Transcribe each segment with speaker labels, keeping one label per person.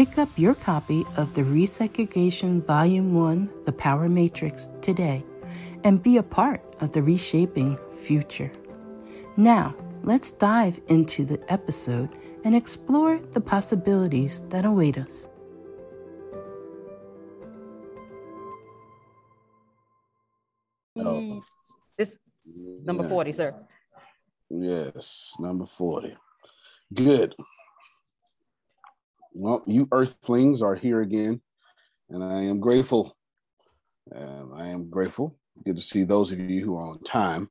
Speaker 1: Pick up your copy of the Resegregation Volume 1 The Power Matrix today and be a part of the reshaping future. Now, let's dive into the episode and explore the possibilities that await us.
Speaker 2: Oh. This number 40, sir.
Speaker 3: Yes, number 40. Good. Well, you earthlings are here again, and I am grateful. Um, I am grateful. Good to see those of you who are on time,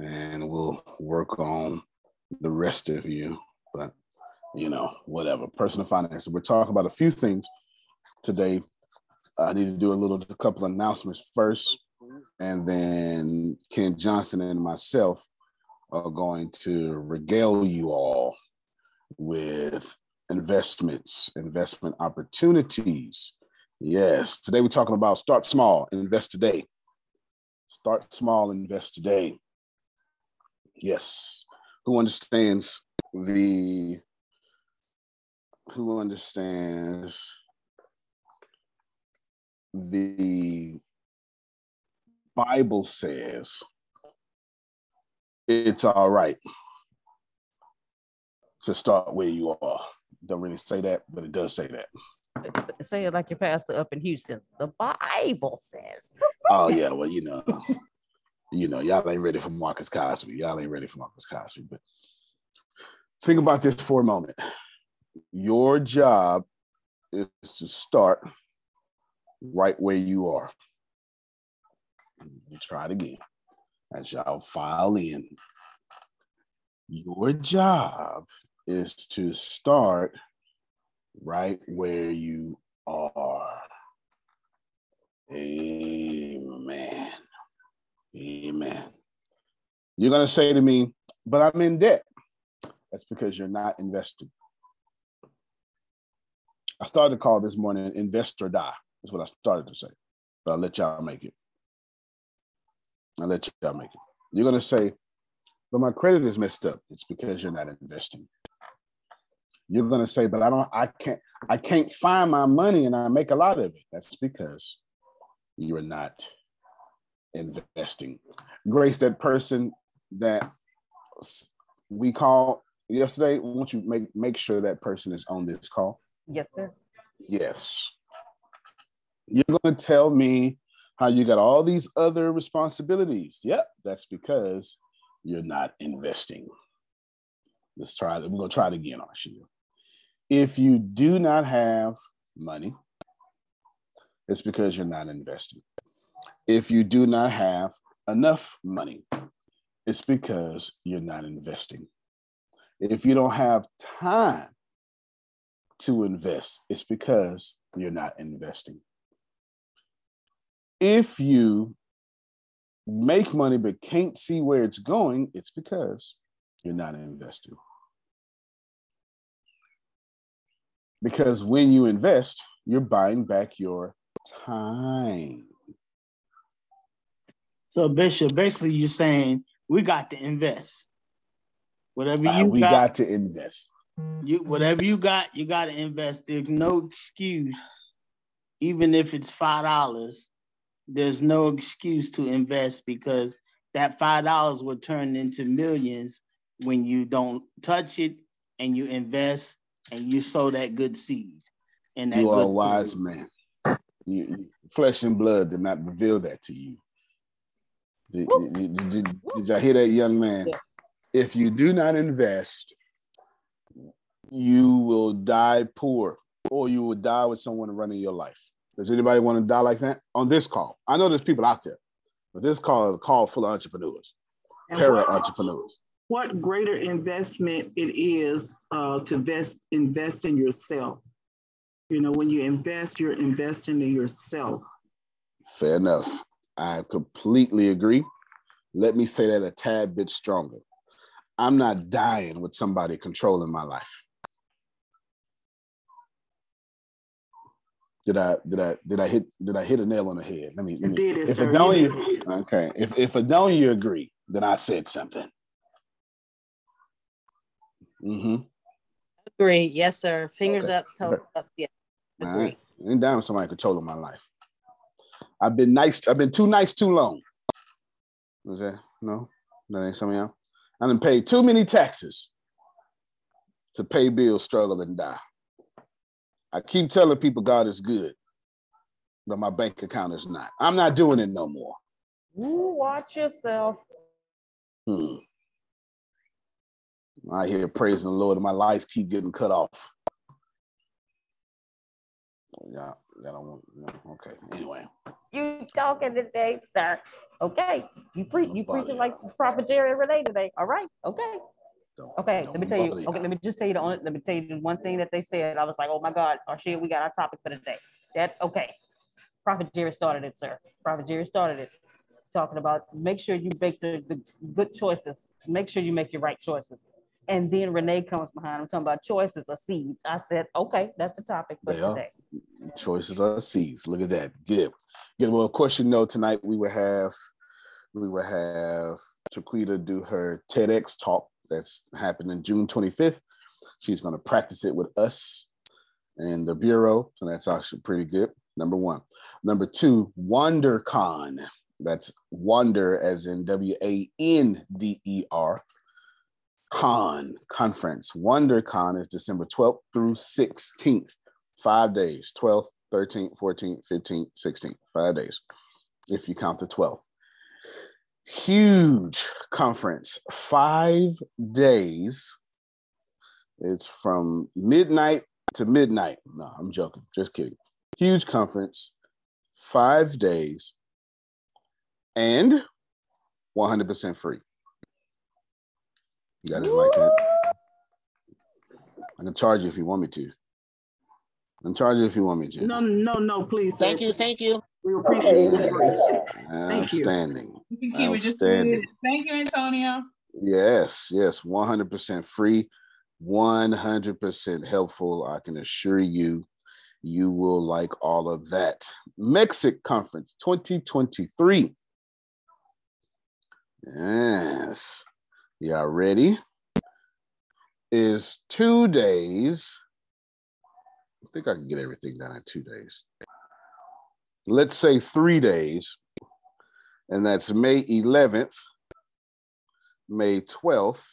Speaker 3: and we'll work on the rest of you. But you know, whatever. Personal finance. We're talking about a few things today. I need to do a little, a couple announcements first, and then Ken Johnson and myself are going to regale you all with investments, investment opportunities. Yes, today we're talking about start small, invest today. Start small, invest today. Yes. Who understands the who understands the Bible says it's all right to start where you are don't really say that, but it does say that.
Speaker 2: Say it like your pastor up in Houston. The Bible says.
Speaker 3: oh yeah, well you know, you know, y'all ain't ready for Marcus Cosby. Y'all ain't ready for Marcus Cosby. But think about this for a moment. Your job is to start right where you are. Try it again as y'all file in. Your job is to start right where you are. Amen. Amen. You're going to say to me, but I'm in debt. That's because you're not investing. I started to call this morning invest or die. That's what I started to say. But I'll let y'all make it. I'll let y'all make it. You're going to say, but my credit is messed up. It's because you're not investing you're going to say but i don't i can't i can't find my money and i make a lot of it that's because you're not investing grace that person that we call yesterday? Won't you make make sure that person is on this call?
Speaker 2: Yes, sir.
Speaker 3: Yes. You're going to tell me how you got all these other responsibilities. Yep, that's because you're not investing. Let's try it. We're going to try it again, Arshia. If you do not have money, it's because you're not investing. If you do not have enough money, it's because you're not investing. If you don't have time to invest, it's because you're not investing. If you make money but can't see where it's going, it's because you're not investing. Because when you invest, you're buying back your time.
Speaker 4: So, Bishop, basically, you're saying we got to invest. Whatever
Speaker 3: Uh,
Speaker 4: you
Speaker 3: we
Speaker 4: got,
Speaker 3: got to invest.
Speaker 4: you whatever you got, you got to invest. There's no excuse, even if it's five dollars. There's no excuse to invest because that five dollars will turn into millions when you don't touch it and you invest and you sow that good seed. And that
Speaker 3: You are a wise
Speaker 4: seed.
Speaker 3: man. You, you- flesh and blood did not reveal that to you. Did, did, did, did, did y'all hear that, young man?
Speaker 2: Yeah.
Speaker 3: If you do not invest, you will die poor or you will die with someone running your life. Does anybody want to die like that? On this call, I know there's people out there, but this call is a call full of entrepreneurs, para entrepreneurs.
Speaker 5: What greater investment it is uh, to invest, invest in yourself. You know, when you invest, you're investing in yourself.
Speaker 3: Fair enough. I completely agree. Let me say that a tad bit stronger. I'm not dying with somebody controlling my life. Did I did I did I hit did I hit a nail on the head? Let me, let me
Speaker 5: did it,
Speaker 3: if
Speaker 5: sir.
Speaker 3: Adonia,
Speaker 5: You
Speaker 3: okay. If if Adonia agree, then I said something. Mm-hmm.
Speaker 6: Agree. Yes, sir. Fingers
Speaker 3: Okay.
Speaker 6: up, toes up. Yeah.
Speaker 3: All
Speaker 6: Agree.
Speaker 3: right. Ain't down with somebody controlling my life. I've been nice. I've been too nice too long. Was that no? That ain't some of y'all. I done paid too many taxes to pay bills, struggle, and die. I keep telling people God is good, but my bank account is not. I'm not doing it no more.
Speaker 2: You watch yourself.
Speaker 3: Hmm. I hear praising the Lord, and my lights keep getting cut off. Yeah, I don't want. no, Okay. Anyway.
Speaker 2: You talking today, sir? Okay, you preach. you preaching like. Prophet Jerry Renee today. All right, okay,
Speaker 3: Don't-
Speaker 2: okay.
Speaker 3: don't
Speaker 2: Let me tell you. Okay, let me just tell you the only. Let me tell you the one thing that they said. I was like, oh my God, oh shit, we got our topic for today. That okay. Prophet Jerry started it, sir. Prophet Jerry started it, talking about make sure you make the, the good choices. Make sure you make your right choices. And then Renee comes behind. I'm talking about choices or seeds. I said, okay, that's the topic for
Speaker 3: They are. choices are seeds. Look at that. Good. Good. Well, of course, you know, tonight we will have we will have Chiquita do her TEDx talk that's happening June 25th. She's going to practice it with us and the Bureau. So that's actually pretty good. Number one. Number two, WanderCon. That's Wander as in W A N D E R. Con conference. WanderCon is December 12th through 16th five days 12th 13th 14th 15th 16th five days if you count the 12th huge conference. Five days it's from midnight to midnight. No i'm joking. Just kidding. Huge conference. Five days. And 100% free you got it like that i can charge you if you want me to I can charge you if you want me to
Speaker 5: No, no, no, please. sir.
Speaker 6: Thank you. Thank you.
Speaker 5: We appreciate the grace. Thank you.
Speaker 3: Outstanding.
Speaker 7: You can keep it just
Speaker 3: Outstanding.
Speaker 7: Thank you, Antonio.
Speaker 3: Yes, yes, 100% free, 100% helpful. I can assure you, you will like all of that. Mexit Conference 2023. Yes. Y'all ready? Is two days. I think I can get everything done in two days. Let's say three days, and that's May 11th May 12th,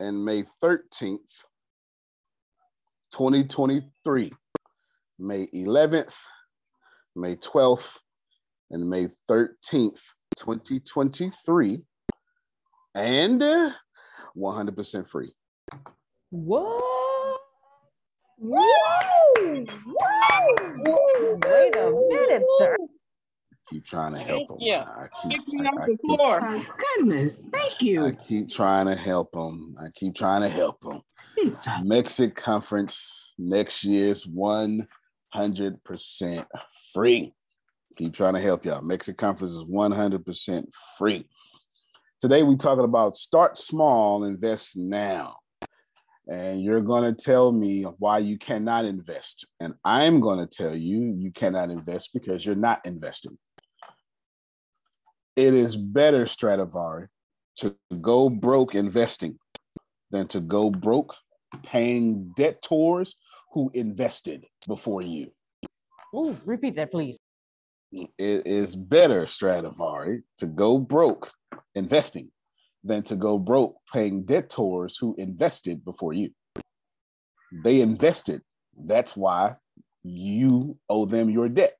Speaker 3: and May 13th, 2023. May 11th, May 12th, and May 13th, 2023. And uh, 100% free.
Speaker 2: What? Woo! Woo! Wait a minute, sir.
Speaker 3: Keep trying to help them.
Speaker 6: Yeah.
Speaker 3: I keep, I, I keep,
Speaker 7: floor.
Speaker 5: My goodness, thank you.
Speaker 3: I keep trying to help them. I keep trying to help them.
Speaker 5: Jesus.
Speaker 3: Mexit conference next year's 100% free. Keep trying to help y'all. Mexit conference is 100% free. Today we're talking about start small, invest now. And you're going to tell me why you cannot invest. And I'm going to tell you you cannot invest because you're not investing. It is better, Stradivari, to go broke investing than to go broke paying debtors who invested before you.
Speaker 2: Ooh, repeat that, please.
Speaker 3: It is better, Stradivari, to go broke investing than to go broke paying debtors who invested before you. They invested. That's why you owe them your debt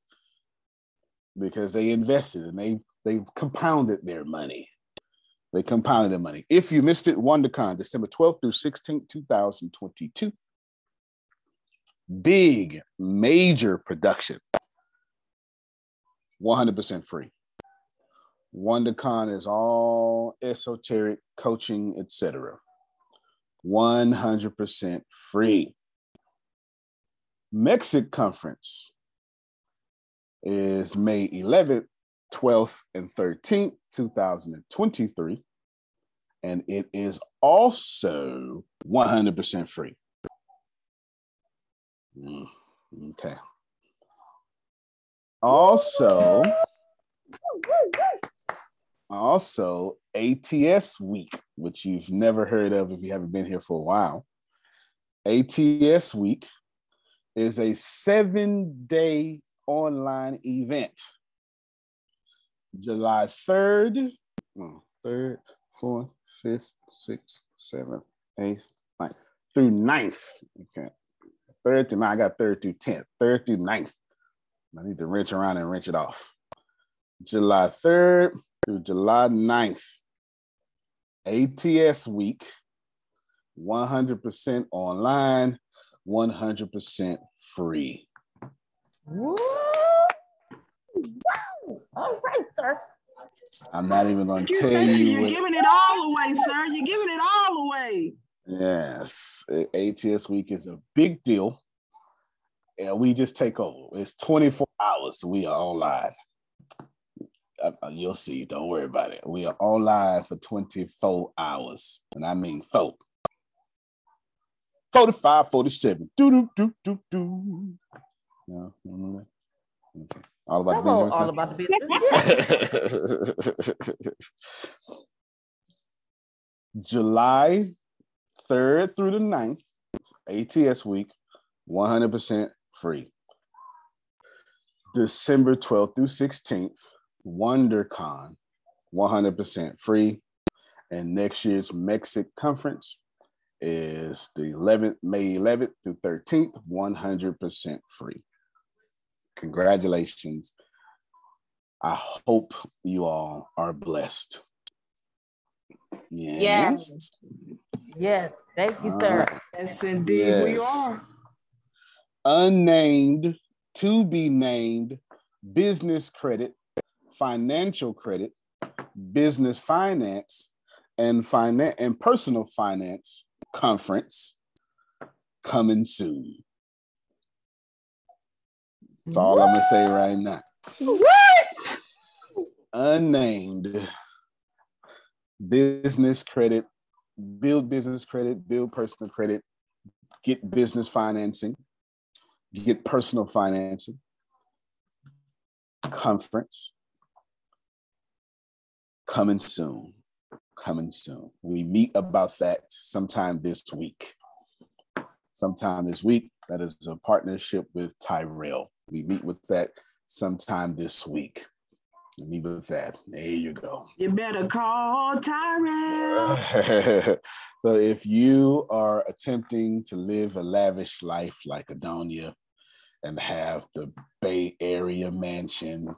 Speaker 3: because they invested and they they compounded their money. They compounded their money. If you missed it, WanderCon, December 12th through 16th, 2022. Big, major production. 100% free. WanderCon is all esoteric coaching, etc. 100% free. Mexit Conference is May 11th, 12th, and 13th, 2023. And it is also 100% free. Mm, okay. Also, also ATS week, which you've never heard of if you haven't been here for a while. ATS week is a seven day online event. July 3rd, oh, 3rd, 4th, 5th, 6th, 7th, 8th, 9th, through 9th. Okay. 3rd to 9th, I got 3rd through 10th, 3rd through 9th. I need to wrench around and wrench it off. July 3rd through July 9th. ATS week, 100% online, 100% free.
Speaker 2: Woo! Wow! All right, sir.
Speaker 3: I'm not even going
Speaker 5: You
Speaker 3: to tell
Speaker 5: said
Speaker 3: you.
Speaker 5: you're
Speaker 3: what-
Speaker 5: giving it all away, sir. You're giving it all away.
Speaker 3: Yes, ATS week is a big deal. And we just take over. It's 24 hours. So we are online. Uh, uh, you'll see. Don't worry about it. We are online for 24 hours. And I mean four. 45, 47. Do, do, do, do, do. No, no, no, no. Okay. All about
Speaker 2: Come
Speaker 3: the business.
Speaker 2: all about the business.
Speaker 3: July 3rd through the 9th, ATS week, 100% free. December 12th through 16th, WanderCon, 100% free. And next year's Mexit Conference is the 11th, May 11th through 13th, 100% free. Congratulations. I hope you all are blessed.
Speaker 2: Yes. Yes, yes. thank you, sir.
Speaker 3: right.
Speaker 5: Yes, indeed, we are.
Speaker 3: Unnamed, to be named, business credit, financial credit, business finance, and finance and personal finance conference coming soon. That's all I'm gonna say right now.
Speaker 5: What?
Speaker 3: Unnamed business credit, build business credit, build personal credit, get business financing, get personal financing, conference coming soon. Coming soon. We meet about that sometime this week. Sometime this week. That is a partnership with Tyrell. We meet with that sometime this week. Leave it with that. There you go.
Speaker 5: You better call Tyrell.
Speaker 3: so if you are attempting to live a lavish life like Adonia and have the Bay Area mansion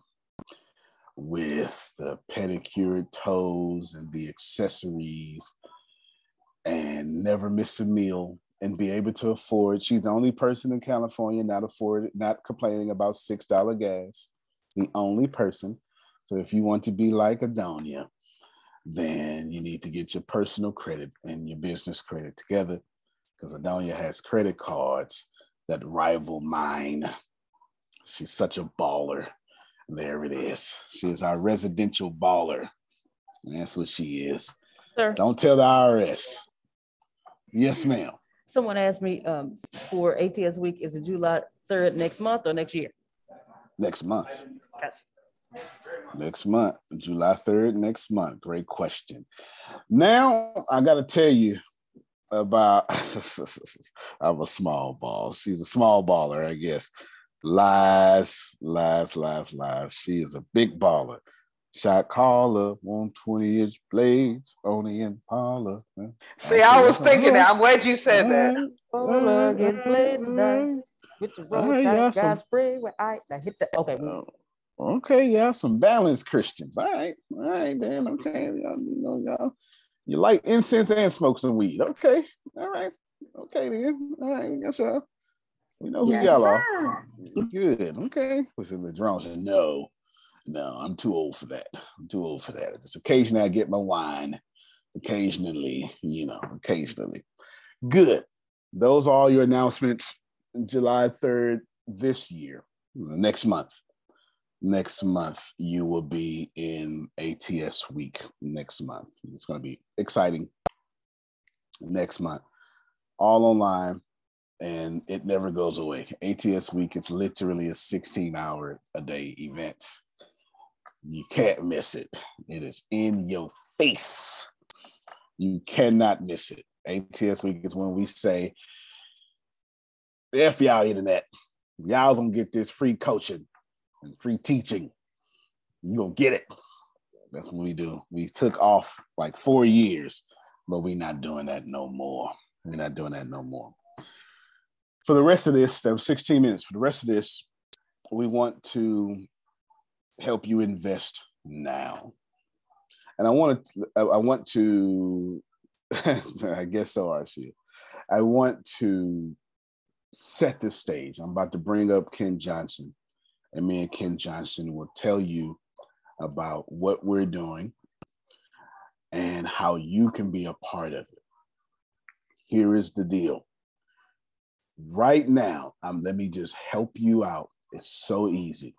Speaker 3: with the pedicured toes and the accessories and never miss a meal and be able to afford she's the only person in California not afford not complaining about six dollar gas the only person so if you want to be like Adonia then you need to get your personal credit and your business credit together because Adonia has credit cards that rival mine. She's such a baller. There it is. She is our residential baller. That's what she is.
Speaker 2: Sir,
Speaker 3: Don't tell the IRS. Yes, ma'am.
Speaker 2: someone asked me um, for ATS week, is it July 3rd next month or next year?
Speaker 3: Next month.
Speaker 2: Gotcha.
Speaker 3: Next month, July 3rd, next month. Great question. Now I gotta tell you about I'm a small ball. She's a small baller, I guess. Lies, lies, lies, lies. She is a big baller. Shot caller, 120 inch blades on the Impala.
Speaker 8: See, I was thinking that. I'm glad you said that.
Speaker 2: Roller gets laid tonight. With the road
Speaker 3: right,
Speaker 2: tight,
Speaker 3: y'all
Speaker 2: got
Speaker 3: some-
Speaker 2: spray with ice. Now hit that. Okay.
Speaker 3: Okay, yeah, some balanced Christians. All right, all right, then. Okay, y'all, you know, y'all, you like incense and smoke some weed. Okay, all right, okay, then. All right, guess y'all. We know who
Speaker 5: Yes,
Speaker 3: y'all are. Good. Okay. Listen, the drone said, no, no, I'm too old for that. I'm too old for that. Just occasionally I get my wine. Occasionally, you know, occasionally. Good. Those are all your announcements. July 3rd this year, next month. Next month, you will be in ATS week next month. It's going to be exciting. Next month, all online, and it never goes away. ATS week, it's literally a 16 hour a day event. You can't miss it. It is in your face. You cannot miss it. ATS week is when we say, F y'all internet. Y'all gonna get this free coaching and free teaching. You gonna get it. That's what we do. We took off like four years, but we're not doing that no more. We're not doing that no more for the rest of this, that was 16 minutes. For the rest of this, we want to help you invest now. And I want to, I want to, I guess so, Archie. I want to set the stage. I'm about to bring up Ken Johnson, and me and Ken Johnson will tell you about what we're doing and how you can be a part of it. Here is the deal right now, um, let me just help you out. It's so easy.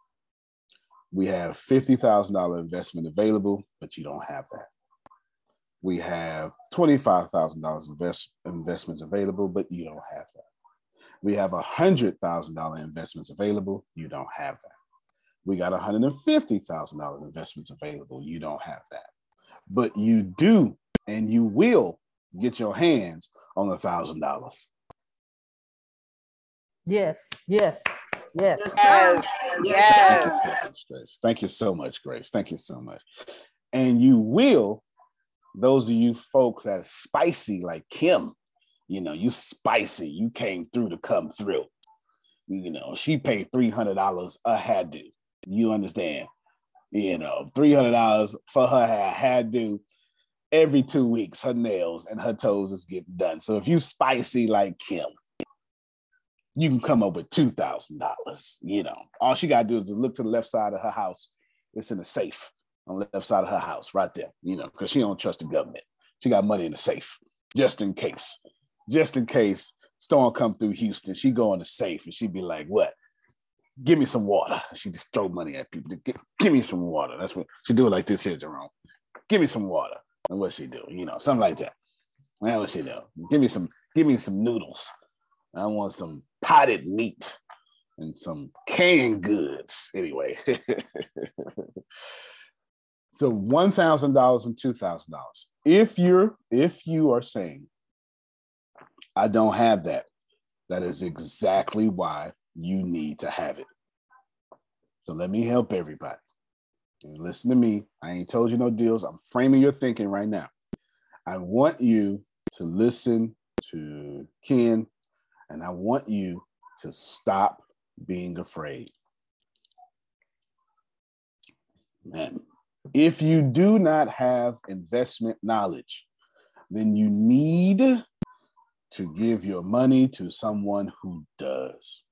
Speaker 3: We have $50,000 investment available, but you don't have that. We have $25,000 invest, investments available, but you don't have that. We have $100,000 investments available, you don't have that. We got $150,000 investments available, you don't have that. But you do, and you will get your hands on a $1,000.
Speaker 2: Yes. Yes. Yes.
Speaker 5: Yes.
Speaker 8: Yes.
Speaker 5: Yes,
Speaker 3: Thank you so much, Grace. Thank you so much, Grace. Thank you so much. And you will, those of you folks that spicy like Kim, you know, you spicy. You came through to come through. You know, she paid $300 a had to. You understand? You know, $300 for her hair had to every two weeks, her nails and her toes is getting done. So if you spicy like Kim, you can come up with two thousand dollars. You know, all she gotta do is just look to the left side of her house. It's in a safe on the left side of her house, right there. You know, because she don't trust the government. She got money in the safe just in case. Just in case storm come through Houston, she go in the safe and she be like, "What? Give me some water." She just throw money at people. Give, give me some water. That's what she do it like this here, Jerome. Give me some water. And what she do? You know, something like that. That's what she do. Give me some. Give me some noodles. I want some potted meat and some canned goods. Anyway, so one thousand dollars and two thousand dollars. If you're if you are saying, I don't have that, that is exactly why you need to have it. So let me help everybody. Listen to me. I ain't told you no deals. I'm framing your thinking right now. I want you to listen to Ken, and I want you to stop being afraid. Man, if you do not have investment knowledge, then you need to give your money to someone who does.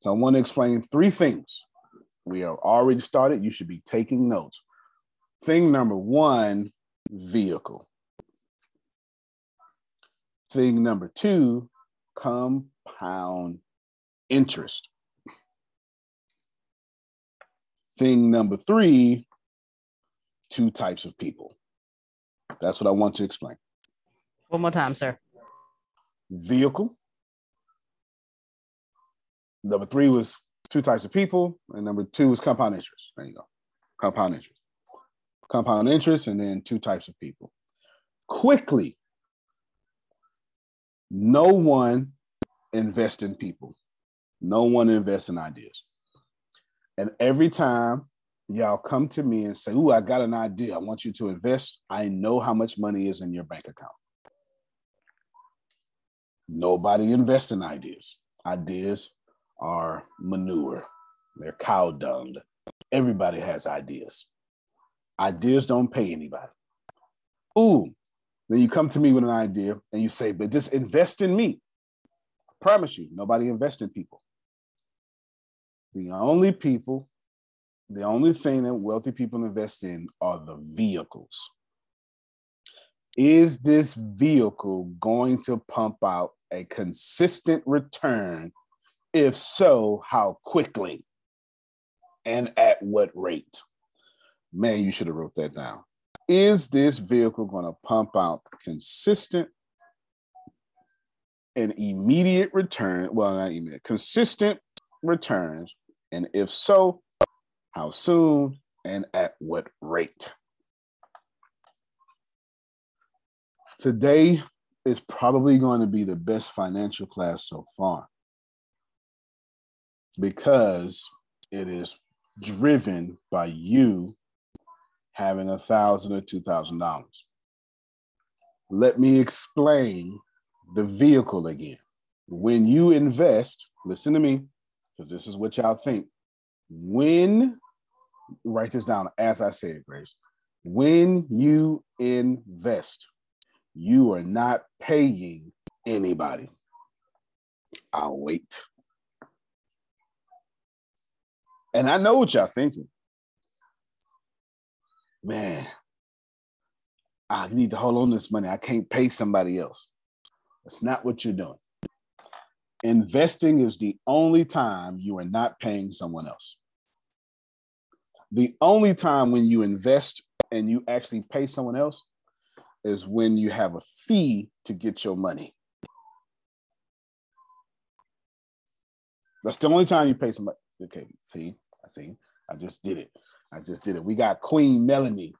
Speaker 3: So I want to explain three things. We are already started. You should be taking notes. Thing number one vehicle. Thing number two compound interest. Thing number three two types of people. That's what I want to explain.
Speaker 2: One more time, sir.
Speaker 3: Vehicle. Number three was two types of people, and number two is compound interest. There you go. Compound interest. Compound interest, and then two types of people. Quickly, no one invests in people. No one invests in ideas. And every time y'all come to me and say, Ooh, I got an idea. I want you to invest. I know how much money is in your bank account. Nobody invests in ideas. Ideas are manure, they're cow dung. Everybody has ideas. Ideas don't pay anybody. Ooh, then you come to me with an idea and you say, but just invest in me. I promise you, nobody invests in people. The only people, the only thing that wealthy people invest in are the vehicles. Is this vehicle going to pump out a consistent return? If so, how quickly and at what rate? Man, you should have wrote that down. Is this vehicle going to pump out consistent and immediate return? Well, not immediate, consistent returns. And if so, how soon and at what rate? Today is probably going to be the best financial class so far because it is driven by you having a thousand or two thousand dollars. Let me explain the vehicle again. When you invest, listen to me, because this is what y'all think. When, write this down as I say it, Grace. When you invest, you are not paying anybody. I'll wait. And I know what y'all thinking. Man, I need to hold on this money. I can't pay somebody else. That's not what you're doing. Investing is the only time you are not paying someone else. The only time when you invest and you actually pay someone else is when you have a fee to get your money. That's the only time you pay somebody. Okay, see, I see. I just did it. I just did it. We got Queen Melanie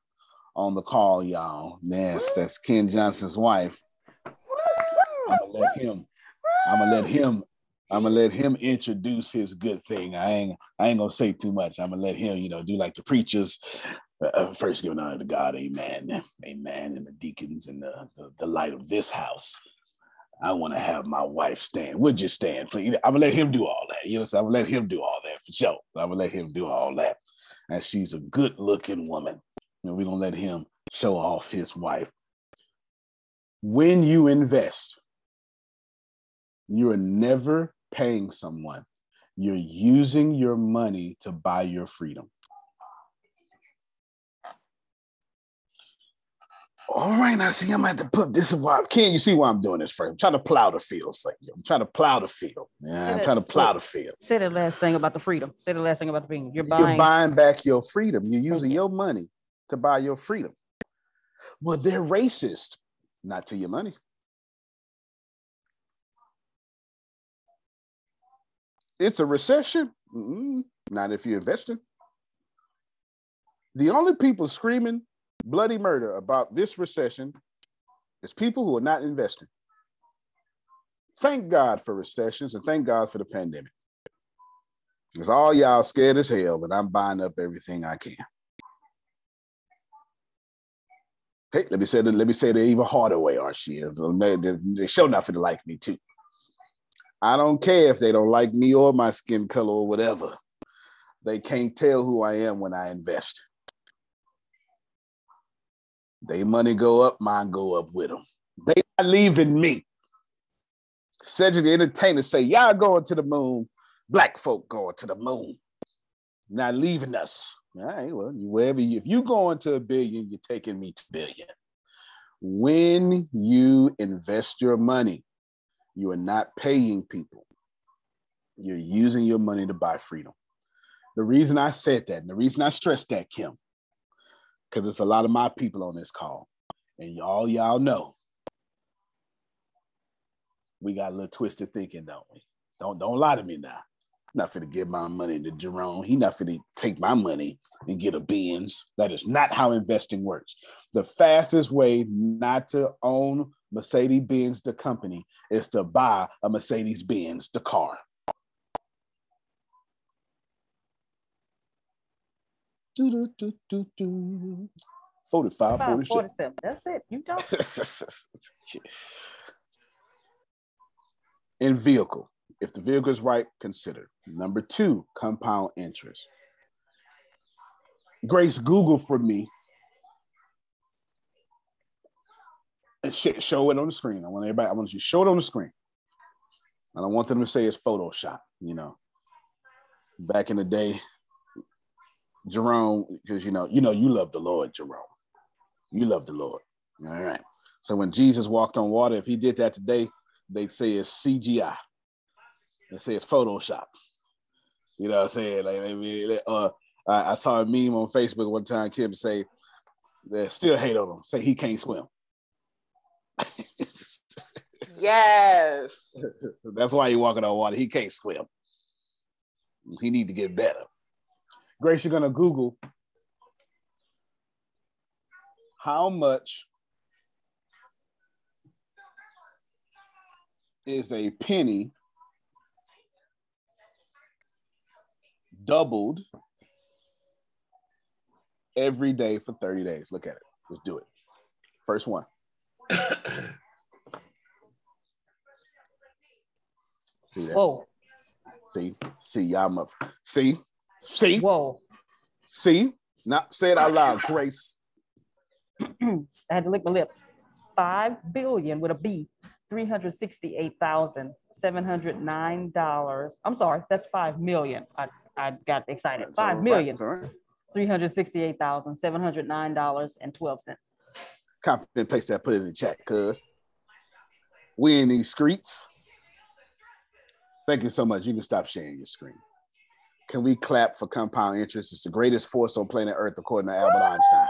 Speaker 3: on the call, y'all. Yes, that's Ken Johnson's wife. I'm gonna let him. I'm gonna let him. I'm gonna let him introduce his good thing. I ain't. I ain't gonna say too much. I'm gonna let him, you know, do like the preachers. Uh, first, giving honor to God, Amen, Amen, and the deacons and the, the, the light of this house. I want to have my wife stand. Would you stand, please? I'm gonna let him do all that. You know, so I'm gonna let him do all that for sure. I'm gonna let him do all that. And she's a good-looking woman. And we're gonna let him show off his wife. When you invest, you are never paying someone. You're using your money to buy your freedom. All right, now see, I'm have to put this. Why can you see why I'm doing this for? I'm trying to plow the field for you. I'm trying to plow the field. Yeah, I'm trying to plow the field.
Speaker 2: Say the last thing about the freedom. Say the last thing about the freedom. You're buying,
Speaker 3: You're
Speaker 2: buying.
Speaker 3: back your freedom. You're using
Speaker 2: you.
Speaker 3: your money to buy your freedom. Well, they're racist. Not to your money. It's a recession. Mm-mm, not if you're investing. The only people screaming bloody murder about this recession is people who are not investing. Thank God for recessions and thank God for the pandemic. It's all y'all scared as hell, but I'm buying up everything I can. Hey, let me say that. Let me say the even harder way, Archie. They, they, they show nothing to like me too. I don't care if they don't like me or my skin color or whatever. They can't tell who I am when I invest. They money go up, mine go up with them. They not leaving me. Cedric the Entertainer say, y'all going to the moon. Black folk going to the moon. Not leaving us. All right, well, wherever you, if you going to a billion, you're taking me to billion. When you invest your money, you are not paying people. You're using your money to buy freedom. The reason I said that, and the reason I stressed that, Kim, because it's a lot of my people on this call, and y'all, y'all know we got a little twisted thinking, don't we? Don't don't lie to me now. I'm not finna give my money to Jerome. He not finna take my money and get a Benz. That is not how investing works. The fastest way not to own Mercedes Benz, the company, is to buy a Mercedes Benz, the car. Do, do, do, do, do. 45, 46.
Speaker 2: 47. That's it. You don't.
Speaker 3: in vehicle. If the vehicle is right, consider. Number two, compound interest. Grace, Google for me and show it on the screen. I want everybody, I want you to show it on the screen. I don't want them to say it's Photoshop, you know. Back in the day, Jerome, because you know, you know, you love the Lord, Jerome. You love the Lord. All right. So when Jesus walked on water, if he did that today, they'd say it's CGI. They say it's Photoshop. You know what I'm saying? Like, I mean, uh, I, I saw a meme on Facebook one time. Kim say, "They still hate on him. Say he can't swim."
Speaker 8: Yes.
Speaker 3: That's why he walking on water. He can't swim. He need to get better. Grace, you're gonna Google how much is a penny doubled every day for 30 days. Look at it. Let's do it. First one. See that?
Speaker 2: Whoa.
Speaker 3: See, see, y'all up. See, see,
Speaker 2: Whoa.
Speaker 3: see. Not say it out loud, Grace.
Speaker 2: I had to lick my lips. Five billion with a B, three hundred sixty-eight thousand seven hundred nine dollars. I'm sorry, that's five million. I, I got excited.
Speaker 3: That's
Speaker 2: Five million,
Speaker 3: right.
Speaker 2: three hundred sixty-eight thousand seven hundred nine dollars and twelve cents.
Speaker 3: Copy and paste that, put it in the chat, cuz. We in these streets. Thank you so much. You can stop sharing your screen. Can we clap for compound interest? It's the greatest force on planet Earth, according to Albert Einstein.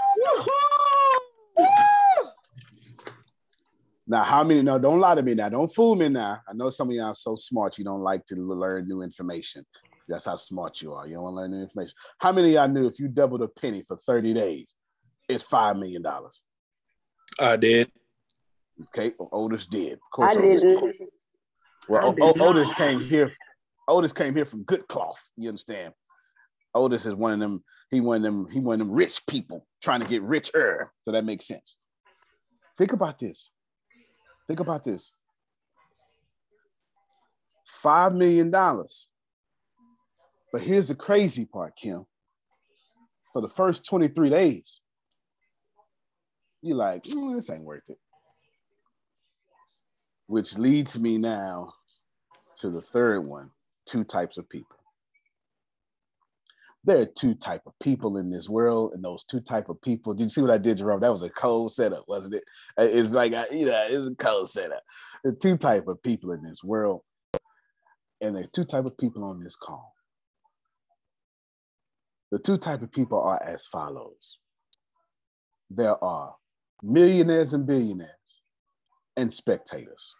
Speaker 3: Now, how many? No, don't lie to me now. Don't fool me now. I know some of y'all are so smart you don't like to learn new information. That's how smart you are. You don't want to learn new information. How many of y'all knew if you doubled a penny for 30 days, it's $5 million?
Speaker 9: I did.
Speaker 3: Okay, well, Otis did. Of course,
Speaker 6: I
Speaker 3: Otis did.
Speaker 6: didn't.
Speaker 3: Well,
Speaker 5: I
Speaker 3: o-
Speaker 5: did
Speaker 3: O- Otis came here. Otis came here from good cloth. You understand? Otis is one of them. He one of them. He one of them rich people trying to get richer. So that makes sense. Think about this. Think about this. Five million dollars. But here's the crazy part, Kim. For the first 23 days, you're like, "Mm, this ain't worth it. Which leads me now to the third one two types of people. There are two type of people in this world and those two type of people did you see what i did jerome? That was a cold setup wasn't it? Uh, it's like I, you know it's a cold setup. The two type of people in this world and there are two type of people on this call. The two type of people are as follows. There are millionaires and billionaires and spectators.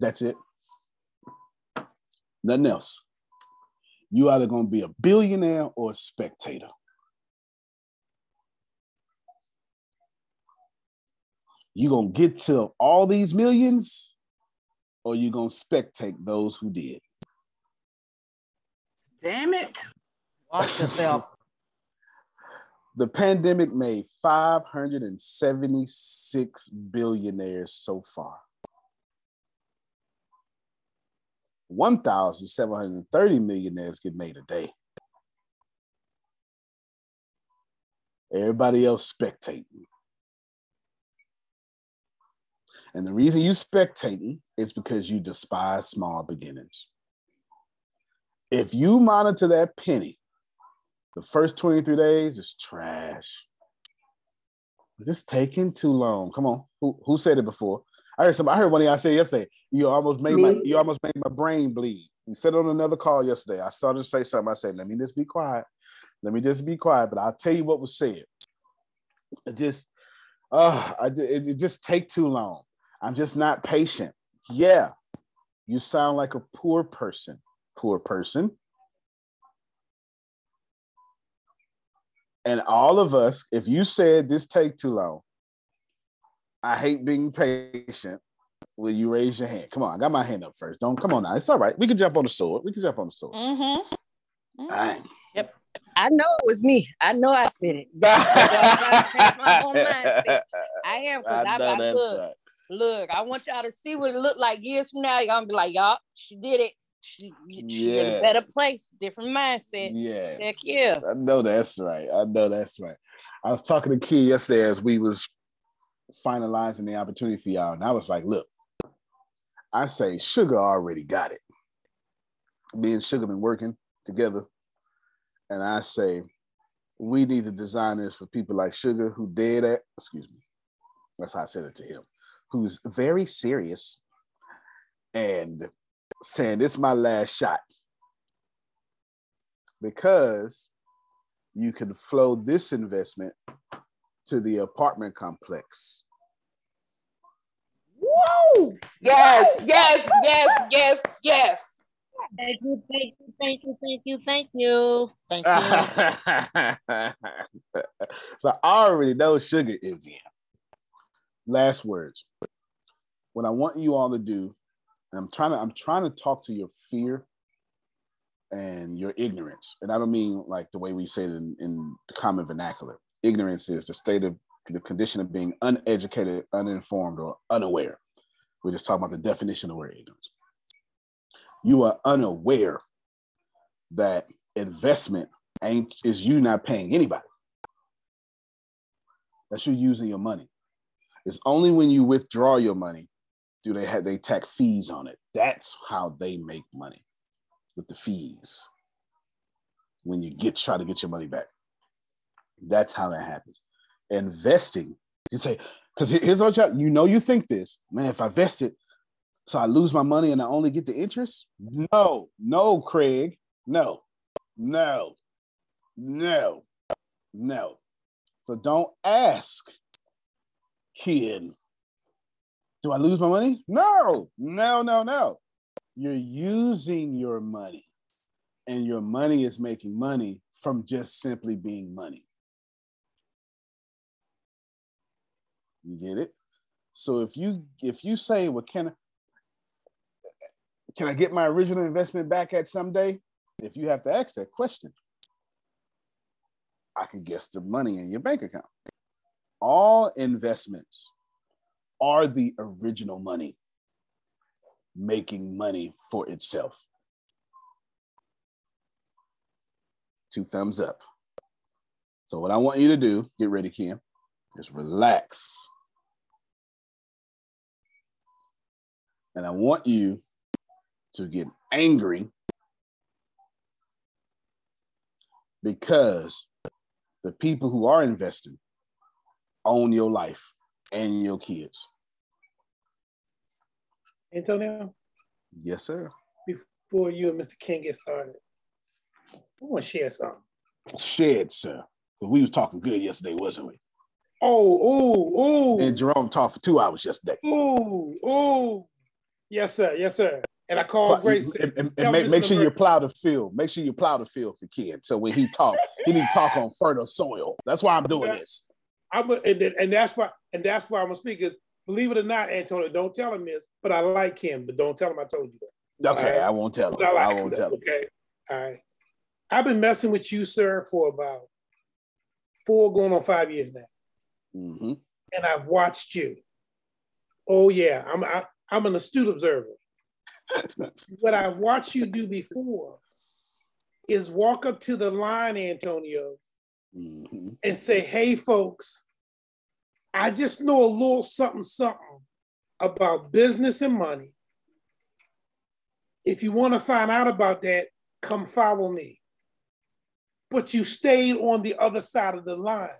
Speaker 3: That's it Nothing else. You either gonna be a billionaire or a spectator. You gonna get to all these millions, or you gonna spectate those who did.
Speaker 5: Damn it.
Speaker 2: Watch yourself.
Speaker 3: The pandemic made 576 billionaires so far. 1,730 millionaires get made a day. Everybody else spectating. And the reason you spectating is because you despise small beginnings. If you monitor that penny, the first 23 days is trash. It's taking too long. Come on. Who, who said it before? I heard somebody, I heard one of y'all say yesterday, you almost made my you almost made my brain bleed. You said on another call yesterday. I started to say something. I said, let me just be quiet. Let me just be quiet. But I'll tell you what was said. It just uh I it, it just take too long. I'm just not patient. Yeah, you sound like a poor person. Poor person. And all of us, if you said this take too long, I hate being patient. Will you raise your hand? Come on, I got my hand up first. Don't come on now. It's all right. We can jump on the sword. We can jump on the sword.
Speaker 6: Mm-hmm.
Speaker 3: All right. Yep.
Speaker 6: I know it was me. I know I said it. I'm trying to change my own mindset. I am because I,
Speaker 3: I know
Speaker 6: I,
Speaker 3: that's
Speaker 6: look,
Speaker 3: right.
Speaker 6: look. I want y'all to see what it looked like years from now. Y'all gonna be like, y'all, she did it. She, she in
Speaker 3: Yeah.
Speaker 6: a better place, different mindset.
Speaker 3: Yeah.
Speaker 6: Heck yeah.
Speaker 3: I know that's right. I know that's right. I was talking to Key yesterday as we was finalizing the opportunity for y'all, and I was like, "Look, I say Sugar already got it. Me and Sugar been working together, and I say we need to design this for people like Sugar who dead at. Excuse me. That's how I said it to him. Who's very serious and saying this is my last shot because you can flow this investment to the apartment complex.
Speaker 6: Woo!
Speaker 8: Yes, yes, yes, yes, yes.
Speaker 6: Thank you, thank you, thank you, thank you, thank you, thank you.
Speaker 3: so I already know sugar is in. Last words. What I want you all to do, and I'm trying to, I'm trying to talk to your fear and your ignorance. And I don't mean like the way we say it in, in the common vernacular. Ignorance is the state of the condition of being uneducated, uninformed, or unaware. We're just talking about the definition of where ignorance. You are unaware that investment ain't is you not paying anybody. That's you using your money. It's only when you withdraw your money do they have they tack fees on it. That's how they make money with the fees. When you get try to get your money back. That's how that happens. Investing, you say, because here's what you you know you think this, man, if I invest it, so I lose my money and I only get the interest? No, no, Craig. No, no, no, no. So don't ask, kid. Do I lose my money? No, no, no, no. You're using your money, and your money is making money from just simply being money. You get it? So if you if you say, well, can I can I get my original investment back at someday? If you have to ask that question, I can guess the money in your bank account. All investments are the original money making money for itself. Two thumbs up. So, what I want you to do, get ready, Kim, is relax. And I want you to get angry because the people who are investing own your life and your kids.
Speaker 10: Antonio,
Speaker 3: Yes, sir.
Speaker 10: before you and Mr. King get started, I want to share something.
Speaker 3: Shed, sir. 'Cause we was talking good yesterday, wasn't we?
Speaker 10: Oh, oh, ooh,
Speaker 3: And Jerome talked for two hours yesterday.
Speaker 10: Oh, ooh. Yes, sir. Yes, sir. And I called Grace.
Speaker 3: and, and- and make, make sure you plow the field. Make sure you plow the field for kids. So when he talk, he need to talk on fertile soil. That's why I'm doing
Speaker 10: Yeah.
Speaker 3: this.
Speaker 10: I'm a, and, then- and that's why and that's why I'm gonna speak. Is believe it or not, Antonio, don't tell him this, but I like him. But don't tell him I told you that.
Speaker 3: Okay,
Speaker 10: right.
Speaker 3: I won't tell him.
Speaker 10: I, like
Speaker 3: I won't
Speaker 10: though,
Speaker 3: tell him.
Speaker 10: Okay. All right. I've been messing with you, sir, for about four going on five years now.
Speaker 3: Mm-hmm.
Speaker 10: And I've watched you. Oh yeah, I'm I, I'm an astute observer. what I've watched you do before is walk up to the line, Antonio,
Speaker 3: Mm-hmm.
Speaker 10: and say, hey folks, I just know a little something, something about business and money. If you want to find out about that, come follow me. But you stayed on the other side of the line.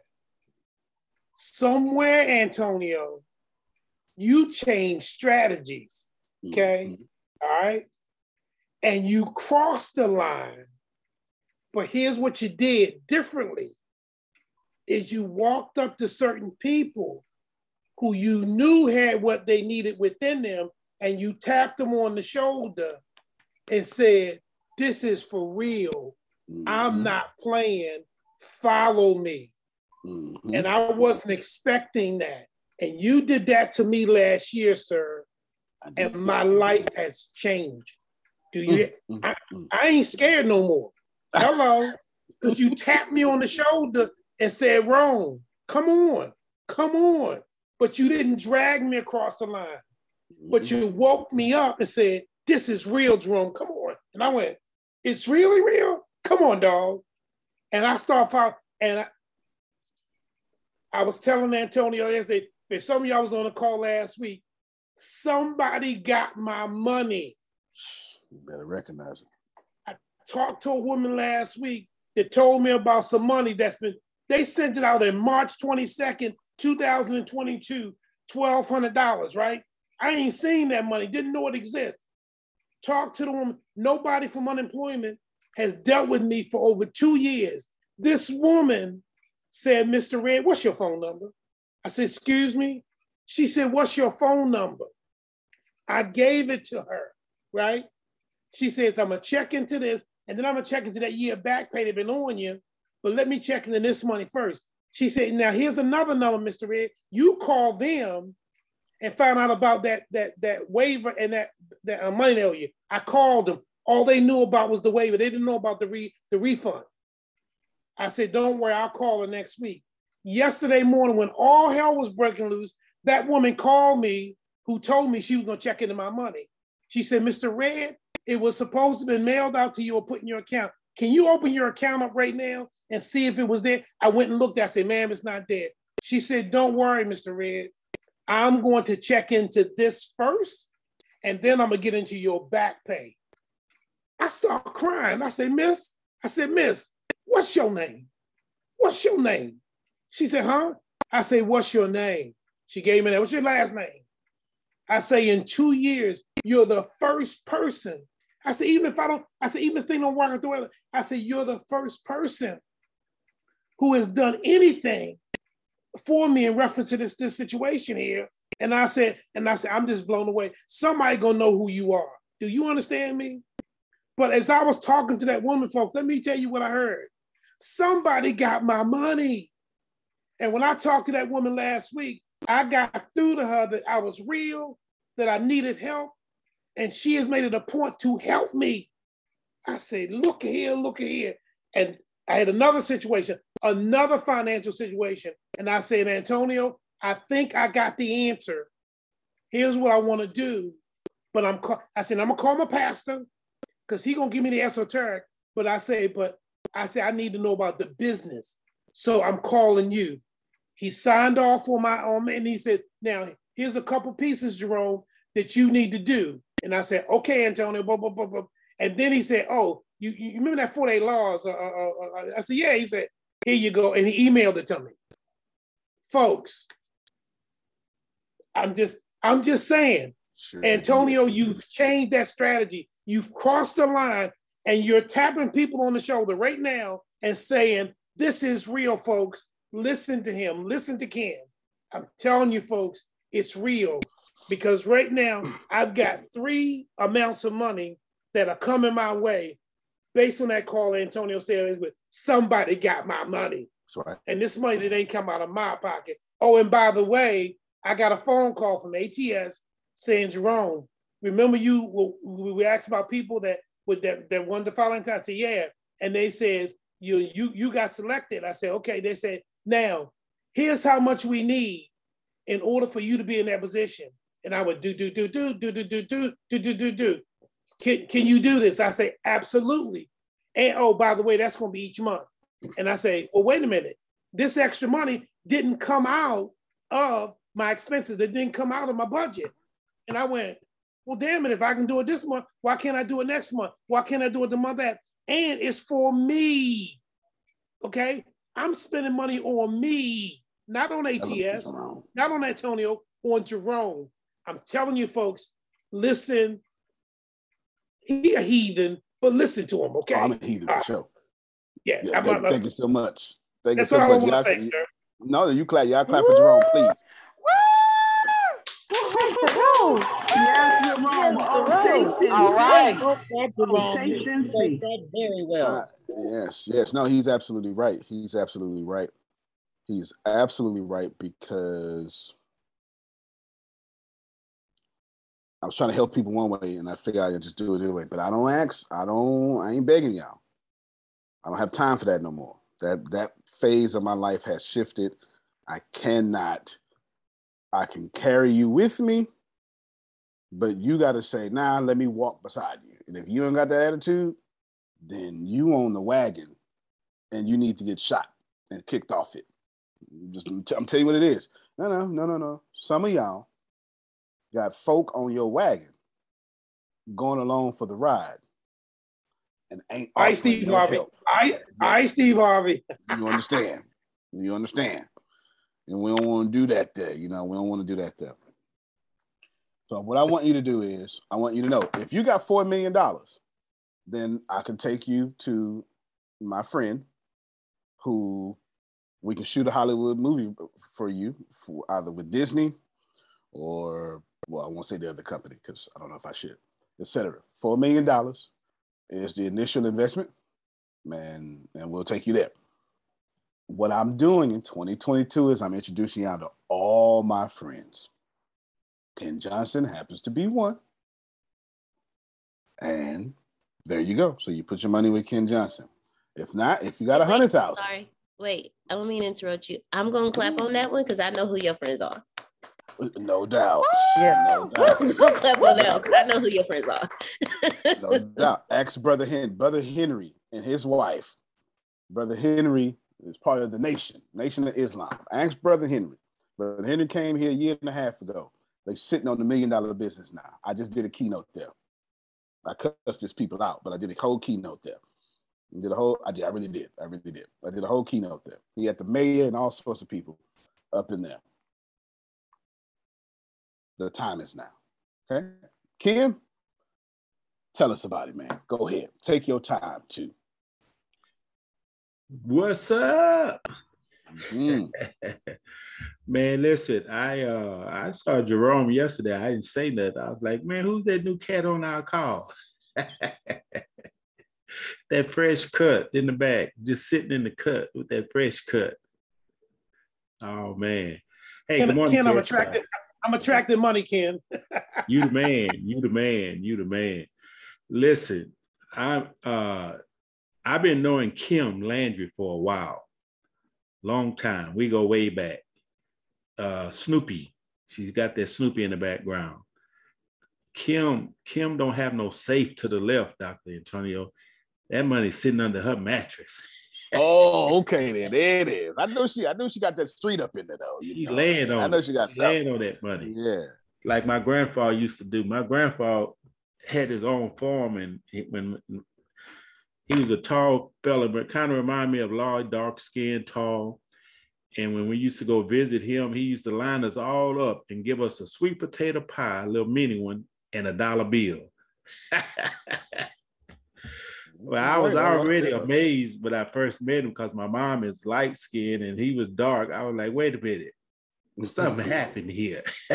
Speaker 10: Somewhere, Antonio, you change strategies. Okay. All right. And you cross the line. But here's what you did differently is you walked up to certain people who you knew had what they needed within them and you tapped them on the shoulder and said, This is for real. I'm not playing. Follow me.
Speaker 3: Mm-hmm.
Speaker 10: And I wasn't expecting that. And you did that to me last year, sir. And my life has changed. Do you? I, I ain't scared no more. Hello. Because you tapped me on the shoulder and said, Rome, come on, come on. But you didn't drag me across the line. But you woke me up and said, This is real, Jerome. Come on. And I went, It's really real? Come on, dog. And I start following, and I, I was telling Antonio yesterday, some of y'all was on a call last week. Somebody got my money.
Speaker 3: You better recognize it.
Speaker 10: I talked to a woman last week that told me about some money that's been, they sent it out in March 22nd, 2022, $1,200, right? I ain't seen that money, didn't know it exists. Talked to the woman. Nobody from unemployment has dealt with me for over two years. This woman said, Mr. Red, what's your phone number? I said, excuse me? She said, what's your phone number? I gave it to her, right? She says, I'm gonna check into this, and then I'm gonna check into that year back pay they've been on you, but let me check into this money first. She said, now here's another number, Mr. Red. You call them and find out about that that that waiver and that that uh, money they owe you. I called them. All they knew about was the waiver. They didn't know about the re, the refund. I said, don't worry, I'll call her next week. Yesterday morning, when all hell was breaking loose, that woman called me who told me she was gonna check into my money. She said, Mr. Red, it was supposed to be mailed out to you or put in your account. Can you open your account up right now and see if it was there? I went and looked. I said, ma'am, it's not there. She said, don't worry, Mr. Red. I'm going to check into this first, and then I'm gonna get into your back pay. I start crying. I said, Miss, I said, Miss, what's your name? What's your name? She said, huh? I say, what's your name? She gave me that. What's your last name? I say, in two years, you're the first person. I say, even if I don't, I say, even if things don't work out the way, I say, you're the first person who has done anything for me in reference to this, this situation here. And I said, and I said, I'm just blown away. Somebody gonna know who you are. Do you understand me? But as I was talking to that woman, folks, let me tell you what I heard. Somebody got my money. And when I talked to that woman last week, I got through to her that I was real, that I needed help, and she has made it a point to help me. I said, look here, look here. And I had another situation, another financial situation. And I said, Antonio, I think I got the answer. Here's what I want to do. But I'm I said, I'm gonna call my pastor because he gonna give me the esoteric. But I say, but I say I need to know about the business. So I'm calling you. He signed off on my on and he said, now here's a couple pieces, Jerome, that you need to do. And I said, okay, Antonio, blah, blah, blah, blah. And then he said, oh, you, you remember that 48 laws? Uh, uh, uh, I said, yeah. He said, here you go. And he emailed it to me. Folks, I'm just, I'm just saying, sure. Antonio, you've changed that strategy. You've crossed the line and you're tapping people on the shoulder right now and saying, this is real, folks. Listen to him. Listen to Ken. I'm telling you, folks, it's real because right now I've got three amounts of money that are coming my way based on that call Antonio said with somebody got my money.
Speaker 3: That's right.
Speaker 10: And this money that ain't come out of my pocket. Oh, and by the way, I got a phone call from ATS saying, Jerome, remember you we asked about people that with that that wanted to follow into I said, yeah. and they said, you you you got selected. I said, okay. They said, now here's how much we need in order for you to be in that position. And I would do do do do do do do do do do do do. Can can you do this? I say, absolutely. And oh, by the way, that's going to be each month. And I say, well, wait a minute. This extra money didn't come out of my expenses. It didn't come out of my budget. And I went, well, damn it, if I can do it this month, why can't I do it next month? Why can't I do it the month after? And it's for me. Okay. I'm spending money on me, not on ATS, not on Antonio, on Jerome. I'm telling you, folks, listen. He a heathen, but listen to him, okay?
Speaker 3: Oh, I'm a heathen for
Speaker 10: Uh,
Speaker 3: sure.
Speaker 10: Yeah,
Speaker 3: Yeah,
Speaker 10: I'm-
Speaker 3: thank, thank you so much. Thank
Speaker 10: That's
Speaker 3: you so
Speaker 10: all I
Speaker 3: much.
Speaker 10: want to say.
Speaker 3: No, you clap. Y'all clap for Jerome, please.
Speaker 5: Yes, Jerome. Oh, taste and
Speaker 8: All
Speaker 5: see.
Speaker 8: right.
Speaker 5: Oh, taste and see.
Speaker 6: That very well.
Speaker 3: Uh, yes, yes. No, he's absolutely right. He's absolutely right. He's absolutely right because I was trying to help people one way and I figured I'd just do it the other way. But I don't ask, I don't, I ain't begging y'all. I don't have time for that no more. That that phase of my life has shifted. I cannot, I can carry you with me, but you gotta say, nah, let me walk beside you. And if you ain't got that attitude, then you own the wagon and you need to get shot and kicked off it. Just I'm t- I'm telling you what it is. No, no, no, no, no. Some of y'all got folk on your wagon going along for the ride and ain't
Speaker 10: I Steve
Speaker 3: no
Speaker 10: Harvey.
Speaker 3: help.
Speaker 10: I I Steve Harvey.
Speaker 3: You understand? You understand? And we don't want to do that there. You know, we don't want to do that there. So what I want you to do is, I want you to know if you got four million dollars, then I can take you to my friend, who we can shoot a Hollywood movie for you, for either with Disney, or well, I won't say the other company because I don't know if I should, etc. Four million dollars is the initial investment, man, and we'll take you there what I'm doing in 2022 is I'm introducing y'all to all my friends. Ken Johnson happens to be one. And there you go. So you put your money with Ken Johnson. If not, if you got a
Speaker 6: Wait,
Speaker 3: hundred thousand,
Speaker 6: Sorry. Wait, I don't mean to interrupt you. I'm gonna clap on that one because I know who your friends are.
Speaker 3: no doubt.
Speaker 2: Yes.
Speaker 3: No doubt.
Speaker 6: Clap on that because I know who your friends are.
Speaker 3: no doubt. Ex brother Hen, brother Henry and his wife. Brother Henry is part of the nation, Nation of Islam. Ask brother Henry. Brother Henry came here a year and a half ago. They're sitting on the million dollar business now. I just did a keynote there. I cussed these people out, but I did a whole keynote there. I did a whole. I did. I really did. I really did. I did a whole keynote there. He had the mayor and all sorts of people up in there. The time is now. Okay, Kim, tell us about it, man. Go ahead. Take your time too.
Speaker 9: What's up?
Speaker 3: Mm.
Speaker 9: man, listen, I uh I saw Jerome yesterday. I didn't say nothing. I was like, man, who's that new cat on our call? that fresh cut in the back, just sitting in the cut with that fresh cut. Oh man. Hey,
Speaker 10: Ken,
Speaker 9: good morning.
Speaker 10: Ken I'm attracted. I'm attracting money, Ken.
Speaker 9: You the man. You the man. You the man. Listen, I'm uh I've been knowing Kim Landry for a while. Long time. We go way back. Uh Snoopy. She's got that Snoopy in the background. Kim, Kim don't have no safe to the left, Dr. Antonio. That money's sitting under her mattress.
Speaker 3: Oh, okay then. There it is. I know she. I know she got that street up in there though.
Speaker 9: She's
Speaker 3: know.
Speaker 9: laying on
Speaker 3: I know she got
Speaker 9: laying on that money.
Speaker 3: Yeah.
Speaker 9: like my grandfather used to do. My grandfather had his own farm, and he, when he was a tall fella, but kind of reminded me of Lloyd, dark skinned, tall. And when we used to go visit him, he used to line us all up and give us a sweet potato pie, a little mini one, and a dollar bill. well, I was
Speaker 3: Right, I love
Speaker 9: already amazed when I first met him because my mom is light skinned and he was dark. I was like, wait a minute, something happened here.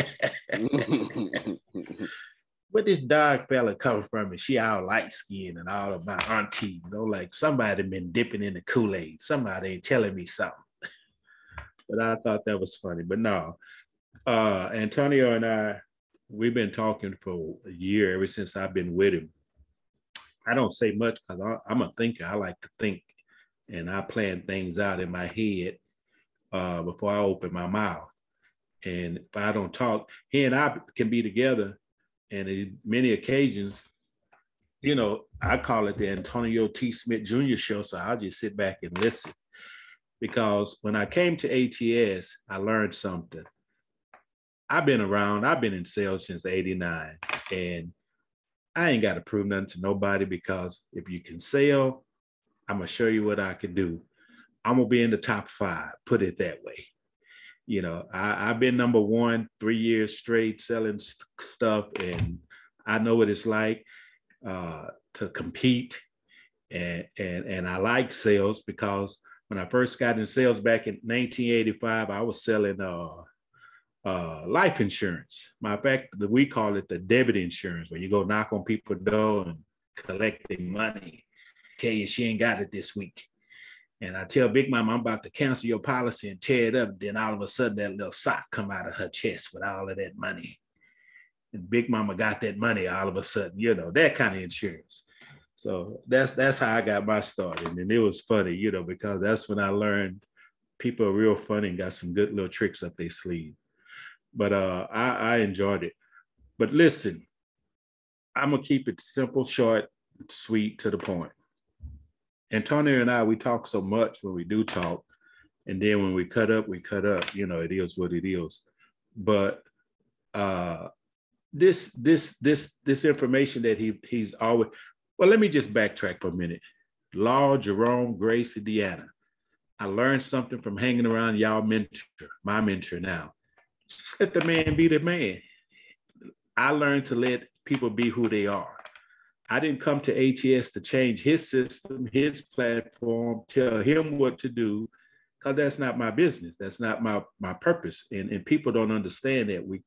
Speaker 9: where this dark fella come from? And she all light skinned and all of my aunties, know, like somebody been dipping in the Kool-Aid. Somebody ain't telling me something. but I thought that was funny. But no, uh, Antonio and I, we've been talking for a year ever since I've been with him. I don't say much because I'm a thinker. I like to think and I plan things out in my head uh, before I open my mouth. And if I don't talk, he and I can be together. And in many occasions, you know, I call it the Antonio T. Smith Jr. show. So I'll just sit back and listen. Because when I came to ATS, I learned something. I've been around, I've been in sales since 89. And I ain't got to prove nothing to nobody because if you can sell, I'm gonna show you what I can do. I'm gonna be in the top five, put it that way. You know, I, have been number one three years straight selling st- stuff, and I know what it's like uh, to compete. And, and, and I like sales because when I first got in sales back in 1985, I was selling uh, uh, life insurance. Matter of fact, we call it the debit insurance, where you go knock on people's door and collect collecting money tell you she ain't got it this week. And I tell Big Mama I'm about to cancel your policy and tear it up. Then all of a sudden that little sock come out of her chest with all of that money. And Big Mama got that money all of a sudden, you know, that kind of insurance. So that's that's how I got my start. And it was funny, you know, because that's when I learned people are real funny and got some good little tricks up their sleeve. But uh I, I enjoyed it. But listen, I'm gonna keep it simple, short, sweet, to the point. Antonio and I, we talk so much when we do talk. And then when we cut up, we cut up. You know, it is what it is. But uh this this this this information that he he's always well, let me just backtrack for a minute. Law, Jerome, Grace, and Deanna. I learned something from hanging around y'all mentor, my mentor now. Just let the man be the man. I learned to let people be who they are. I didn't come to ATS to change his system, his platform, tell him what to do, because that's not my business. That's not my my purpose. And, and people don't understand that. We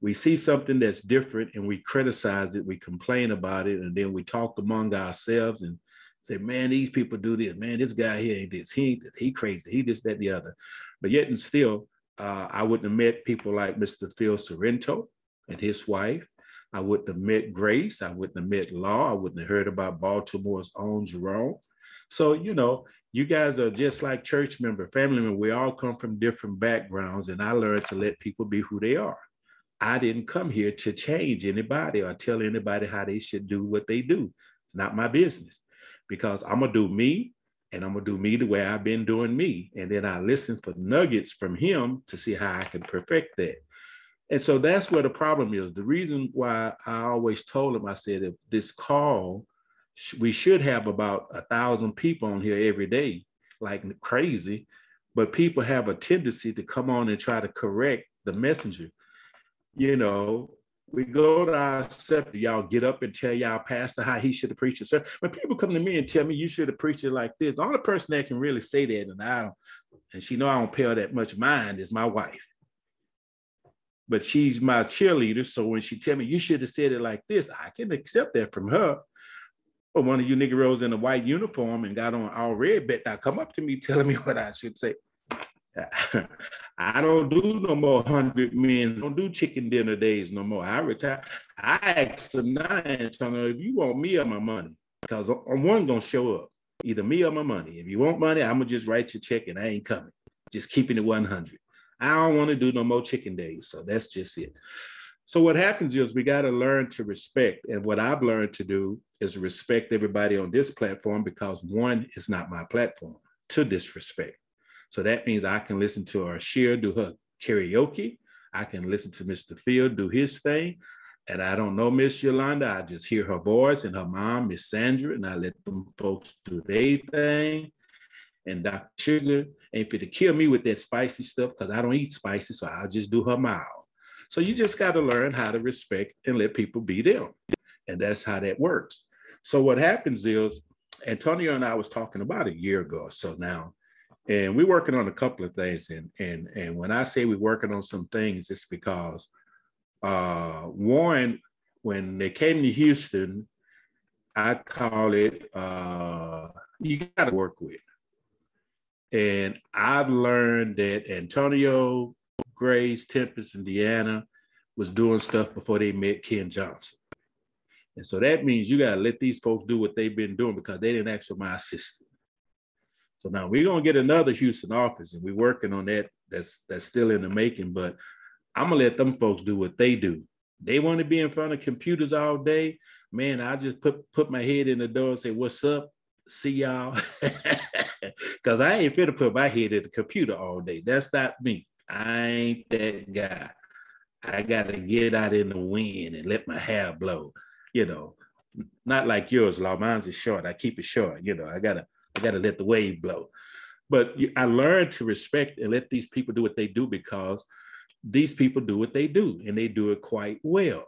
Speaker 9: we see something that's different and we criticize it, we complain about it, and then we talk among ourselves and say, man, these people do this. Man, this guy here ain't this. He. He crazy. He this, that, the other. But yet and still, uh, I wouldn't have met people like Mr. Phil Sorrento and his wife I wouldn't have met Grace. I wouldn't have met Law. I wouldn't have heard about Baltimore's own Jerome. So, you know, you guys are just like church member, family member. We all come from different backgrounds, and I learned to let people be who they are. I didn't come here to change anybody or tell anybody how they should do what they do. It's not my business because I'm going to do me and I'm going to do me the way I've been doing me. And then I listen for nuggets from him to see how I can perfect that. And so that's where the problem is. The reason why I always told him, I said, if this call, we should have about a thousand people on here every day, like crazy, but people have a tendency to come on and try to correct the messenger. You know, we go to our septic, y'all get up and tell y'all pastor how he should have preached it. So when people come to me and tell me you should have preached it like this, the only person that can really say that, and I don't, and she know I don't pay her that much mind, is my wife but she's my cheerleader. So when she tell me you should have said it like this, I can accept that from her. But one of you niggeros in a white uniform and got on all red bet now come up to me telling me what I should say. I don't do no more hundred men. Don't do chicken dinner days no more. I retire. I ask them now, Antonio, if you want me or my money, because I'm one gonna show up, either me or my money. If you want money, I'm gonna just write your check and I ain't coming. Just keeping it 100. I don't want to do no more chicken days. So that's just it. So what happens is we got to learn to respect. And what I've learned to do is respect everybody on this platform because one is not my platform to disrespect. So that means I can listen to Ashir do her karaoke. I can listen to Mr. Field do his thing. And I don't know Miss Yolanda. I just hear her voice and her mom, Miss Sandra, and I let them folks do their thing and Dr. Sugar ain't fit to kill me with that spicy stuff because I don't eat spicy, so I'll just do her mild. So you just got to learn how to respect and let people be them. And that's how that works. So what happens is Antonio and I was talking about a year ago or so now, and we're working on a couple of things. And and and when I say we're working on some things, it's because uh, Warren, when they came to Houston, I call it uh, you got to work with. And I've learned that Antonio, Grace, Tempest, and Deanna was doing stuff before they met Ken Johnson. And so that means you got to let these folks do what they've been doing because they didn't ask for my assistance. So now we're gonna get another Houston office, and we're working on that. That's that's still in the making, but I'm gonna let them folks do what they do. They want to be in front of computers all day. Man, I just put put my head in the door and say, "What's up? See y'all," because I ain't fit to put my head in the computer all day. That's not me. I ain't that guy. I gotta get out in the wind and let my hair blow. You know, not like yours, Law. Mine's is short. I keep it short. You know, I gotta I got to let the wave blow. But I learned to respect and let these people do what they do because these people do what they do and they do it quite well.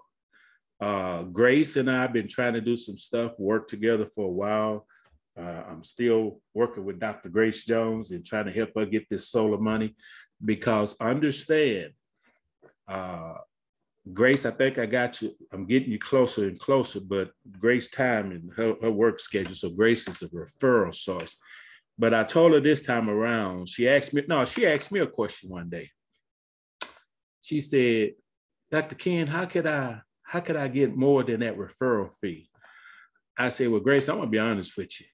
Speaker 9: Uh, Grace and I have been trying to do some stuff, work together for a while. Uh, I'm still working with Dr. Grace Jones and trying to help her get this solar money because understand, uh, Grace, I think I got you. I'm getting you closer and closer, but Grace time and her, her work schedule. So Grace is a referral source. But I told her this time around, she asked me, no, she asked me a question one day. She said, Dr. Ken, how could I, how could I get more than that referral fee? I said, Well, Grace, I'm gonna be honest with you.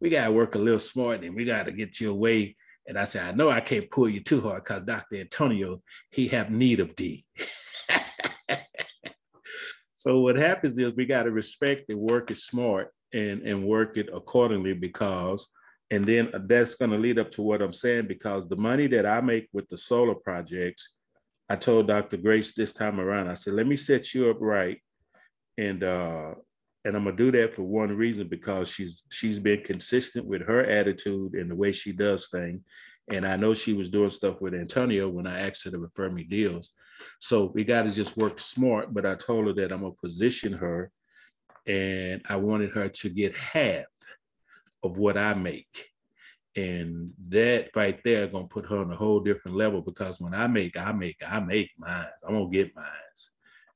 Speaker 9: We gotta work a little smart and we gotta get you away. And I said, I know I can't pull you too hard because Dr. Antonio, he have need of D. so what happens is we got to respect and work it smart and and work it accordingly because and then that's going to lead up to what i'm saying because the money that i make with the solar projects i told dr grace this time around i said let me set you up right and uh and i'm to do that for one reason because she's she's been consistent with her attitude and the way she does things and i know she was doing stuff with antonio when i asked her to refer me deals so we got to just work smart. But I told her that I'm gonna position her, and I wanted her to get half of what I make. And that right there gonna put her on a whole different level because when I make, I make, I make mines. I'm gonna get mines.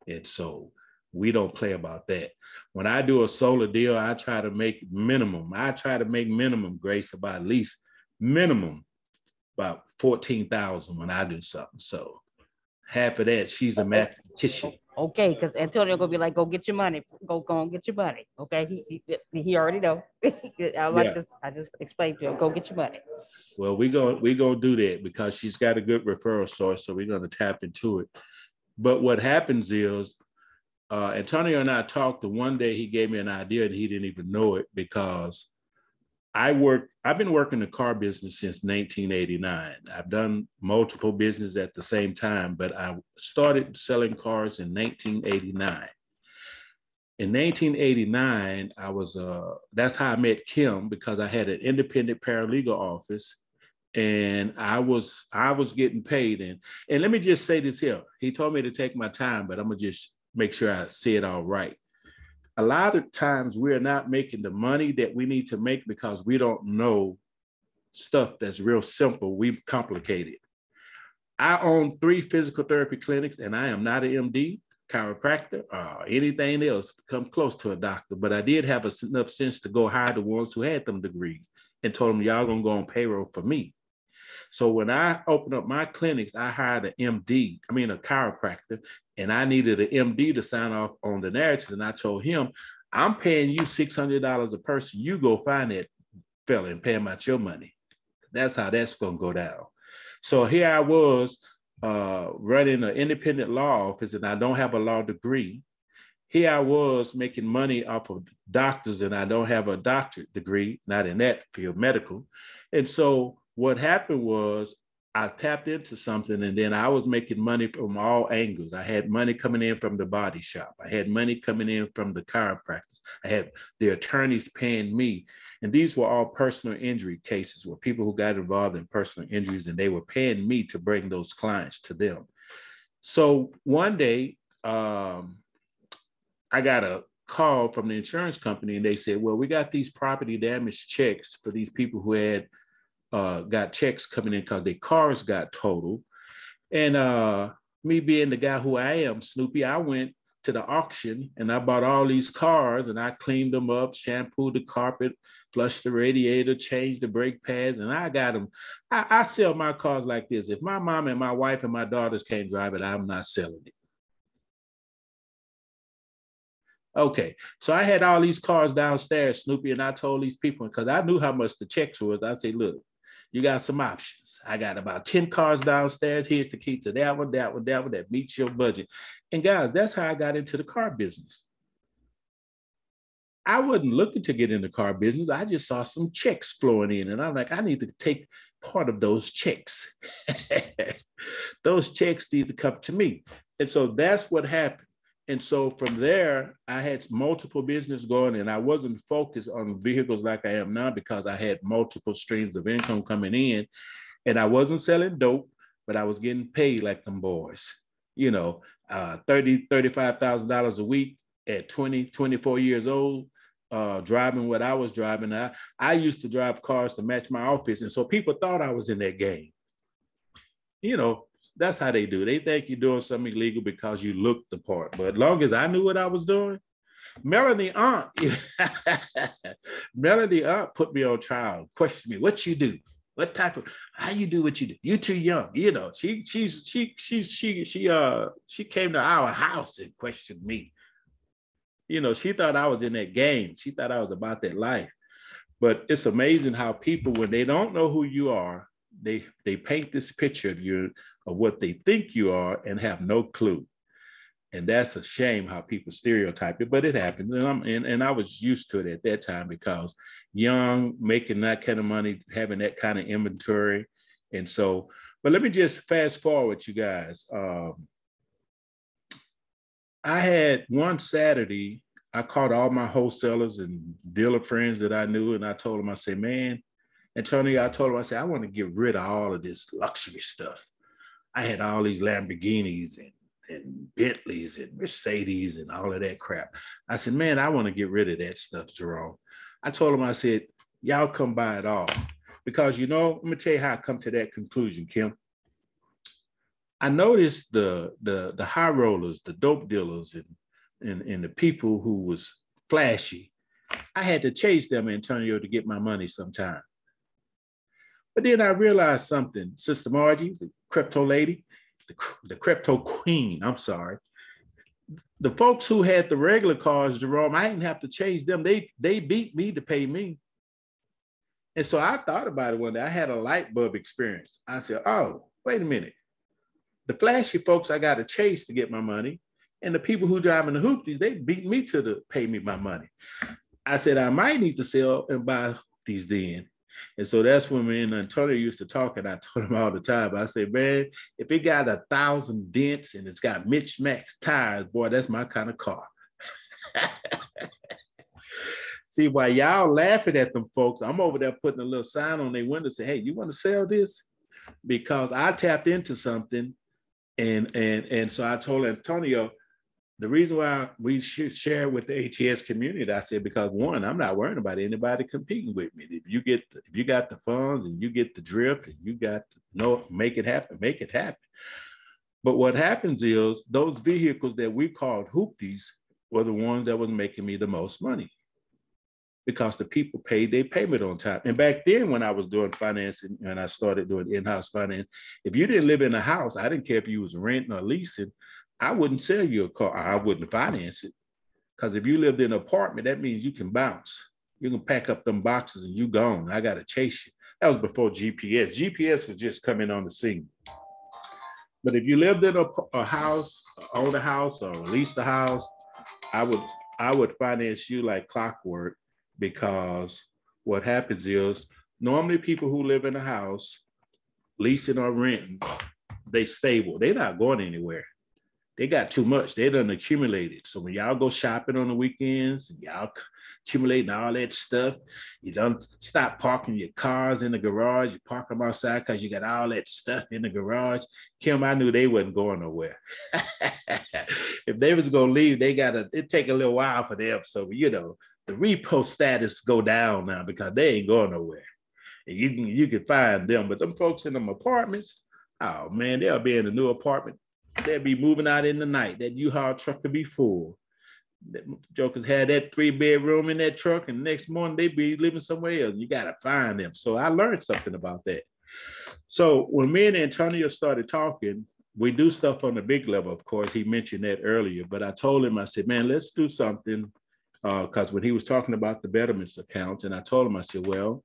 Speaker 9: And so we don't play about that. When I do a solar deal, I try to make minimum. I try to make minimum, Grace, about at least minimum about 14,000 when I do something. So half of that, she's a mathematician.
Speaker 2: Okay, because Antonio gonna be like, go get your money, go go and get your money. Okay, he he, he already know. I like
Speaker 9: Yeah.
Speaker 2: to I just explained to him, go get your money.
Speaker 9: Well, we go we gonna do that because she's got a good referral source, so we're gonna tap into it. But what happens is, uh, Antonio and I talked, the one day he gave me an idea, and he didn't even know it because I work. I've been working the car business since 1989. I've done multiple business at the same time, but I started selling cars in 1989. In 1989, I was uh that's how I met Kim because I had an independent paralegal office and I was I was getting paid and and let me just say this here. He told me to take my time, but I'm gonna just make sure I say it all right. A lot of times we're not making the money that we need to make because we don't know stuff that's real simple. We complicate it. I own three physical therapy clinics and I am not an MD, chiropractor, or anything else to come close to a doctor, but I did have enough sense to go hire the ones who had them degrees and told them, y'all gonna go on payroll for me. So when I opened up my clinics, I hired an MD, I mean a chiropractor, and I needed an MD to sign off on the narrative. And I told him, I'm paying you $600 a person. You go find that fella and pay him out your money. That's how that's gonna go down. So here I was uh, running an independent law office, and I don't have a law degree. Here I was making money off of doctors, and I don't have a doctorate degree, not in that field, medical. And so what happened was I tapped into something, and then I was making money from all angles. I had money coming in from the body shop. I had money coming in from the chiropractors. I had the attorneys paying me. And these were all personal injury cases where people who got involved in personal injuries and they were paying me to bring those clients to them. So one day, um, I got a call from the insurance company and they said, Well, we got these property damage checks for these people who had uh, got checks coming in because their cars got totaled. And uh, me being the guy who I am, Snoopy, I went to the auction and I bought all these cars and I cleaned them up, shampooed the carpet, flushed the radiator, changed the brake pads, and I got them. I, I sell my cars like this. If my mom and my wife and my daughters can't drive it, I'm not selling it. Okay, so I had all these cars downstairs, Snoopy, and I told these people because I knew how much the checks was. I say, look, you got some options. I got about 10 cars downstairs. Here's the key to that one, that one, that one that meets your budget. And guys, that's how I got into the car business. I wasn't looking to get in the car business. I just saw some checks flowing in, and I'm like, I need to take part of those checks. those checks need to come to me. And so that's what happened. And so from there, I had multiple business going, and I wasn't focused on vehicles like I am now because I had multiple streams of income coming in, and I wasn't selling dope, but I was getting paid like them boys, you know, uh, 30, $35,000 a week at 20, 24 years old, uh, driving what I was driving. I, I used to drive cars to match my office. And so people thought I was in that game. You know, that's how they do. They think you're doing something illegal because you look the part. But as long as I knew what I was doing, Melanie Aunt, Melanie Aunt put me on trial, questioned me, what you do? What type of how you do what you do? You too young, you know. She she's she she she she uh she came to our house and questioned me. You know, she thought I was in that game. She thought I was about that life. But it's amazing how people, when they don't know who you are, they they paint this picture of you of what they think you are and have no clue. And that's a shame how people stereotype it, but it happens. And, I'm, and, and I was used to it at that time because young, making that kind of money, having that kind of inventory. And so, but let me just fast forward, you guys. Um, I had one Saturday, I called all my wholesalers and dealer friends that I knew, and I told them, I said, man, Antonio, I told him, I said, I want to get rid of all of this luxury stuff. I had all these Lamborghinis and, and Bentleys and Mercedes and all of that crap. I said, man, I want to get rid of that stuff, Jerome. I told him, I said, y'all come buy it all. Because you know, let me tell you how I come to that conclusion, Kim. I noticed the the the high rollers, the dope dealers, and and, and the people who was flashy. I had to chase them, Antonio, to get my money sometime. But then I realized something, Sister Margie, the crypto lady, the, the crypto queen, I'm sorry. The folks who had the regular cars, Jerome, I didn't have to chase them. They they beat me to pay me. And so I thought about it one day. I had a light bulb experience. I said, oh, wait a minute. The flashy folks I got to chase to get my money. And the people who drive in the hoopties, they beat me to the pay me my money. I said, I might need to sell and buy these then. And so that's when me and Antonio used to talk, and I told him all the time. I said, man, if it got a thousand dents and it's got Mitch Max tires, boy, that's my kind of car. See, while y'all laughing at them folks, I'm over there putting a little sign on their window, say, hey, you want to sell this? Because I tapped into something. And and and so I told Antonio, the reason why we should share with the ATS community, I said, because one, I'm not worrying about anybody competing with me. If you get, if you got the funds and you get the drift and you got to know, make it happen, make it happen. But what happens is those vehicles that we called hoopties were the ones that was making me the most money because the people paid their payment on time. And back then, when I was doing financing and I started doing in-house finance, if you didn't live in a house, I didn't care if you was renting or leasing, I wouldn't sell you a car. I wouldn't finance it. Because if you lived in an apartment, that means you can bounce. You can pack up them boxes and you gone. I got to chase you. That was before GPS. GPS was just coming on the scene. But if you lived in a, a house, own a house, or leased a house, I would I would finance you like clockwork because what happens is normally people who live in a house, leasing or renting, they stable. They're not going anywhere they got too much. They done accumulated. So when y'all go shopping on the weekends, and y'all accumulating all that stuff, you don't stop parking your cars in the garage. You park them outside because you got all that stuff in the garage. Kim, I knew they wasn't going nowhere. if they was gonna leave, they gotta it take a little while for them. So you know the repo status go down now because they ain't going nowhere. And you can you can find them, but them folks in them apartments, oh man, they'll be in a new apartment they'll be moving out in the night. That U-Haul truck could be full. That jokers had that three bedroom in that truck, and next morning they'd be living somewhere else. You gotta find them. So I learned something about that. So when me and Antonio started talking, we do stuff on the big level, of course. He mentioned that earlier, but I told him, I said, man, let's do something. Because uh, when he was talking about the betterments accounts, and I told him, I said, well,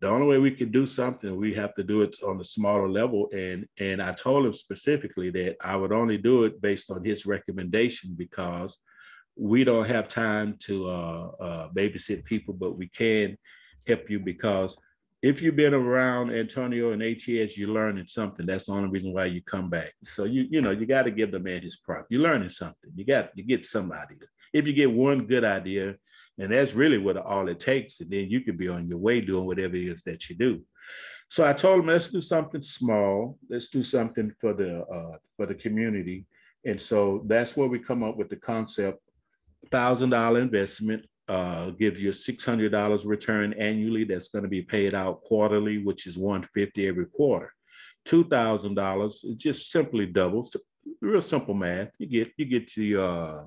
Speaker 9: the only way we can do something, we have to do it on a smaller level. And and I told him specifically that I would only do it based on his recommendation because we don't have time to uh, uh, babysit people, but we can help you because if you've been around Antonio and ATS, you're learning something. That's the only reason why you come back. So you you know you got to give the man his prop. You're learning something. You got you get some idea. If you get one good idea, and that's really what all it takes, and then you could be on your way doing whatever it is that you do. So I told him, let's do something small. Let's do something for the uh, for the community. And so that's where we come up with the concept: thousand dollar investment uh, gives you a $600 return annually that's going to be paid out quarterly, which is 150 every quarter. $2,000 is just simply double, real simple math. You get you get the uh,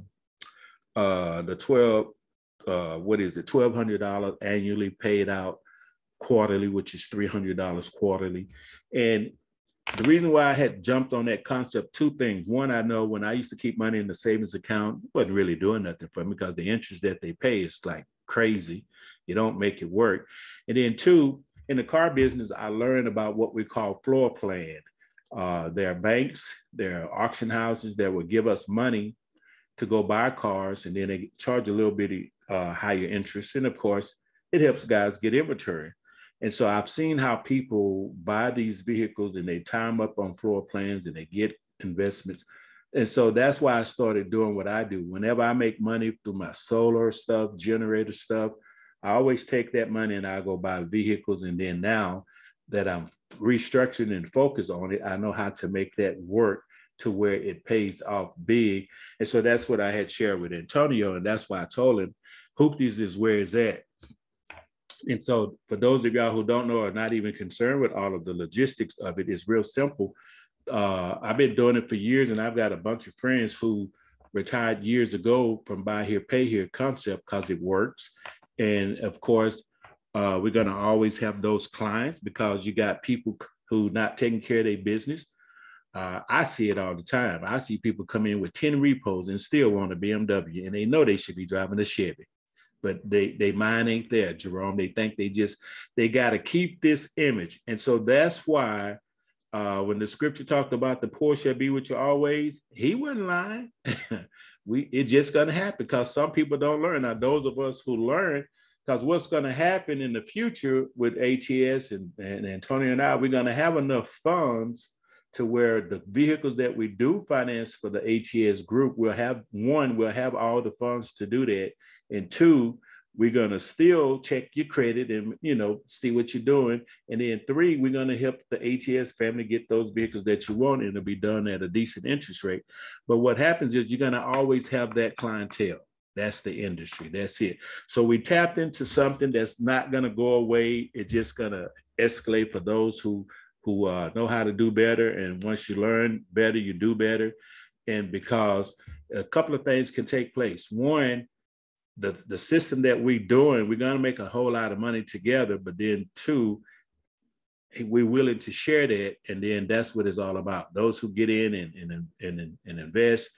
Speaker 9: uh, the 12 uh, what is it $1,200 annually paid out quarterly, which is $300 quarterly. And the reason why I had jumped on that concept, two things. One, I know when I used to keep money in the savings account, wasn't really doing nothing for me because the interest that they pay is like crazy. You don't make it work. And then two, in the car business, I learned about what we call floor plan. Uh, there are banks, there are auction houses that will give us money to go buy cars, and then they charge a little bit uh, higher interest. And of course, it helps guys get inventory. And so I've seen how people buy these vehicles and they time up on floor plans and they get investments. And so that's why I started doing what I do. Whenever I make money through my solar stuff, generator stuff, I always take that money and I go buy vehicles. And then now that I'm restructuring and focused on it, I know how to make that work to where it pays off big. And so that's what I had shared with Antonio. And that's why I told him Hoopties is where it's at. And so, for those of y'all who don't know or not even concerned with all of the logistics of it, it's real simple. Uh, I've been doing it for years, and I've got a bunch of friends who retired years ago from buy here, pay here concept because it works. And of course, uh, we're going to always have those clients because you got people who not taking care of their business. Uh, I see it all the time. I see people come in with 10 repos and still want a BMW, and they know they should be driving a Chevy but they they mind ain't there, Jerome. They think they just they got to keep this image, and so that's why uh, when the scripture talked about the poor shall be with you always, he wasn't lying. we it just gonna happen because some people don't learn. Now those of us who learn, because what's gonna happen in the future with ATS and, and Antonio and I, we're gonna have enough funds to where the vehicles that we do finance for the ATS group will have one, we'll have all the funds to do that. And two, we're gonna still check your credit and you know see what you're doing. And then three, we're gonna help the ATS family get those vehicles that you want, and it'll be done at a decent interest rate. But what happens is you're gonna always have that clientele. That's the industry. That's it. So we tapped into something that's not gonna go away. It's just gonna escalate for those who who uh, know how to do better. And once you learn better, you do better. And because a couple of things can take place. One, the, the system that we're doing, we're going to make a whole lot of money together. But then, two, we're willing to share that. And then that's what it's all about. Those who get in and, and, and, and invest,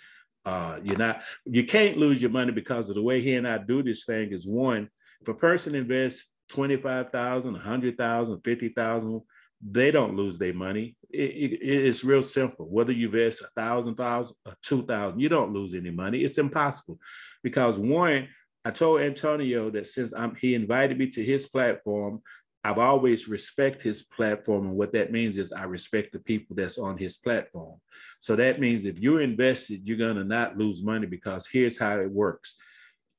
Speaker 9: uh, you're not, you can't lose your money because of the way he and I do this thing is one, if a person invests 25,000, 100,000, 50,000, they don't lose their money. It, it, it's real simple. Whether you invest a thousand thousand or two thousand, you don't lose any money. It's impossible because one, I told Antonio that since I'm, he invited me to his platform, I've always respect his platform. And what that means is I respect the people that's on his platform. So that means if you're invested, you're going to not lose money because here's how it works.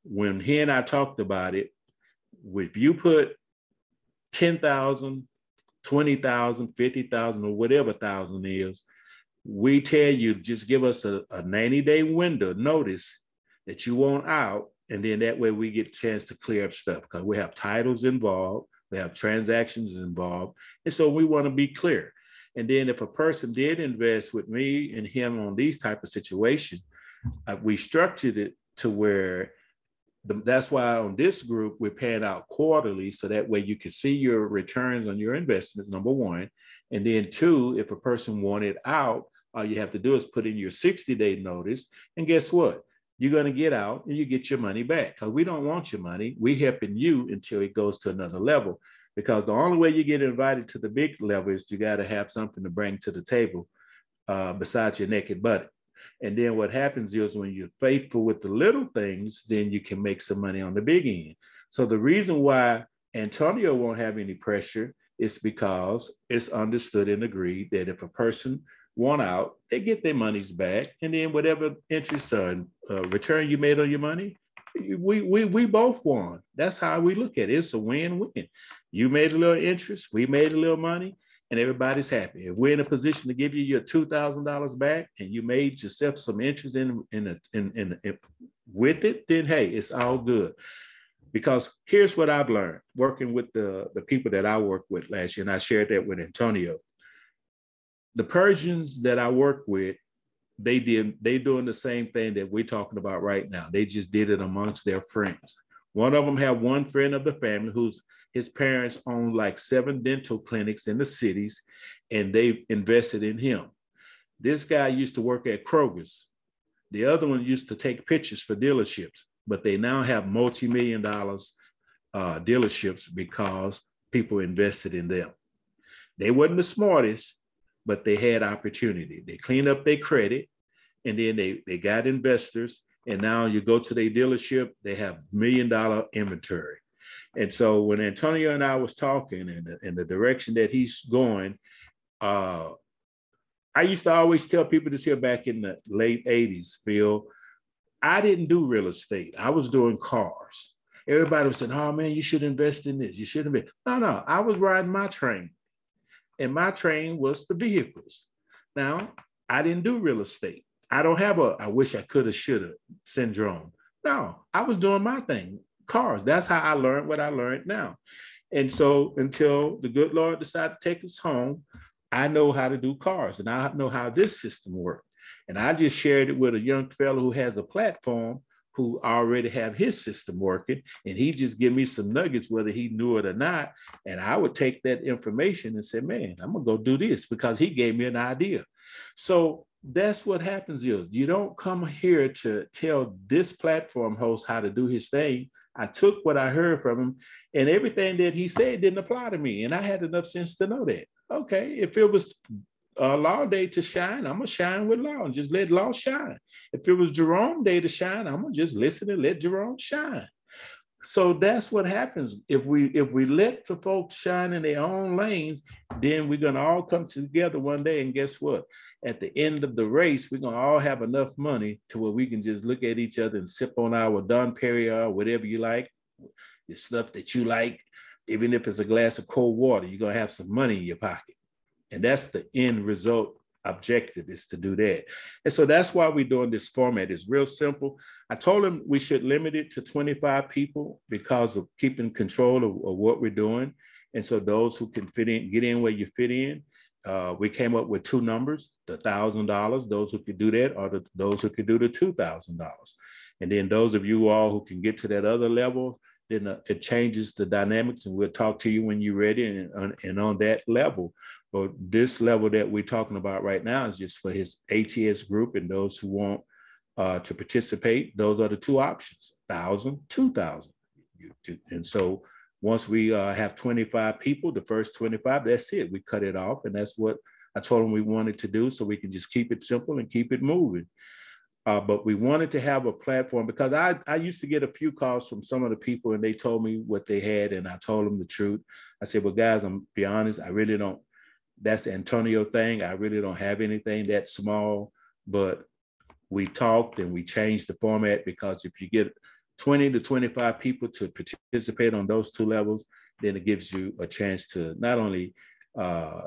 Speaker 9: When he and I talked about it, if you put 10,000, 20,000, 50,000, or whatever thousand is, we tell you just give us a, a 90 day window notice that you want out and then that way we get a chance to clear up stuff because we have titles involved, we have transactions involved. And so we want to be clear. And then if a person did invest with me and him on these type of situations, uh, we structured it to where the, that's why on this group we're paying out quarterly so that way you can see your returns on your investments number one and then two if a person wanted out All you have to do is put in your 60 day notice. And guess what? You're going to get out and you get your money back because we don't want your money. We helping you until it goes to another level. Because the only way you get invited to the big level is you got to have something to bring to the table uh, besides your naked butt. And then what happens is when you're faithful with the little things, then you can make some money on the big end. So the reason why Antonio won't have any pressure is because it's understood and agreed that if a person want out, they get their monies back, and then whatever interest or uh, return you made on your money, we we we both won. That's how we look at it. It's a win-win. You made a little interest, we made a little money, and everybody's happy. If we're in a position to give you your two thousand dollars back, and you made yourself some interest in in, a, in, in, in with it, then hey, it's all good. Because here's what I've learned working with the, the people that I worked with last year, and I shared that with Antonio. The Persians that I work with, they did they doing the same thing that we're talking about right now. They just did it amongst their friends. One of them had one friend of the family whose his parents own like seven dental clinics in the cities, and they invested in him. This guy used to work at Kroger's. The other one used to take pictures for dealerships but they now have multi-million dollars uh, dealerships because people invested in them. They wasn't the smartest, but they had opportunity. They cleaned up their credit, and then they they got investors. And now you go to their dealership, they have million dollar inventory. And so when Antonio and I was talking in the, in the direction that he's going, uh, I used to always tell people this here back in the late 80s, Phil, I didn't do real estate. I was doing cars. Everybody was saying, oh man, you should invest in this. You should invest. No, no, I was riding my train. And my train was the vehicles. Now, I didn't do real estate. I don't have a I wish I could have, should have syndrome. No, I was doing my thing, cars. That's how I learned what I learned now. And so until the good Lord decided to take us home, I know how to do cars and I know how this system works. And I just shared it with a young fellow who has a platform who already have his system working. And he just give me some nuggets, whether he knew it or not. And I would take that information and say, man, I'm gonna go do this because he gave me an idea. So that's what happens is you don't come here to tell this platform host how to do his thing. I took what I heard from him and everything that he said didn't apply to me. And I had enough sense to know that. Okay, if it was uh, Law Day to shine, I'm gonna shine with Law and just let Law shine. If it was Jerome Day to shine, I'm gonna just listen and let Jerome shine. So that's what happens if we if we let the folks shine in their own lanes, then we're gonna all come together one day. And guess what? At the end of the race, we're gonna all have enough money to where we can just look at each other and sip on our Dom Perignon, whatever you like, the stuff that you like. Even if it's a glass of cold water, you're gonna have some money in your pocket. And that's the end result objective is to do that. And so that's why we're doing this format. It's real simple. I told him we should limit it to 25 people because of keeping control of, of what we're doing. And so those who can fit in, get in where you fit in. Uh, we came up with two numbers, the thousand dollars, those who could do that, or the, those who could do the two thousand dollars. And then those of you all who can get to that other level, then uh, it changes the dynamics and we'll talk to you when you're ready and, and on that level but this level that we're talking about right now is just for his ATS group and those who want uh, to participate. Those are the two options: thousand, two thousand. And so once we uh, have 25 people, the first 25, that's it. We cut it off, and that's what I told him we wanted to do, so we can just keep it simple and keep it moving. Uh, but we wanted to have a platform because I, I used to get a few calls from some of the people and they told me what they had and I told them the truth. I said, well, guys, I'm be honest, I really don't that's the Antonio thing. I really don't have anything that small, but we talked and we changed the format because if you get 20 to 25 people to participate on those two levels, then it gives you a chance to not only uh,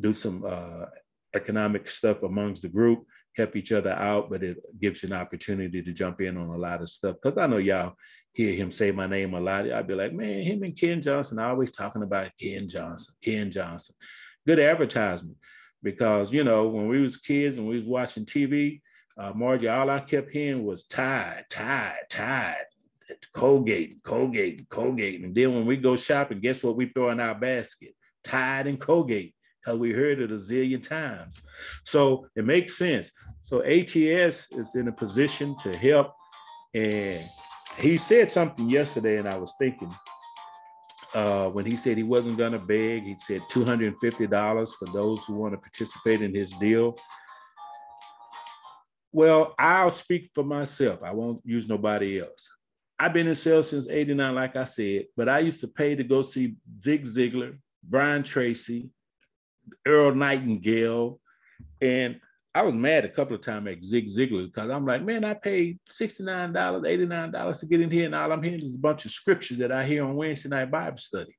Speaker 9: do some uh, economic stuff amongst the group, help each other out, but it gives you an opportunity to jump in on a lot of stuff. Because I know y'all hear him say my name a lot. I'd be like, man, him and Ken Johnson always talking about Ken Johnson, Ken Johnson good advertisement because you know when we was kids and we was watching TV, uh, Margie, all I kept hearing was Tide, Tide, Tide, Colgate, Colgate, Colgate, and then when we go shopping, guess what we throw in our basket? Tide and Colgate. Because we heard it a zillion times. So it makes sense. So ATS is in a position to help. And he said something yesterday, and I was thinking, uh, when he said he wasn't going to beg, he said $250 for those who want to participate in his deal. Well, I'll speak for myself. I won't use nobody else. I've been in sales since 89, like I said, but I used to pay to go see Zig Ziglar, Brian Tracy, Earl Nightingale. And I was mad a couple of times at Zig Ziglar because I'm like, man, I paid $69, $89 to get in here, and all I'm hearing is a bunch of scriptures that I hear on Wednesday night Bible study.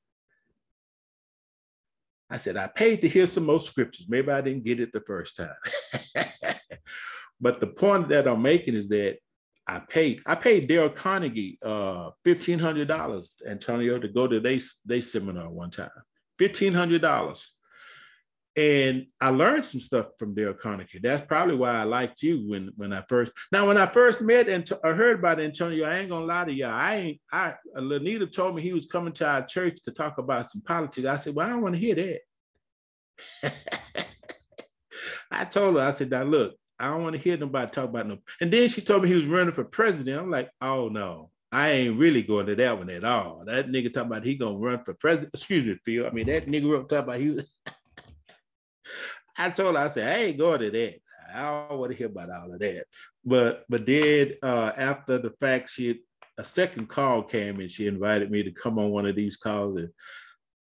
Speaker 9: I said, I paid to hear some more scriptures. Maybe I didn't get it the first time. but the point that I'm making is that I paid, I paid Dale Carnegie uh, $1,500, Antonio, to go to their they seminar one time. $1,500 and I learned some stuff from Dale Carnegie. That's probably why I liked you when when I first. Now, when I first met and I heard about Antonio, I ain't gonna lie to y'all. I ain't. I Lanita told me he was coming to our church to talk about some politics. I said, well, I don't want to hear that. I told her, I said, now look, I don't want to hear nobody talk about no. And then she told me he was running for president. I'm like, oh no, I ain't really going to that one at all. That nigga talking about he gonna run for president. Excuse me, Phil. I mean, that nigga talking about he was. I told her, I said, I ain't going to that. I don't want to hear about all of that. But but then uh, after the fact, she a second call came and she invited me to come on one of these calls and,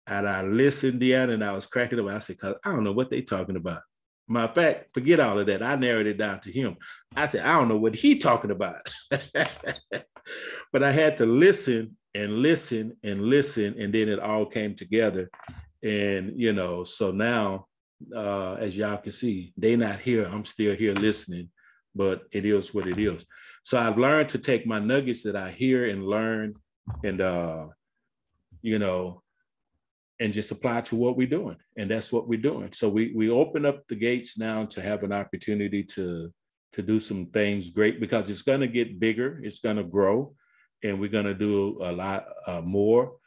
Speaker 9: and I listened in and I was cracking up. I said, cause I don't know what they talking about. My fact, forget all of that. I narrowed it down to him. I said, I don't know what he talking about. but I had to listen and listen and listen, and then it all came together. And you know, so now uh, as y'all can see, they not here. I'm still here listening, but it is what it is. So I've learned to take my nuggets that I hear and learn, and uh, you know, and just apply to what we're doing, and that's what we're doing. So we we open up the gates now to have an opportunity to to do some things great because it's going to get bigger, it's going to grow, and we're going to do a lot uh, more.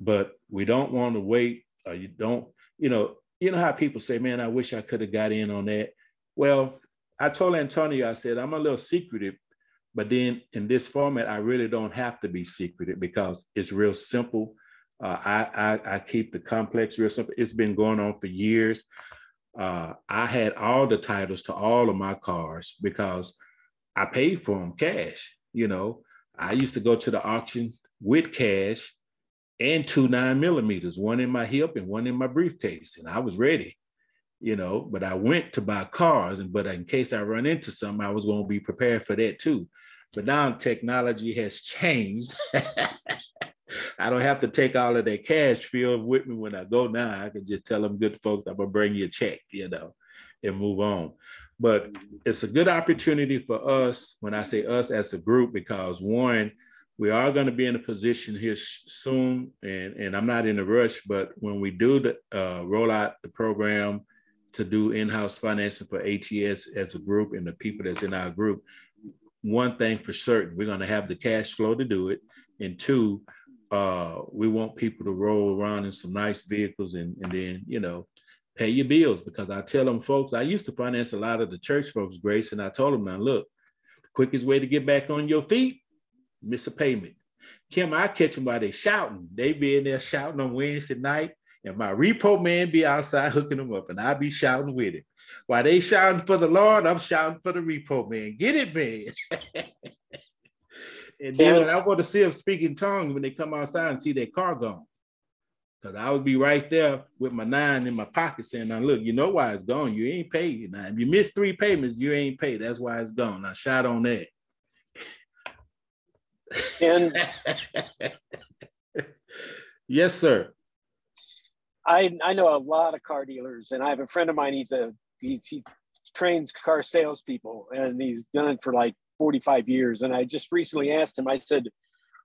Speaker 9: But we don't want to wait. Uh, you don't, you know, you know how people say, man, I wish I could have got in on that. Well, I told Antonio, I said, I'm a little secretive, but then in this format, I really don't have to be secretive because it's real simple. Uh, I, I, I keep the complex real simple. It's been going on for years. Uh, I had all the titles to all of my cars because I paid for them cash. You know, I used to go to the auction with cash and two nine millimeters, one in my hip and one in my briefcase. And I was ready, you know, but I went to buy cars. And but in case I run into something, I was going to be prepared for that too. But now technology has changed. I don't have to take all of that cash field with me when I go now. I can just tell them good folks, I'm gonna bring you a check, you know, and move on. But it's a good opportunity for us, when I say us as a group, because one, we are going to be in a position here soon, and, and I'm not in a rush, but when we do the uh, roll out the program to do in-house financing for ATS as a group and the people that's in our group, one thing for certain, we're going to have the cash flow to do it. And two, uh, we want people to roll around in some nice vehicles and, and then, you know, pay your bills because I tell them folks, I used to finance a lot of the church folks, Grace, and I told them, now look, the quickest way to get back on your feet miss a payment. Kim, I catch them while they shouting. They be in there shouting on Wednesday night, and my repo man be outside hooking them up, and I be shouting with it. While they shouting for the Lord, I'm shouting for the repo man. Get it, man. and then I want to see them speaking tongues when they come outside and see their car gone. Because I would be right there with my nine in my pocket saying, now look, you know why it's gone. You ain't paid. Now, if you miss three payments, you ain't paid. That's why it's gone. Now shout on that.
Speaker 11: And
Speaker 9: yes, sir.
Speaker 11: I I know a lot of car dealers, and I have a friend of mine. He's a he, he trains car salespeople, and he's done it for like 45 years. And I just recently asked him. I said,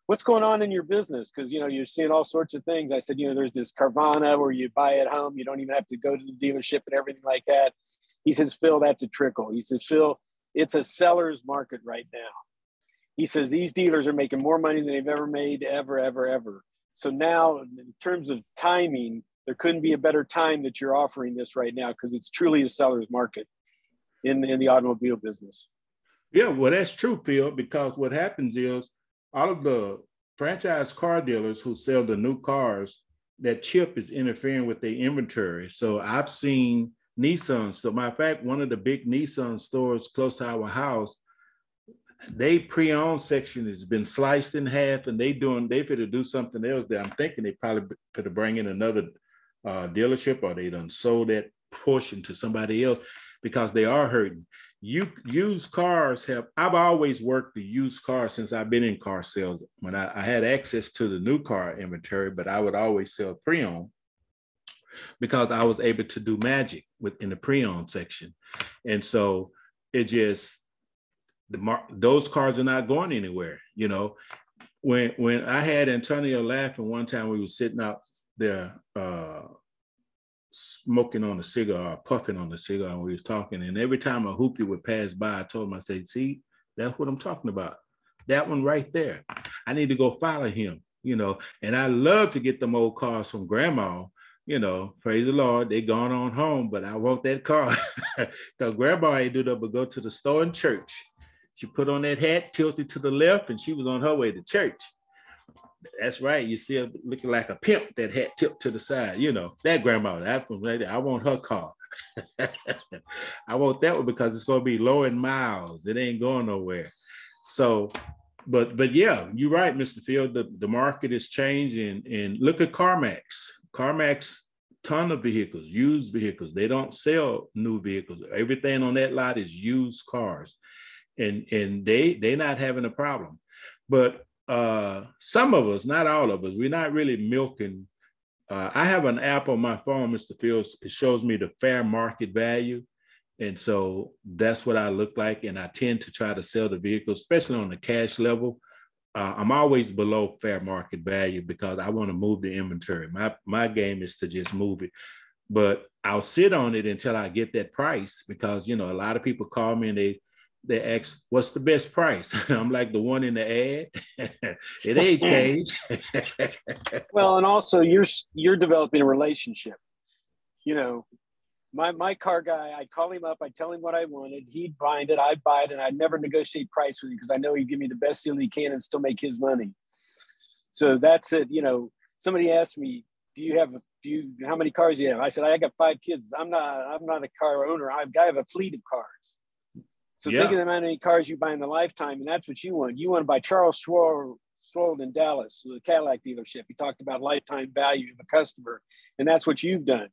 Speaker 11: "What's going on in your business?" Because you know you're seeing all sorts of things. I said, "You know, there's this Carvana where you buy at home. You don't even have to go to the dealership and everything like that." He says, "Phil, that's a trickle." He says, "Phil, it's a seller's market right now." He says these dealers are making more money than they've ever made ever ever ever so now in terms of timing there couldn't be a better time that you're offering this right now because it's truly a seller's market in, in the automobile business.
Speaker 9: Yeah, well, that's true, Phil, because what happens is all of the franchise car dealers who sell the new cars, that chip is interfering with their inventory. So I've seen Nissan. So, matter of fact, one of the big Nissan stores close to our house, they pre-owned section has been sliced in half, and they doing they could do something else. There, I'm thinking they probably could have bring in another uh, dealership, or they done sold that portion to somebody else because they are hurting. You used cars have I've always worked the used car since I've been in car sales. When I, I had access to the new car inventory, but I would always sell pre-owned because I was able to do magic within the pre-owned section. And so it just the mar- those cars are not going anywhere. You know, when when I had Antonio laughing one time, we were sitting out there uh, smoking on a cigar, puffing on the cigar, and we was talking. And every time a hoopty would pass by, I told him, I said, "See, that's what I'm talking about. That one right there. I need to go follow him." You know, and I love to get them old cars from grandma you know, praise the Lord, they gone on home, but I want that car. Because grandma ain't do that but go to the store and church. She put on that hat, tilted to the left, and she was on her way to church. That's right. You see her looking like a pimp, that hat tipped to the side. You know, that grandma, that one right there. I want her car. I want that one because it's going to be low in miles. It ain't going nowhere. So, but but yeah, you're right, Mr. Field. The, the market is changing. And look at CarMax. CarMax, ton of vehicles, used vehicles. They don't sell new vehicles. Everything on that lot is used cars, and and they they not having a problem. But uh, some of us, not all of us, we're not really milking. Uh, I have an app on my phone, Mr. Fields. It shows me the fair market value. And so that's what I look like. And I tend to try to sell the vehicle, especially on the cash level uh, I'm always below fair market value because I want to move the inventory. My my game is to just move it, but I'll sit on it until I get that price because you know a lot of people call me and they they ask what's the best price. I'm like the one in the ad. it ain't changed.
Speaker 11: well, and also you're you're developing a relationship. You know, my my car guy, I'd call him up, I'd tell him what I wanted, he'd bind it, I'd buy it, and I'd never negotiate price with him because I know he'd give me the best deal he can and still make his money. So that's it. You know, somebody asked me, "Do you have? Do you? How many cars do you have?" I said, "I got five kids. I'm not. I'm not a car owner. I've, I have a fleet of cars." So yeah. think of the amount of cars you buy in a lifetime, and that's what you want. You want to buy Charles Schwab, Schwab in Dallas, the Cadillac dealership. He talked about lifetime value of a customer, and that's what you've done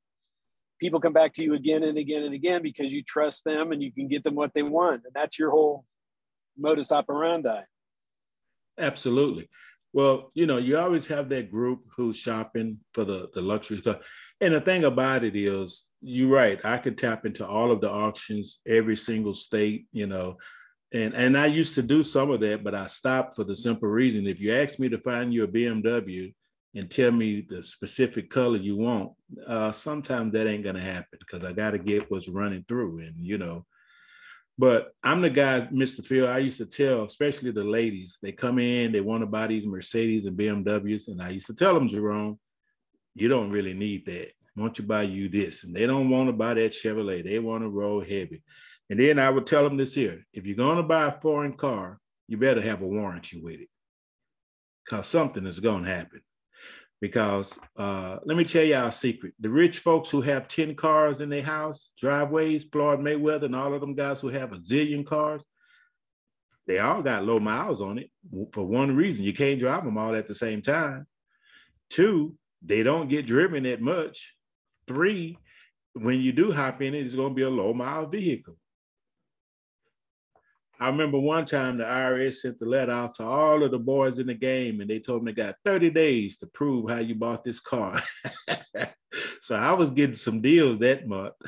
Speaker 11: people come back to you again and again and again because you trust them and you can get them what they want. And that's your whole modus operandi.
Speaker 9: Absolutely. Well, you know, you always have that group who's shopping for the, the luxury stuff. And the thing about it is, you're right. I could tap into all of the auctions, every single state, you know, and and I used to do some of that, but I stopped for the simple reason: if you ask me to find you a BMW, and tell me the specific color you want, uh, sometimes that ain't gonna happen because I gotta get what's running through. And you know, but I'm the guy, Mr. Phil. I used to tell, especially the ladies, they come in, they want to buy these Mercedes and BMWs, and I used to tell them, Jerome, you don't really need that. Don't you buy you this? And they don't want to buy that Chevrolet. They want to roll heavy. And then I would tell them this here: if you're gonna buy a foreign car, you better have a warranty with it, because something is gonna happen because uh, let me tell y'all a secret. The rich folks who have 10 cars in their house, driveways, Floyd Mayweather, and all of them guys who have a zillion cars, they all got low miles on it for one reason. You can't drive them all at the same time. Two, they don't get driven that much. Three, when you do hop in it, it's going to be a low mile vehicle. I remember one time the IRS sent the letter out to all of the boys in the game, and they told them they got 30 days to prove how you bought this car. so I was getting some deals that month.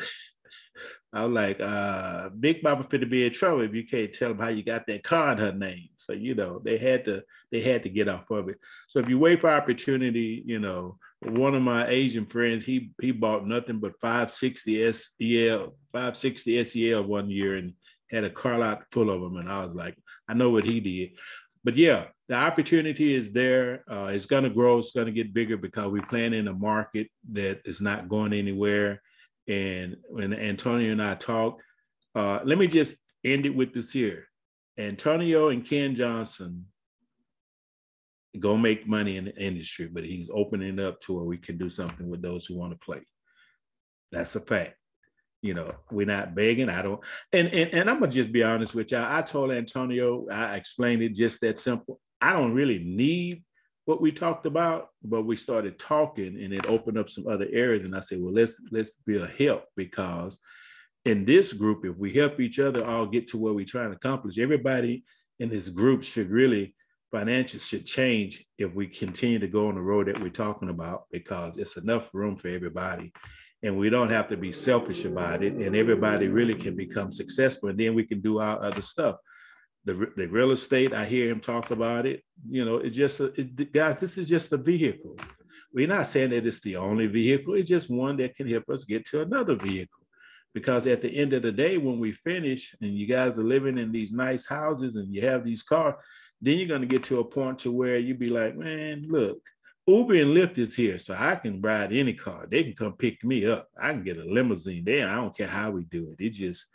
Speaker 9: I was like, uh, Big Mama fit to be in trouble if you can't tell them how you got that car in her name. So you know they had to they had to get off of it. So if you wait for opportunity, you know, one of my Asian friends he he bought nothing but 560 SEL 560 SEL one year and had a car lot full of them. And I was like, I know what he did. but yeah, the opportunity is there. Uh, it's going to grow. It's going to get bigger because we plan in a market that is not going anywhere. And when Antonio and I talk, uh, let me just end it with this here. Antonio and Ken Johnson go make money in the industry, but he's opening up to where we can do something with those who want to play. That's a fact. You know, we're not begging. I don't, and and, and I'm gonna just be honest with y'all. I told Antonio, I explained it just that simple. I don't really need what we talked about, but we started talking and it opened up some other areas. And I said, well, let's let's be a help because in this group, if we help each other all get to where we're trying to accomplish, everybody in this group should really financials should change if we continue to go on the road that we're talking about because it's enough room for everybody. And we don't have to be selfish about it. And everybody really can become successful and then we can do our other stuff the, the real estate i hear him talk about it you know it's just it, guys this is just a vehicle we're not saying that it's the only vehicle it's just one that can help us get to another vehicle because at the end of the day when we finish and you guys are living in these nice houses and you have these cars then you're going to get to a point to where you be like man look Uber and Lyft is here, so I can ride any car. They can come pick me up. I can get a limousine there. I don't care how we do it. It just,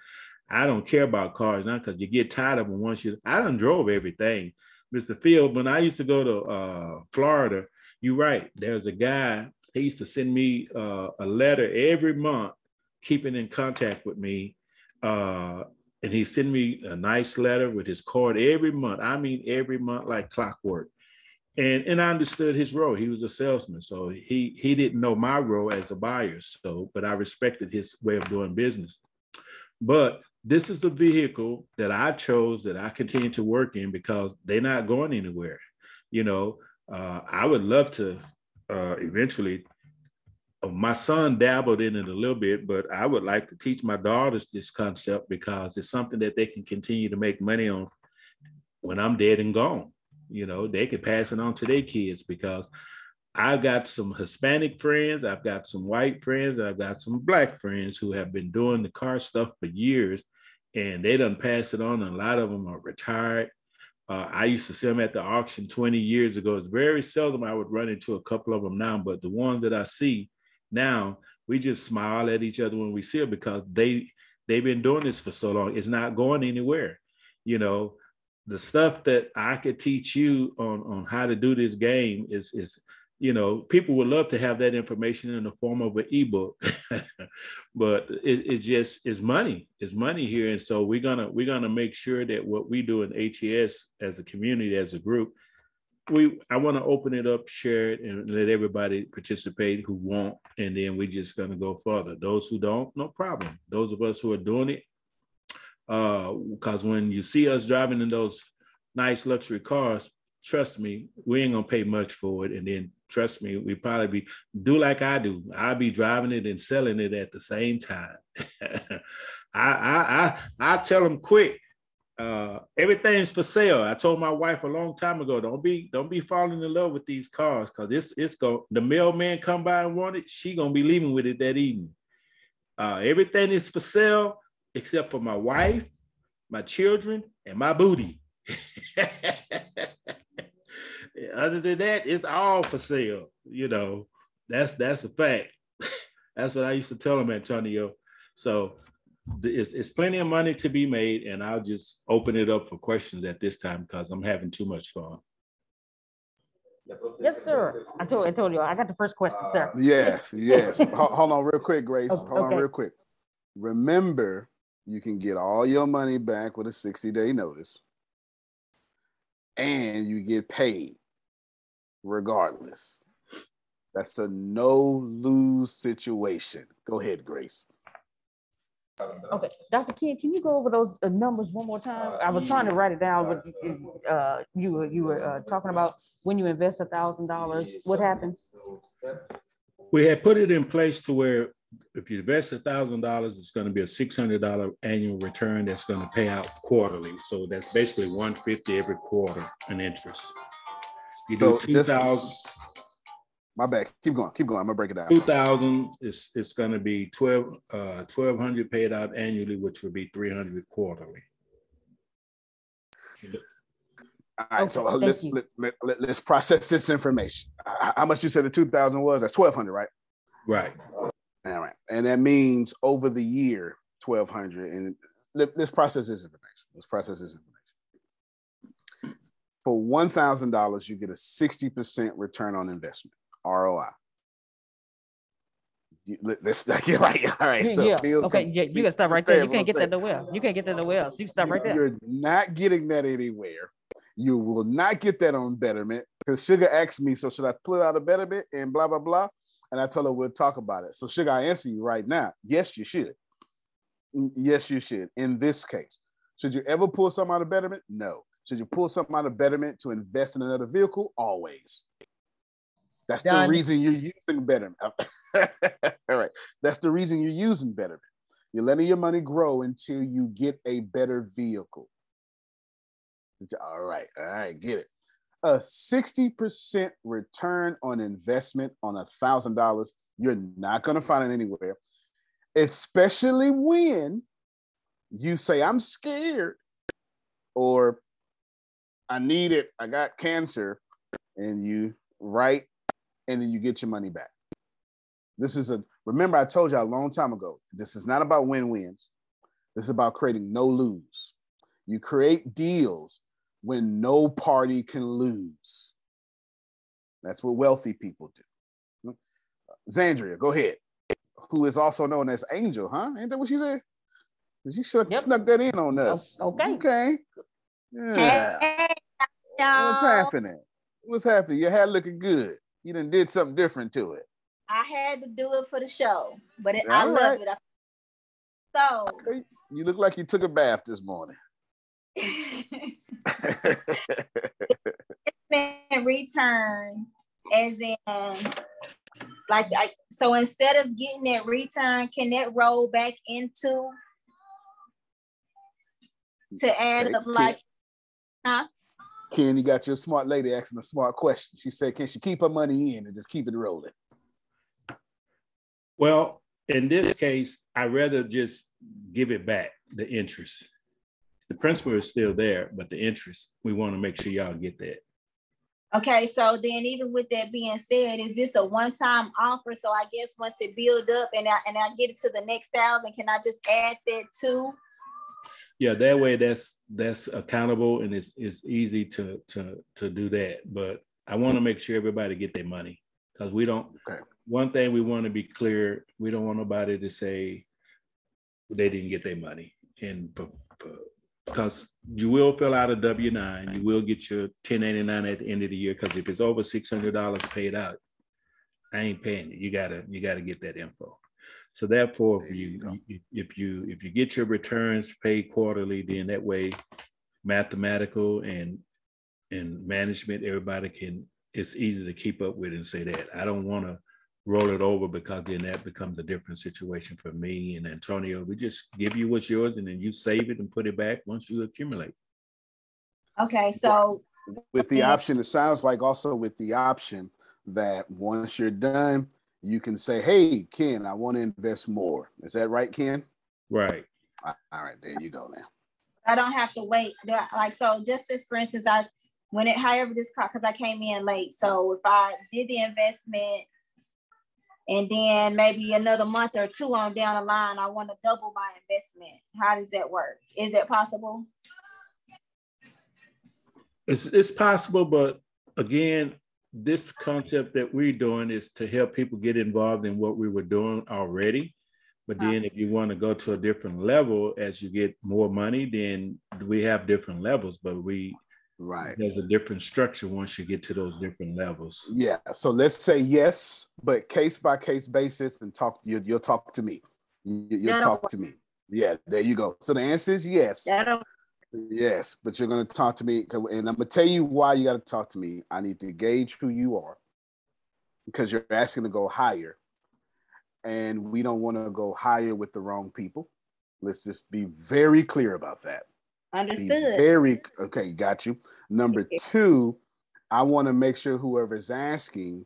Speaker 9: I don't care about cars now because you get tired of them once you. I done drove everything, Mr. Field. When I used to go to uh, Florida, you're right. There's a guy. He used to send me uh, a letter every month, keeping in contact with me. Uh, and he sent me a nice letter with his card every month. I mean, every month like clockwork and and I understood his role. He was a salesman, so he he didn't know my role as a buyer. So, but I respected his way of doing business. But this is a vehicle that I chose that I continue to work in because they're not going anywhere. You know, uh, I would love to uh, eventually. Uh, my son dabbled in it a little bit, but I would like to teach my daughters this concept because it's something that they can continue to make money on when I'm dead and gone you know, they could pass it on to their kids because I've got some Hispanic friends, I've got some white friends, I've got some black friends who have been doing the car stuff for years and they don't pass it on. And a lot of them are retired. Uh, I used to see them at the auction 20 years ago. It's very seldom I would run into a couple of them now, but the ones that I see now, we just smile at each other when we see them because they they've been doing this for so long. It's not going anywhere. You know, the stuff that I could teach you on on how to do this game is is you know people would love to have that information in the form of an ebook but it, it just is money it's money here. And so we're gonna we're gonna make sure that what we do in ats as a community as a group we i want to open it up share it and let everybody participate who want. And then we're just to go further. Those who don't no problem. Those of us who are doing it because uh, when you see us driving in those nice luxury cars, trust me, we ain't gonna pay much for it. And then trust me, we probably be do like I do. I'll be driving it and selling it at the same time. I, I I I tell them quick. Uh, everything's for sale. I told my wife a long time ago, don't be don't be falling in love with these cars because it's it's go the mailman come by and want it, she gonna be leaving with it that evening. Uh, everything is for sale except for my wife, my children, and my booty. Other than that, it's all for sale. You know, that's that's a fact. that's what I used to tell him, Antonio. So it's, it's plenty of money to be made, and I'll just open it up for questions at this time because I'm having too much fun.
Speaker 2: Yes, sir. I told, I told you, I got the first question, sir.
Speaker 3: Uh, yeah, yes. hold on real quick, Grace. Oh, hold okay. on real quick. Remember, you can get all your money back with a 60 day notice and you get paid regardless. That's a no lose situation. Go ahead, Grace.
Speaker 2: Okay, Dr. King, can you go over those uh, numbers one more time? I was trying to write it down, but uh, you were you were uh, talking about when you invest a thousand dollars, what happens?
Speaker 9: We had put it in place to where if you invest a thousand dollars, it's going to be a six hundred dollar annual return that's going to pay out quarterly. So that's basically one fifty every quarter in interest. You do so two thousand.
Speaker 3: My bad. Keep going. Keep going. I'm gonna break it down.
Speaker 9: Two thousand is it's going to be twelve uh twelve hundred paid out annually, which would be three hundred quarterly.
Speaker 3: All right, so
Speaker 2: Okay,
Speaker 3: let's
Speaker 2: thank
Speaker 3: let, let, let, us process this information. Uh, How much you said the 2000 was? That's 1200, right?
Speaker 9: Right.
Speaker 3: All right. And that means over the year 1200 and let, let's process this information. Let's process this information. For $1000 you get a 60% return on investment, ROI. You- Let's get right. All right. So
Speaker 2: yeah. Okay. Yeah. You can stop right there. You can't get that nowhere. You can't get that nowhere else. You can stop right there.
Speaker 3: You're not getting that anywhere. You will not get that on Betterment because Sugar asked me, so should I put out a Betterment and blah blah blah? And I told her we'll talk about it. So Sugar, I answer you right now. Yes, you should. Mm, Yes, you should. In this case, should you ever pull something out of Betterment? No. Should you pull something out of Betterment to invest in another vehicle? Always. That's
Speaker 6: Done.
Speaker 3: the reason you're using Betterment. All right. That's the reason you're using Betterment. You're letting your money grow until you get a better vehicle. All right, all right, get it. A 60% return on investment on a thousand dollars, you're not gonna find it anywhere, especially when you say, I'm scared, or I need it, I got cancer, and you write, and then you get your money back. This is a remember, I told you a long time ago, this is not about win-wins. This is about creating no lose. You create deals when no party can lose. That's what wealthy people do. Xandria, go ahead. Who is also known as Angel, huh? Ain't that what she said? She snuck,
Speaker 2: Yep.
Speaker 3: snuck that in on oh, us.
Speaker 2: Okay.
Speaker 3: Okay. Yeah. What's happening? What's happening? Your hair looking good. You done did something different to it.
Speaker 12: I had to do it for the show, but it, I
Speaker 3: All
Speaker 12: love it. So
Speaker 3: Okay. You look like you took a bath this morning.
Speaker 12: in return, as in, like, I, so instead of getting that return, can that roll back into to add
Speaker 3: Okay,
Speaker 12: up like, huh?
Speaker 3: Ken, you got your smart lady asking a smart question. She said, Can she keep her money in and just keep it rolling?
Speaker 9: Well, in this case, I'd rather just give it back, the interest. The principal is still there, but the interest, we want to make sure y'all get that.
Speaker 12: Okay, so then even with that being said, is this a one-time offer? So I guess once it build up and I and I get it to the next thousand, can I just add that too?
Speaker 9: Yeah, that way that's that's accountable and it's it's easy to to to do that. But I want to make sure everybody get their money because we don't.
Speaker 3: Okay.
Speaker 9: One thing we want to be clear: we don't want nobody to say they didn't get their money, and because you will fill out a W nine, you will get your ten eighty nine at the end of the year. Because if it's over six hundred dollars paid out, I ain't paying it. You gotta you gotta get that info. So therefore, if
Speaker 3: There you
Speaker 9: you, you- if you if you get your returns paid quarterly, then that way, mathematical and and management, everybody can. It's easy to keep up with and say that. I don't want to roll it over because then that becomes a different situation for me and Antonio. We just give you what's yours and then you save it and put it back once you accumulate.
Speaker 12: Okay, so
Speaker 3: With the option, it sounds like also with the option that once you're done, you can say, Hey, Ken, I want to invest more. Is that right, Ken?
Speaker 9: Right.
Speaker 3: All right, there you go now.
Speaker 12: I don't have to wait. Like so, just as for instance, I when it however this car because I came in late. So if I did the investment and then maybe another month or two on down the line, I want to double my investment. How does that work? Is that possible?
Speaker 9: It's it's possible, but again, this concept that we're doing is to help people get involved in what we were doing already. But then if you want to go to a different level as you get more money, then we have different levels, but we
Speaker 3: Right.
Speaker 9: there's a different structure once you get to those different levels.
Speaker 3: Yeah. So let's say yes, but case by case basis and talk, you, you'll talk to me. You, you'll
Speaker 12: That'll
Speaker 3: talk to me. Yeah, there you go. So the answer is yes.
Speaker 12: That'll
Speaker 3: Yes, but you're going to talk to me, and I'm going to tell you why you got to talk to me. I need to gauge who you are because you're asking to go higher, and we don't want to go higher with the wrong people. Let's just be very clear about that. Be
Speaker 12: understood.
Speaker 3: very okay. Got you. Number two, I want to make sure whoever's asking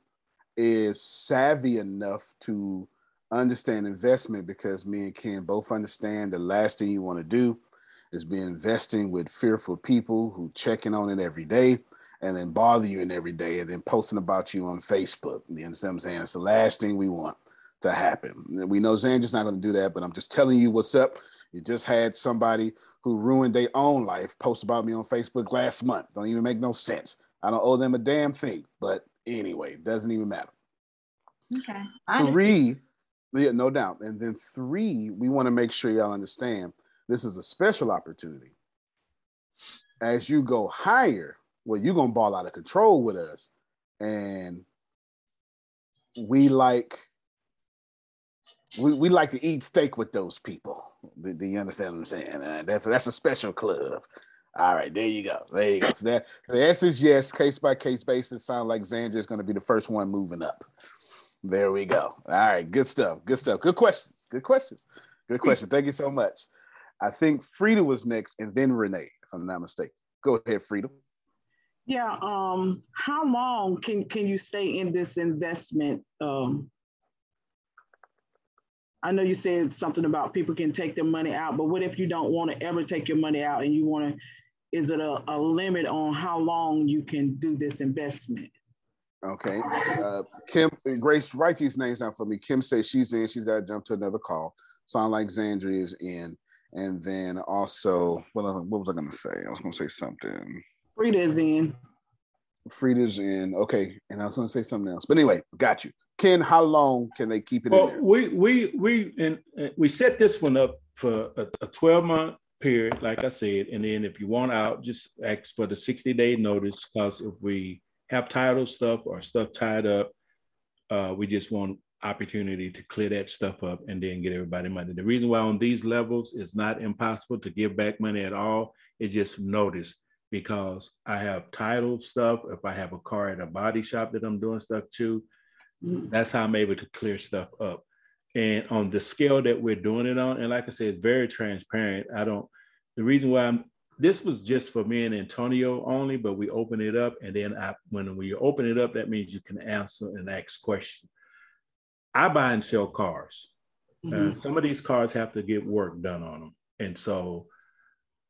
Speaker 3: is savvy enough to understand investment because me and Ken both understand the last thing you want to do is be investing with fearful people who checking on it every day and then bother you in every day and then posting about you on Facebook. You understand what I'm saying? It's the last thing we want to happen. We know Zandra's not going to do that, but I'm just telling you what's up. You just had somebody who ruined their own life post about me on Facebook last month. Don't even make no sense. I don't owe them a damn thing. But anyway, it doesn't even matter.
Speaker 12: Okay.
Speaker 3: Three, yeah, no doubt. And then three, we want to make sure y'all understand this is a special opportunity. As you go higher, well, you're gonna ball out of control with us. And we like we, we like to eat steak with those people. Do, do you understand what I'm saying? Uh, that's that's a special club. All right, there you go. There you go. So that the answer is yes, case by case basis. Sound like Xander is going to be the first one moving up. There we go. All right, good stuff. Good stuff. Good questions. Good questions. Good question. Thank you so much. I think Frida was next, and then Renee, if I'm not mistaken. Go ahead, Frida.
Speaker 5: Yeah. Um. How long can can you stay in this investment? Um. I know you said something about people can take their money out, but what if you don't want to ever take your money out and you want to? Is it a, a limit on how long you can do this investment?
Speaker 3: Okay. Uh, Kim, Grace, write these names down for me. Kim says she's in. She's got to jump to another call. Sound like Zandria is in. And then also, what, what was I going to say? I was going to say something.
Speaker 5: Frida's in.
Speaker 3: Frida's in. Okay. And I was going to say something else. But anyway, got you. Ken, how long can they keep it
Speaker 9: well,
Speaker 3: in there?
Speaker 9: We we we and we set this one up for a, a 12 month period, like I said, and then if you want out, just ask for the 60 day notice. Because if we have title stuff or stuff tied up, uh, we just want opportunity to clear that stuff up and then get everybody money. The reason why on these levels it's not impossible to give back money at all. It just notice because I have title stuff. If I have a car at a body shop that I'm doing stuff to, mm. that's how I'm able to clear stuff up. And on the scale that we're doing it on, and like I said, it's very transparent. I don't, the reason why I'm, this was just for me and Antonio only, but we open it up. And then I, when we open it up, that means you can answer and ask questions. I buy and sell cars. Uh, some of these cars have to get work done on them. And so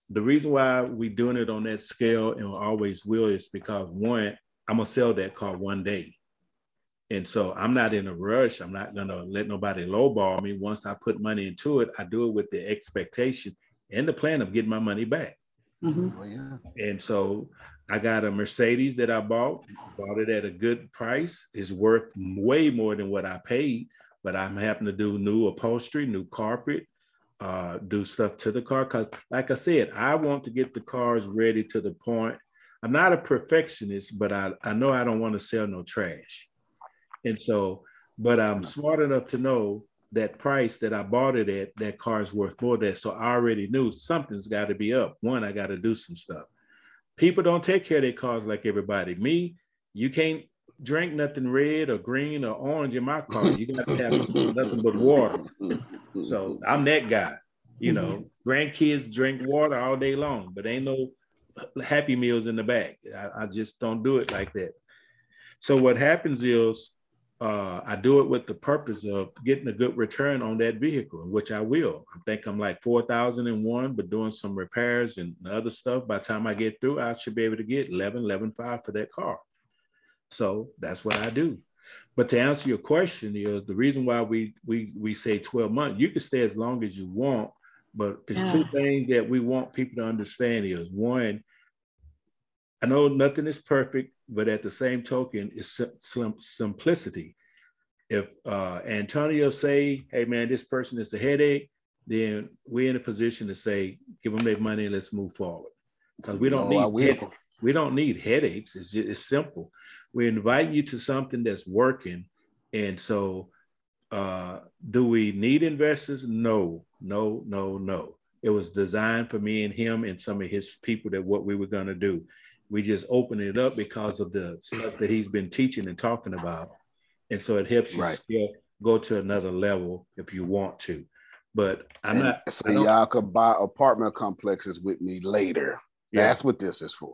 Speaker 9: the reason why we're doing it on that scale and always will is because one, I'm gonna sell that car one day. And so I'm not in a rush. I'm not gonna let nobody lowball me. Once I put money into it, I do it with the expectation and the plan of getting my money back.
Speaker 5: Mhm.
Speaker 3: Oh, yeah.
Speaker 9: And so I got a Mercedes that I bought, bought it at a good price. It's worth way more than what I paid, but I'm having to do new upholstery, new carpet, uh, do stuff to the car. Cause like I said, I want to get the cars ready to the point. I'm not a perfectionist, but I, I know I don't want to sell no trash. And so, but I'm smart enough to know that price that I bought it at, that car is worth more than that. So I already knew something's got to be up. One, I got to do some stuff. People don't take care of their cars like everybody. Me, you can't drink nothing red or green or orange in my car. You got to have nothing but water. So I'm that guy. You know, mm-hmm. grandkids drink water all day long, but ain't no happy meals in the back. I, I just don't do it like that. So what happens is uh, I do it with the purpose of getting a good return on that vehicle, which I will. I think I'm like 4,001, but doing some repairs and other stuff. By the time I get through, I should be able to get 11, 11.5 for that car. So that's what I do. But to answer your question is the reason why we we we say 12 months, you can stay as long as you want, but it's two things that we want people to understand is one, I know nothing is perfect, but at the same token, it's sim- sim- simplicity. If uh, Antonio say, "Hey man, this person is a headache," then we're in a position to say, "Give them their money and let's move forward." Because we don't
Speaker 3: No,
Speaker 9: need head- we don't need headaches. It's just, it's simple. We invite you to something that's working, and so uh, do we need investors? No, no, no, no. It was designed for me and him and some of his people that what we were going to do. We just open it up because of the stuff that he's been teaching and talking about. And so it helps you
Speaker 3: Right.
Speaker 9: still go to another level if you want to. But I'm
Speaker 3: And
Speaker 9: not,
Speaker 3: so y'all could buy apartment complexes with me later.
Speaker 9: Yeah.
Speaker 3: That's what this is for.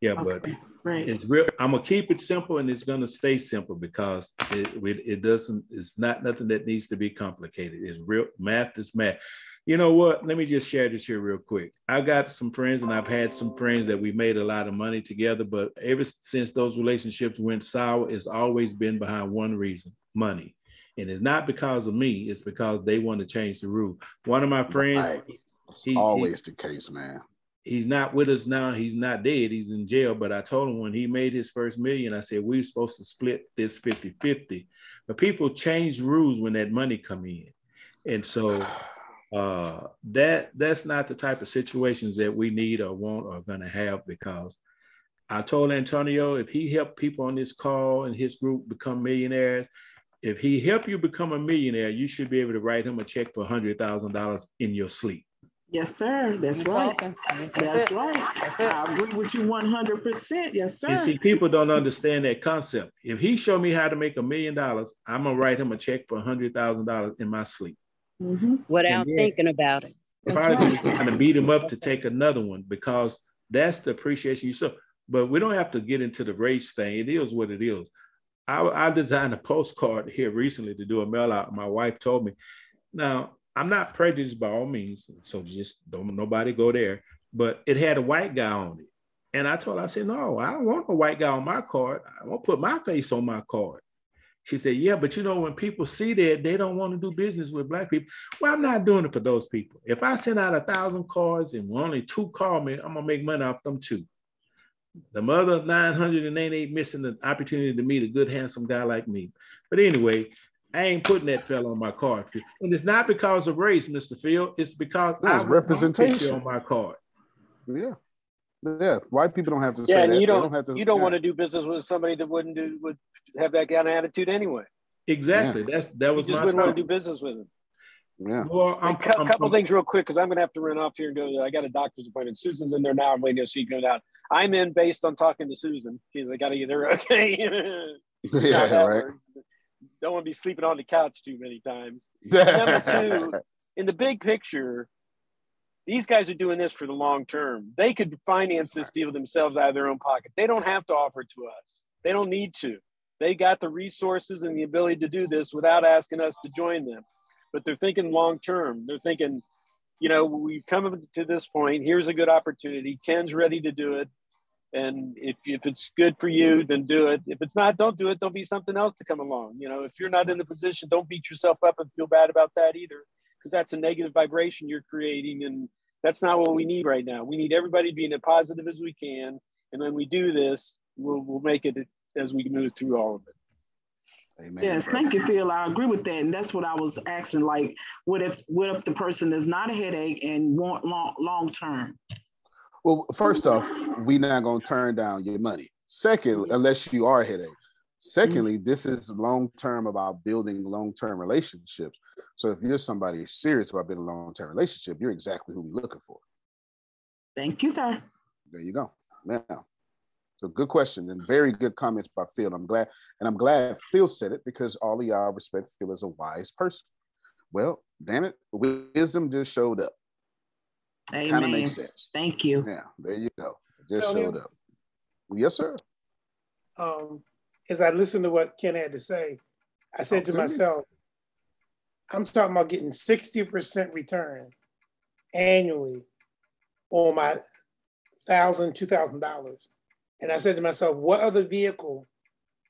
Speaker 9: yeah, but
Speaker 5: Right.
Speaker 9: it's real. I'm gonna keep it simple, and it's gonna stay simple because it it, it doesn't. It's not nothing that needs to be complicated. It's real. Math is math. You know what? Let me just share this here real quick. I got some friends, and I've had some friends that we made a lot of money together. But ever since those relationships went sour, it's always been behind one reason: money. And it's not because of me; it's because they want to change the rule. One of my friends.
Speaker 3: It's
Speaker 9: he-
Speaker 3: always the case, man.
Speaker 9: he's not with us now. He's not dead. He's in jail. But I told him when he made his first million, I said, we are supposed to split this 50 50. But people change rules when that money come in. And so uh, that that's not the type of situations that we need or want or going to have because I told Antonio if he helped people on this call and his group become millionaires, if he helped you become a millionaire, you should be able to write him a check for $100,000 in your sleep.
Speaker 5: Yes, sir. That's right.
Speaker 2: That's
Speaker 5: That's right.
Speaker 2: That's.
Speaker 5: I agree with you one hundred percent. Yes,
Speaker 9: And
Speaker 5: sir.
Speaker 9: see, people don't understand that concept. If he showed me how to make a million dollars, I'm gonna write him a check for hundred thousand dollars in my sleep.
Speaker 5: Mhm.
Speaker 6: Without
Speaker 9: then-
Speaker 6: thinking about it.
Speaker 5: That's
Speaker 9: Probably
Speaker 5: right.
Speaker 9: trying to beat him up to take another one because that's the appreciation you show. But we don't have to get into the race thing. It is what it is. I, I designed a postcard here recently to do a mail out. My wife told me. Now I'm not prejudiced by all means, so just don't nobody go there. But it had a white guy on it, and I told her, I said, no, I don't want a white guy on my card. I want to put my face on my card. She said, yeah, but you know when people see that, they don't want to do business with black people. Well, I'm not doing it for those people. If I send out a thousand cards and only two call me, I'm gonna make money off them two. The mother other 988 missing the opportunity to meet a good, handsome guy like me. But anyway, I ain't putting that fella on my card. And it's not because of race, Mr. Field. It's because
Speaker 3: No,
Speaker 9: I
Speaker 3: representation.
Speaker 9: on my card.
Speaker 3: Yeah. Yeah. White people don't have to
Speaker 11: Yeah,
Speaker 3: say
Speaker 11: and
Speaker 3: that.
Speaker 11: you
Speaker 3: They
Speaker 11: don't,
Speaker 3: have to,
Speaker 11: you don't
Speaker 3: yeah.
Speaker 11: want to do business with somebody that wouldn't do would have that kind of attitude anyway.
Speaker 9: Exactly. That's that
Speaker 11: You
Speaker 9: was
Speaker 11: just
Speaker 9: my
Speaker 11: wouldn't want to do business with them.
Speaker 3: Yeah.
Speaker 9: Well, I'm,
Speaker 11: A cou-
Speaker 9: I'm-
Speaker 11: couple things real quick because I'm going to have to run off here and go. I got a doctor's appointment. Susan's in there now. I'm waiting to see her go down. I'm in based on talking to Susan. She's I got to get her okay.
Speaker 3: Yeah, right.
Speaker 11: works. Don't want to be sleeping on the couch too many times. Number two, in the big picture, these guys are doing this for the long term. They could finance this deal themselves out of their own pocket. They don't have to offer it to us. They don't need to. They got the resources and the ability to do this without asking us to join them. But they're thinking long term. They're thinking, you know, we've come to this point. Here's a good opportunity. Ken's ready to do it. And if, if it's good for you, then do it. If it's not, don't do it. There'll be something else to come along. You know, if you're not in the position, don't beat yourself up and feel bad about that either, because that's a negative vibration you're creating. And that's not what we need right now. We need everybody being as positive as we can. And when we do this, we'll, we'll make it as we move through all of it.
Speaker 3: Amen.
Speaker 5: Yes, thank you, Phil. I agree with that, and that's what I was asking. Like, what if what if the person is not a headache and want long long term?
Speaker 3: Well, first off, we're not gonna turn down your money. Second, unless you are a headache. Secondly, mm-hmm. this is long term about building long term relationships. So if you're somebody serious about building a long term relationship, you're exactly who we're looking for.
Speaker 5: Thank you, sir.
Speaker 3: There you go. Now, so good question and very good comments by Phil. I'm glad, and I'm glad Phil said it because all of y'all respect Phil as a wise person. Well, damn it, wisdom just showed up. Kind of makes sense.
Speaker 5: Thank you.
Speaker 3: Yeah, there you go. Just
Speaker 10: Tony?
Speaker 3: showed up. Yes, sir.
Speaker 10: um, as I listened to what Ken had to say, I said to
Speaker 3: to me.
Speaker 10: myself, I'm talking about getting 60% return annually on my thousand, two thousand dollars. And I said to myself, what other vehicle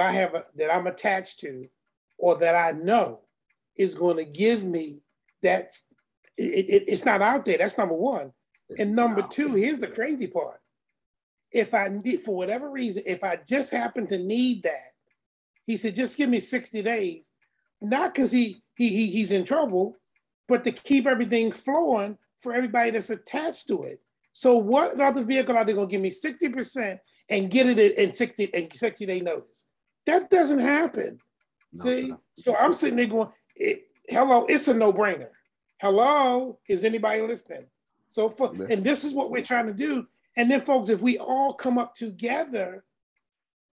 Speaker 10: I have a, that I'm attached to or that I know is going to give me that it, it- it's not out there. That's number one. And number two, here's the crazy part. If I need, for whatever reason, if I just happen to need that, he said, just give me 60 days, not because he, he he he's in trouble, but to keep everything flowing for everybody that's attached to it. So what other vehicle are they gonna give me 60% and get it in 60 in 60 day notice? That doesn't happen. See, so I'm sitting there going, it, hello, it's a no-brainer. Hello, is anybody listening? So for and this is what we're trying to do. And then, folks, if we all come up together,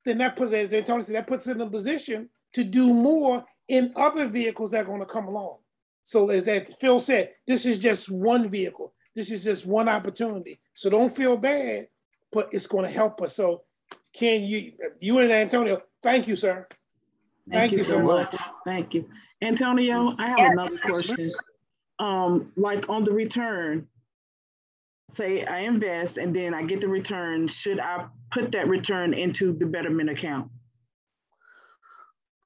Speaker 10: then that puts as Tony said, that puts us in a position to do more in other vehicles that are going to come along. So as that Phil said, this is just one vehicle. This is just one opportunity. So don't feel bad, but it's going to help us. So can you, you and Antonio, thank you, sir.
Speaker 5: Thank, you, so much. Thank you. Antonio, I have another question. Um, like on the return, say I invest and then I get the return, should I put that return into the betterment account?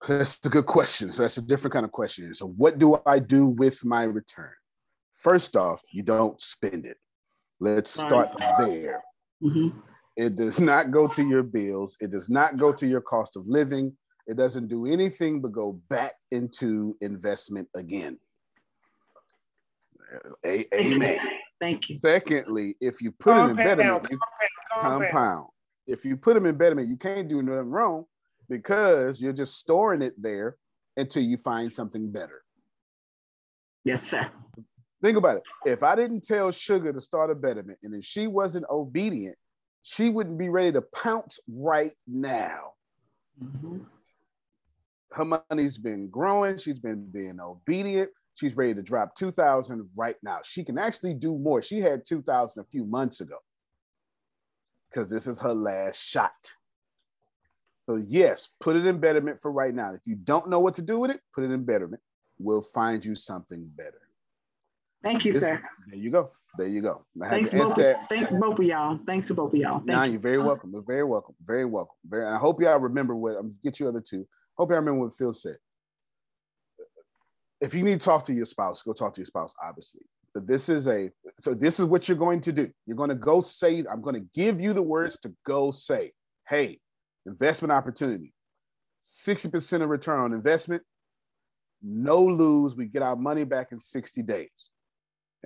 Speaker 3: That's a good question. So that's a different kind of question. So what do I do with my return? First off, you don't spend it. Let's start there.
Speaker 5: Mm-hmm.
Speaker 3: It does not go to your bills. It does not go to your cost of living. It doesn't do anything but go back into investment again. A- amen.
Speaker 5: Thank you.
Speaker 3: Secondly, if you put them in betterment, you
Speaker 10: compound, compound.
Speaker 3: compound. If you put them in betterment, you can't do nothing wrong because you're just storing it there until you find something better.
Speaker 5: Yes, sir.
Speaker 3: Think about it. If I didn't tell Sugar to start a betterment and if she wasn't obedient, she wouldn't be ready to pounce right now.
Speaker 5: Mm-hmm.
Speaker 3: Her money's been growing. She's been being obedient. She's ready to drop 2000 right now. She can actually do more. She had 2000 a few months ago because this is her last shot. So yes, put it in betterment for right now. If you don't know what to do with it, put it in betterment. We'll find you something better.
Speaker 5: Thank you,
Speaker 3: This-
Speaker 5: sir.
Speaker 3: There you go. There you go. I
Speaker 5: Thanks both,
Speaker 3: that.
Speaker 5: thank both of y'all. Thanks to both of y'all. Thank
Speaker 3: Nah,
Speaker 5: you.
Speaker 3: you're very welcome. You're very welcome. Very welcome. Very. And I hope y'all remember what. I'm get you other two. Hope y'all remember what Phil said. If you need to talk to your spouse, go talk to your spouse. Obviously, but this is a. So this is what you're going to do. You're going to go say. I'm going to give you the words to go say. Hey, investment opportunity. Sixty percent of return on investment. No lose. We get our money back in 60 days.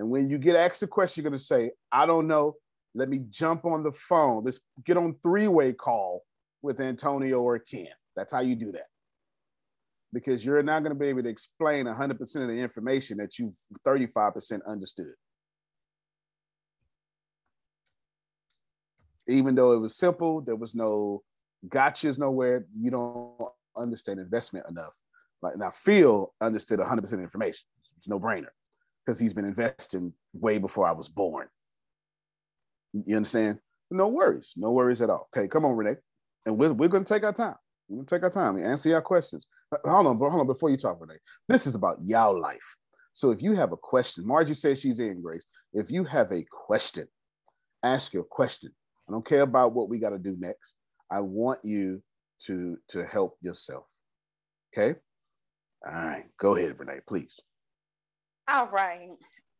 Speaker 3: And when you get asked a question, you're going to say, I don't know. Let me jump on the phone. Let's get on three-way call with Antonio or Ken. That's how you do that. Because you're not going to be able to explain 100% of the information that you've 35% understood. Even though it was simple, there was no gotchas nowhere. You don't understand investment enough. Like now, Phil understood 100% information. It's no brainer because he's been investing way before I was born. You understand? No worries, no worries at all. Okay, come on, Renee, and we're, we're going to take our time. We're going to take our time and answer your questions. Hold on, hold on. Before you talk, Renee, this is about y'all life. So if you have a question, Margie says she's in, Grace. If you have a question, ask your question. I don't care about what we got to do next. I want you to to help yourself. Okay. All right. Go ahead, Renee, please.
Speaker 8: All right.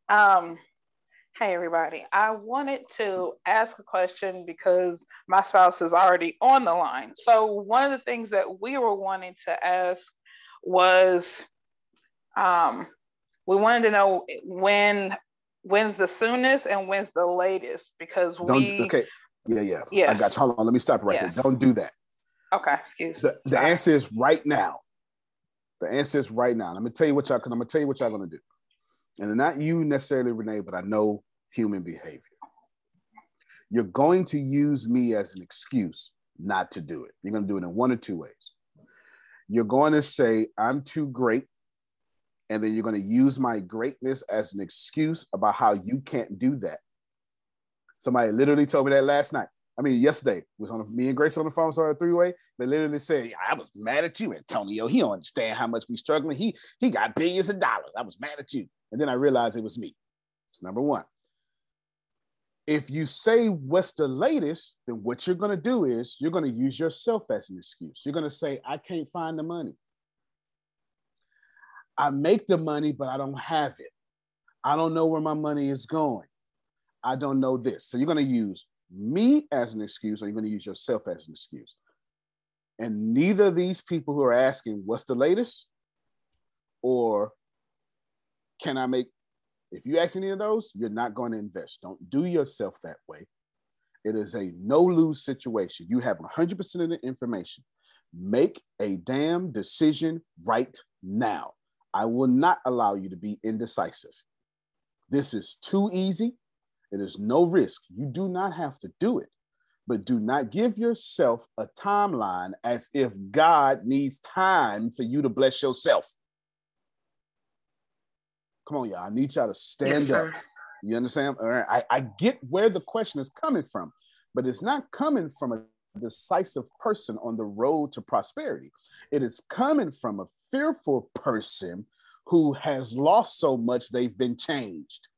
Speaker 8: Um, hey everybody. I wanted to ask a question because my spouse is already on the line. So one of the things that we were wanting to ask was um we wanted to know when when's the soonest and when's the latest because
Speaker 3: Don't
Speaker 8: we
Speaker 3: okay. Yeah, yeah. yeah
Speaker 8: I
Speaker 3: got you. Hold on. Let me stop right
Speaker 8: Yes.
Speaker 3: there. Don't do that.
Speaker 8: okay, excuse me.
Speaker 3: The, the answer is right now. The answer is right now. Let me tell you what y'all, because I'm gonna tell you what y'all gonna do. And not you necessarily, Renee, but I know human behavior. You're going to use me as an excuse not to do it. You're gonna do it in one or two ways. You're going to say, I'm too great. And then you're going to use my greatness as an excuse about how you can't do that. Somebody literally told me that last night. I mean, yesterday was on me and Grace on the phone, so a three way. They literally said, "I was mad at you, Antonio. He don't understand how much we struggling. He he got billions of dollars. I was mad at you." And then I realized it was me. It's number one. If you say what's the latest, then what you're going to do is you're going to use yourself as an excuse. You're going to say, "I can't find the money. I make the money, but I don't have it. I don't know where my money is going. I don't know this." So you're going to use me as an excuse or you're going to use yourself as an excuse. And neither of these people who are asking, what's the latest? Or can I make, if you ask any of those, you're not going to invest. Don't do yourself that way. It is a no lose situation. You have 100% of the information. Make a damn decision right now. I will not allow you to be indecisive. This is too easy. It is no risk. You do not have to do it, but do not give yourself a timeline as if God needs time for you to bless yourself. Come on, y'all. I need y'all to stand
Speaker 5: Yes,
Speaker 3: up.
Speaker 5: sir.
Speaker 3: You understand? All right. I, I get where the question is coming from, but it's not coming from a decisive person on the road to prosperity. It is coming from a fearful person who has lost so much they've been changed.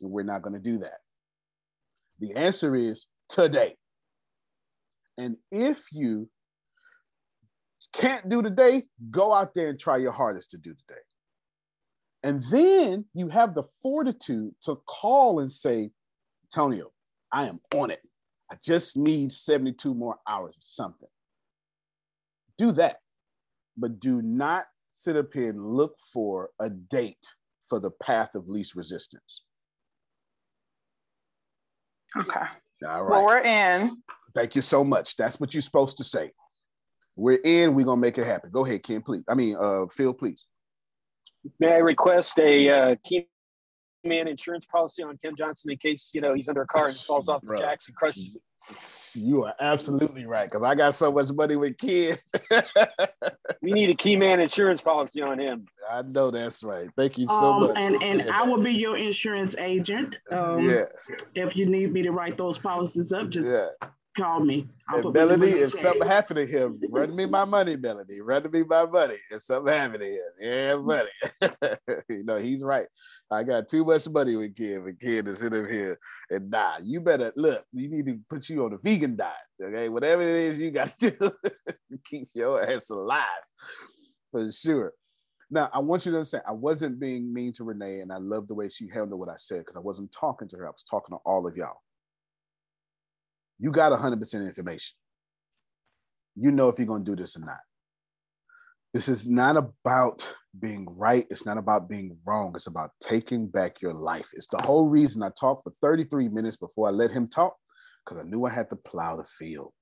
Speaker 3: And we're not going to do that. The answer is today. And if you can't do today, go out there and try your hardest to do today. And then you have the fortitude to call and say, Antonio, I am on it. I just need 72 more hours or something. Do that. But do not sit up here and look for a date for the path of least resistance.
Speaker 8: Okay.
Speaker 3: All right.
Speaker 8: Well, we're in.
Speaker 3: Thank you so much. That's what you're supposed to say. We're in. We're gonna make it happen. Go ahead, Ken, please. I mean, uh, Phil, please.
Speaker 11: May I request a uh, key man insurance policy on Ken Johnson in case you know he's under a car and falls off the jacks and crushes it?
Speaker 3: You are absolutely right because I got so much money with kids.
Speaker 11: We need a key man insurance policy on him.
Speaker 3: I know that's right. Thank you so
Speaker 5: Um,
Speaker 3: much.
Speaker 5: and and I will be your insurance agent. Um,
Speaker 3: yeah,
Speaker 5: If you need me to write those policies up, just
Speaker 3: yeah.
Speaker 5: Call me. I'll
Speaker 3: And Melody, if something happened to him, run me my money, Melody. Run me my money. If something happened to him, yeah, mm. money. you know, he's right. I got too much money with Ken, and Ken is in him here. And nah, you better look, you need to put you on a vegan diet. Okay, whatever it is you got to do, keep your ass alive for sure. Now, I want you to understand, I wasn't being mean to Renee, and I love the way she handled what I said because I wasn't talking to her. I was talking to all of y'all. You got 100% information. You know if you're going to do this or not. This is not about being right. It's not about being wrong. It's about taking back your life. It's the whole reason I talked for 33 minutes before I let him talk because I knew I had to plow the field.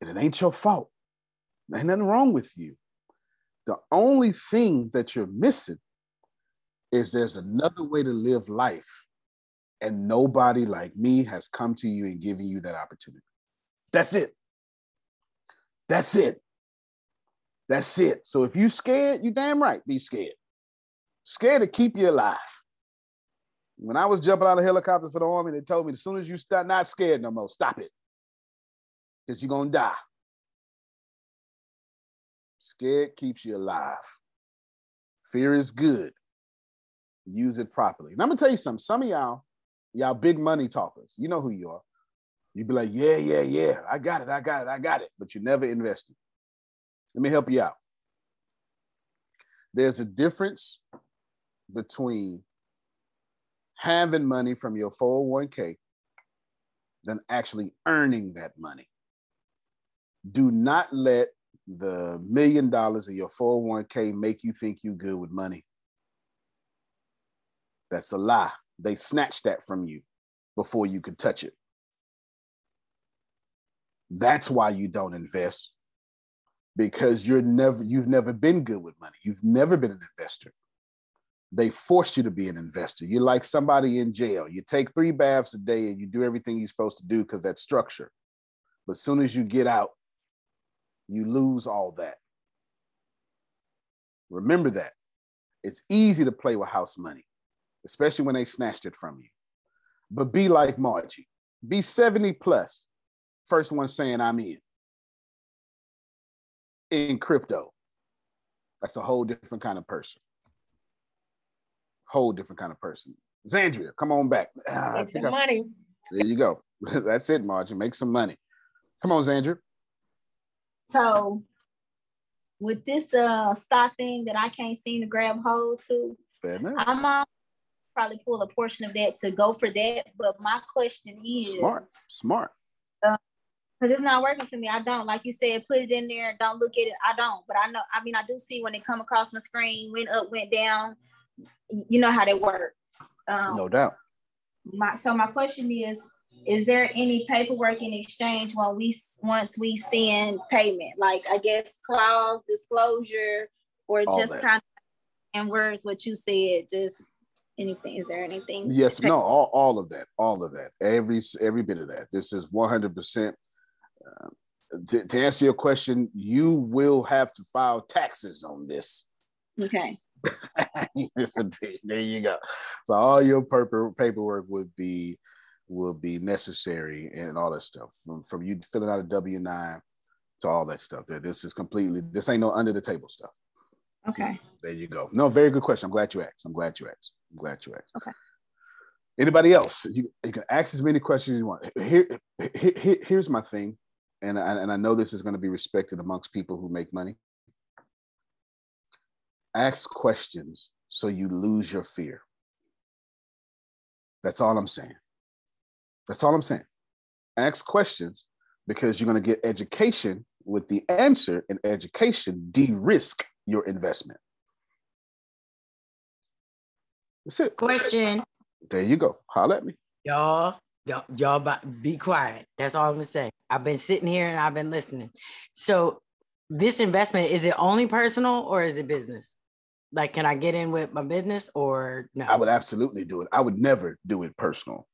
Speaker 3: And it ain't your fault. There Ain't nothing wrong with you. The only thing that you're missing is there's another way to live life. And nobody like me has come to you and given you that opportunity. That's it. That's it. That's it. So if you scared, you damn right, be scared. Scared to keep you alive. When I was jumping out of helicopters for the army, they told me as soon as you start not scared no more, stop it. Because you're gonna die. Scared keeps you alive. Fear is good. Use it properly. And I'm gonna tell you something. Some of y'all, y'all big money talkers, you know who you are. You'd be like, yeah, yeah, yeah, I got it, I got it, I got it. But you never invested. Let me help you out. There's a difference between having money from your 401k than actually earning that money. Do not let the million dollars of your 401k make you think you're good with money. That's a lie. They snatched that from you before you could touch it. That's why you don't invest because you're never you've never been good with money. You've never been an investor. They forced you to be an investor. You're like somebody in jail. You take three baths a day and you do everything you're supposed to do because that's structure. But as soon as you get out, you lose all that. Remember that. It's easy to play with house money, especially when they snatched it from you. But be like Margie. Be 70 plus. First one saying I'm in. In crypto. That's a whole different kind of person. Whole different kind of person. Zandria, come on back. Ah,
Speaker 6: Make some
Speaker 3: I-
Speaker 6: money.
Speaker 3: There you go. That's it, Margie. Make some money. Come on, Zandria.
Speaker 12: So with this uh stock thing that I can't seem to grab hold to, I'm uh, probably pull a portion of that to go for that. But my question is
Speaker 3: Smart. Smart.
Speaker 12: because it's not working for me. I don't, like you said, put it in there. Don't look at it. I don't, but I know. I mean, I do see when it come across my screen, went up, went down. You know how they work. Um,
Speaker 3: No doubt.
Speaker 12: my so my question is is there any paperwork in exchange when we once we send payment like i guess clause disclosure or
Speaker 3: All
Speaker 12: just
Speaker 3: that.
Speaker 12: kind of in words what you said just anything? Is there anything?
Speaker 3: Yes, no, all, all of that, all of that, every every bit of that. This is one hundred percent. uh, To to answer your question, you will have to file taxes on this.
Speaker 12: Okay.
Speaker 3: there you go. So all your paper paperwork would be will be necessary and all that stuff from from you filling out a W nine to all that stuff. That this is completely this ain't no under the table stuff.
Speaker 12: Okay.
Speaker 3: There you go. No, very good question. I'm glad you asked. I'm glad you asked. I'm glad you asked.
Speaker 12: Okay.
Speaker 3: Anybody else? You, you can ask as many questions as you want. Here, here, here- here's my thing, and I, and I know this is going to be respected amongst people who make money. Ask questions so you lose your fear. That's all I'm saying. That's all I'm saying. Ask questions because you're going to get education with the answer, and education de-risk your investment. That's it.
Speaker 6: Question.
Speaker 3: There you go. Holler at me.
Speaker 6: Y'all, y'all, y'all about, be quiet. That's all I'm gonna say. I've been sitting here and I've been listening. So this investment, is it only personal or is it business? Like, can I get in with my business or no?
Speaker 3: I would absolutely do it. I would never do it personal.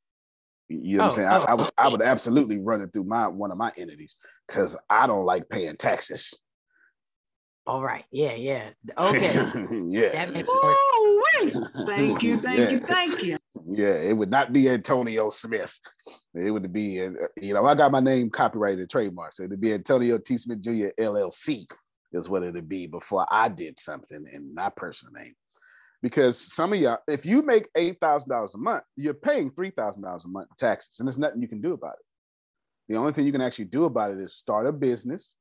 Speaker 3: You know what I'm
Speaker 6: Oh,
Speaker 3: saying?
Speaker 6: oh,
Speaker 3: I, I would I would absolutely run it through my one of my entities because I don't like paying taxes.
Speaker 6: All right. Yeah, yeah. Okay.
Speaker 3: yeah.
Speaker 6: That makes more
Speaker 5: wait. Thank you, thank you, thank you.
Speaker 3: Yeah, it would not be Antonio Smith. It would be, uh, you know, I got my name copyrighted and trademarked. So it'd be Antonio T. Smith Jr. LLC is what it'd be before I did something in my personal name. Because some of y'all, if you make eight thousand dollars a month, you're paying three thousand dollars a month in taxes, and there's nothing you can do about it. The only thing you can actually do about it is start a business,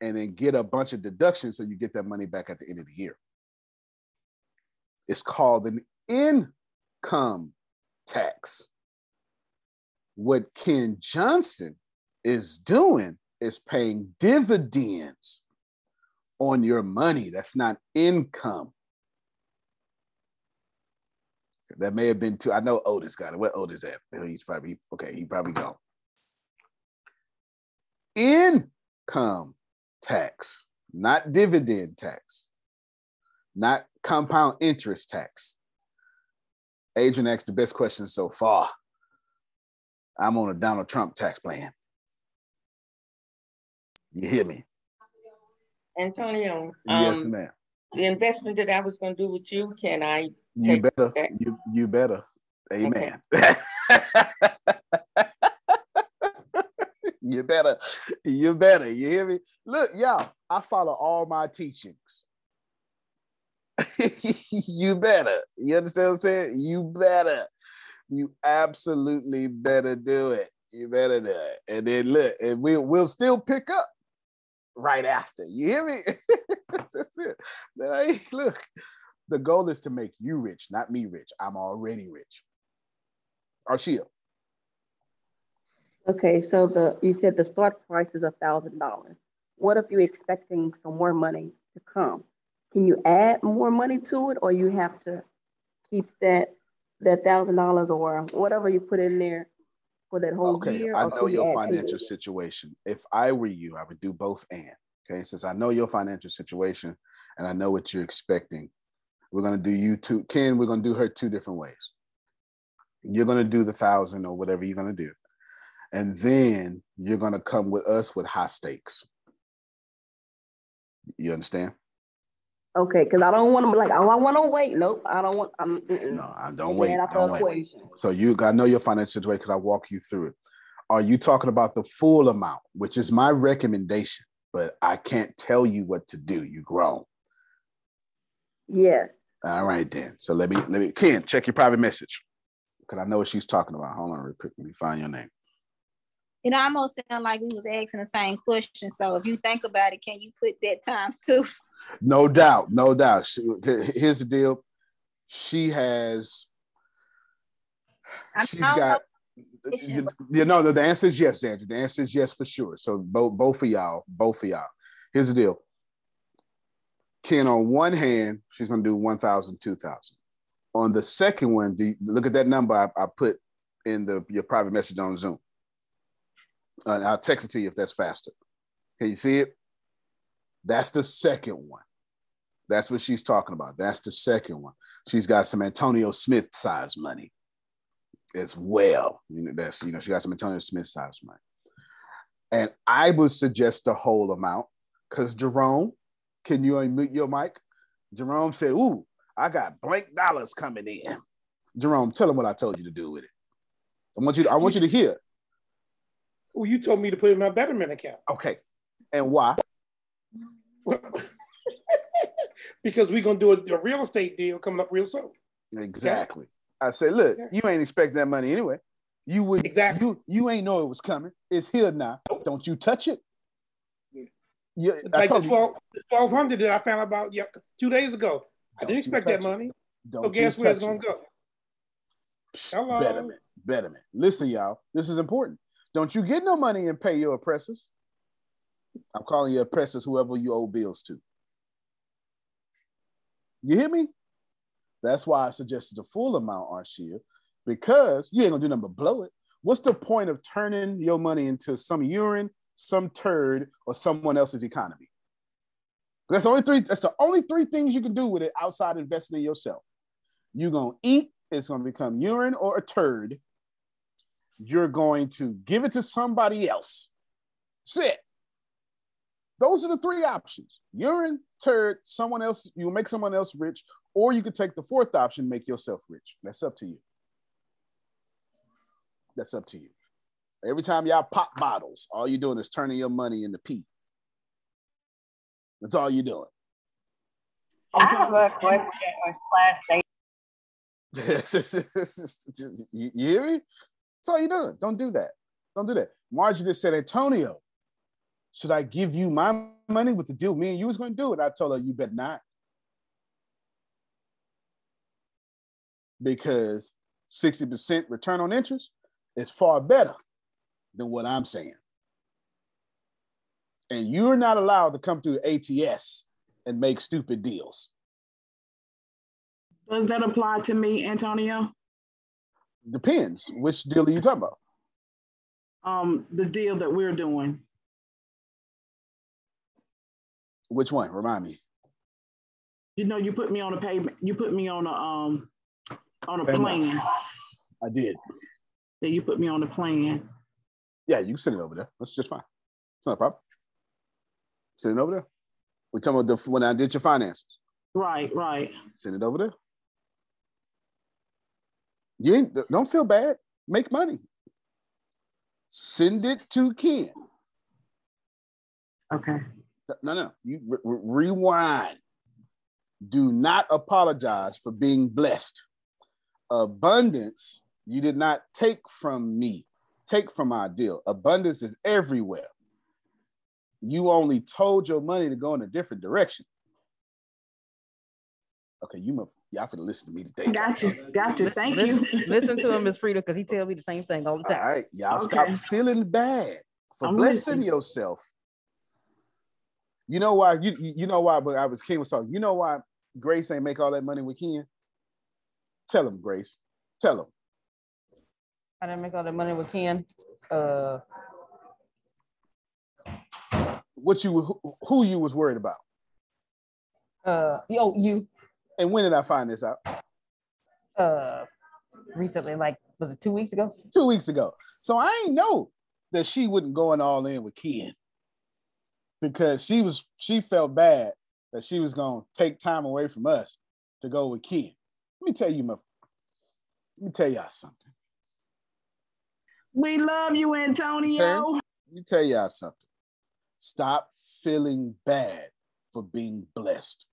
Speaker 3: and then get a bunch of deductions so you get that money back at the end of the year. It's called an income tax. What Ken Johnson is doing is paying dividends on your money. That's not income. That may have been too. I know Otis got it. Where Otis at? He's probably okay. He probably gone. Income tax, not dividend tax, not compound interest tax. Adrian asked the best question so far. I'm on a Donald Trump tax plan. You hear me?
Speaker 13: Antonio,
Speaker 3: yes,
Speaker 13: um,
Speaker 3: ma'am.
Speaker 13: the investment that I was gonna do with you, can I?
Speaker 3: You better.
Speaker 13: that?
Speaker 3: You you better. Amen. you better. You better. You hear me? Look, y'all. I follow all my teachings. you better. You understand what I'm saying? You better. You absolutely better do it. You better do it. And then look, and we'll we'll still pick up right after. You hear me? That's it. Look, the goal is to make you rich, not me rich. I'm already rich. Arshia.
Speaker 14: Okay, so the, you said the start price is a thousand dollars. What if you're expecting some more money to come? Can you add more money to it, or you have to keep that, that thousand dollars or whatever you put in there for that whole
Speaker 3: Okay,
Speaker 14: year?
Speaker 3: I know your financial situation. If I were you, I would do both and. Okay, since I know your financial situation and I know what you're expecting, we're gonna do you two. Ken, we're gonna do her two different ways. You're gonna do the thousand or whatever you're gonna do, and then you're gonna come with us with high stakes. You understand?
Speaker 14: Okay, because I don't want to be like, oh, I want to wait. Nope, I don't want. I'm, no,
Speaker 3: I don't wait.
Speaker 14: Out
Speaker 3: Don't wait.
Speaker 14: equation.
Speaker 3: So you, I know your financial situation because I walk you through it. Are you talking about the full amount, which is my recommendation? But I can't tell you what to do. You grown.
Speaker 14: Yes.
Speaker 3: All right then. So let me let me Ken check your private message because I know what she's talking about. Hold on, real quick. Let me find your name.
Speaker 12: It almost sounded like we was asking the same question. So if you think about it, can you put that times two?
Speaker 3: No doubt, no doubt. She- Here's the deal. She has. She's got. You, you know, the, the answer is yes, Andrew. The answer is yes for sure. So both both of y'all, both of y'all. Here's the deal. Ken, on one hand, she's gonna do 1,000, 2,000. On the second one, do you, look at that number I, I put in the your private message on Zoom. Uh, I'll text it to you if that's faster. Can you see it? That's the second one. That's what she's talking about. That's the second one. She's got some Antonio Smith size money as well. You know, that's you know, she got some Antonio Smith size money. And I would suggest the whole amount because Jerome, can you unmute your mic? Jerome said, Ooh, I got blank dollars coming in. Jerome, tell him what I told you to do with it. I want you to, I want you to hear.
Speaker 10: Well, you told me to put it in my betterment account.
Speaker 3: Okay. And why?
Speaker 10: because we're gonna do a, a real estate deal coming up real soon.
Speaker 3: Exactly. I said, look, you ain't expecting that money anyway. You would exactly you you ain't know it was coming. It's here now. Don't you touch it. Yeah, I
Speaker 10: like the
Speaker 3: told you.
Speaker 10: 12, 1200 that I found about yeah, two days ago. I didn't expect that
Speaker 3: it.
Speaker 10: money.
Speaker 3: Don't
Speaker 10: so guess where it's gonna
Speaker 3: it.
Speaker 10: go? Hello.
Speaker 3: Betterment. Betterment. Listen, y'all, this is important. Don't you get no money and pay your oppressors. I'm calling you oppressors, whoever you owe bills to. You hear me? That's why I suggested the full amount, Arshia, because you ain't gonna do nothing but blow it. What's the point of turning your money into some urine, some turd, or someone else's economy? That's the only three. That's the only three things you can do with it outside investing in yourself. You're gonna eat. It's gonna become urine or a turd. You're going to give it to somebody else. That's it. Those are the three options: urine, turd, someone else. You make someone else rich, or you could take the fourth option, make yourself rich. That's up to you. That's up to you. Every time y'all pop bottles, all you're doing is turning your money into pee. That's all you're doing.
Speaker 2: I have a question on class
Speaker 3: you, you hear me? That's all you're doing. Don't do that. Don't do that. Margie just said, Antonio, should I give you my money with the deal me and you was going to do it? I told her, you better not. Because 60% return on interest is far better than what I'm saying. And you're not allowed to come through ATS and make stupid deals.
Speaker 5: Does that apply to me, Antonio?
Speaker 3: Depends. Which deal are you talking about?
Speaker 5: Um, the deal that we're doing.
Speaker 3: Which one? Remind me.
Speaker 5: You know, you put me on a payment. You put me on a um on a
Speaker 3: Fair enough.
Speaker 5: plan.
Speaker 3: I did.
Speaker 5: Yeah, you put me on a plan.
Speaker 3: Yeah, you can send it over there. That's just fine. It's not a problem. Send it over there. We're talking about the when I did your finances.
Speaker 5: Right, right.
Speaker 3: Send it over there. You ain't don't feel bad. Make money. Send it to Ken.
Speaker 5: Okay.
Speaker 3: No, no. You re- re- rewind. Do not apologize for being blessed. Abundance you did not take from me, take from our deal. Abundance is everywhere. You only told your money to go in a different direction. Okay, you must y'all for to listen to me today.
Speaker 5: Gotcha, gotcha. Thank
Speaker 2: listen,
Speaker 5: you.
Speaker 2: listen to him, Miss Frida, because he tell me the same thing all the time.
Speaker 3: All right, y'all
Speaker 5: Okay.
Speaker 3: stop feeling bad for
Speaker 5: I'm
Speaker 3: blessing
Speaker 5: listening.
Speaker 3: yourself. You know why? You you know why? But I was Ken was talking. You know why Grace ain't make all that money with Ken? Tell him, Grace. Tell him.
Speaker 2: I didn't make all that money with Ken. Uh,
Speaker 3: What you who, who you was worried about,
Speaker 2: uh, yo, you,
Speaker 3: and when did I find this out?
Speaker 2: uh, recently, like, was it two weeks ago?
Speaker 3: Two weeks ago. So I ain't know that she wasn't going all in with Ken because she was she felt bad that she was gonna take time away from us to go with Ken. Let me tell you, my let me tell y'all something.
Speaker 5: We love you, Antonio.
Speaker 3: Let me tell y'all something. Stop feeling bad for being blessed.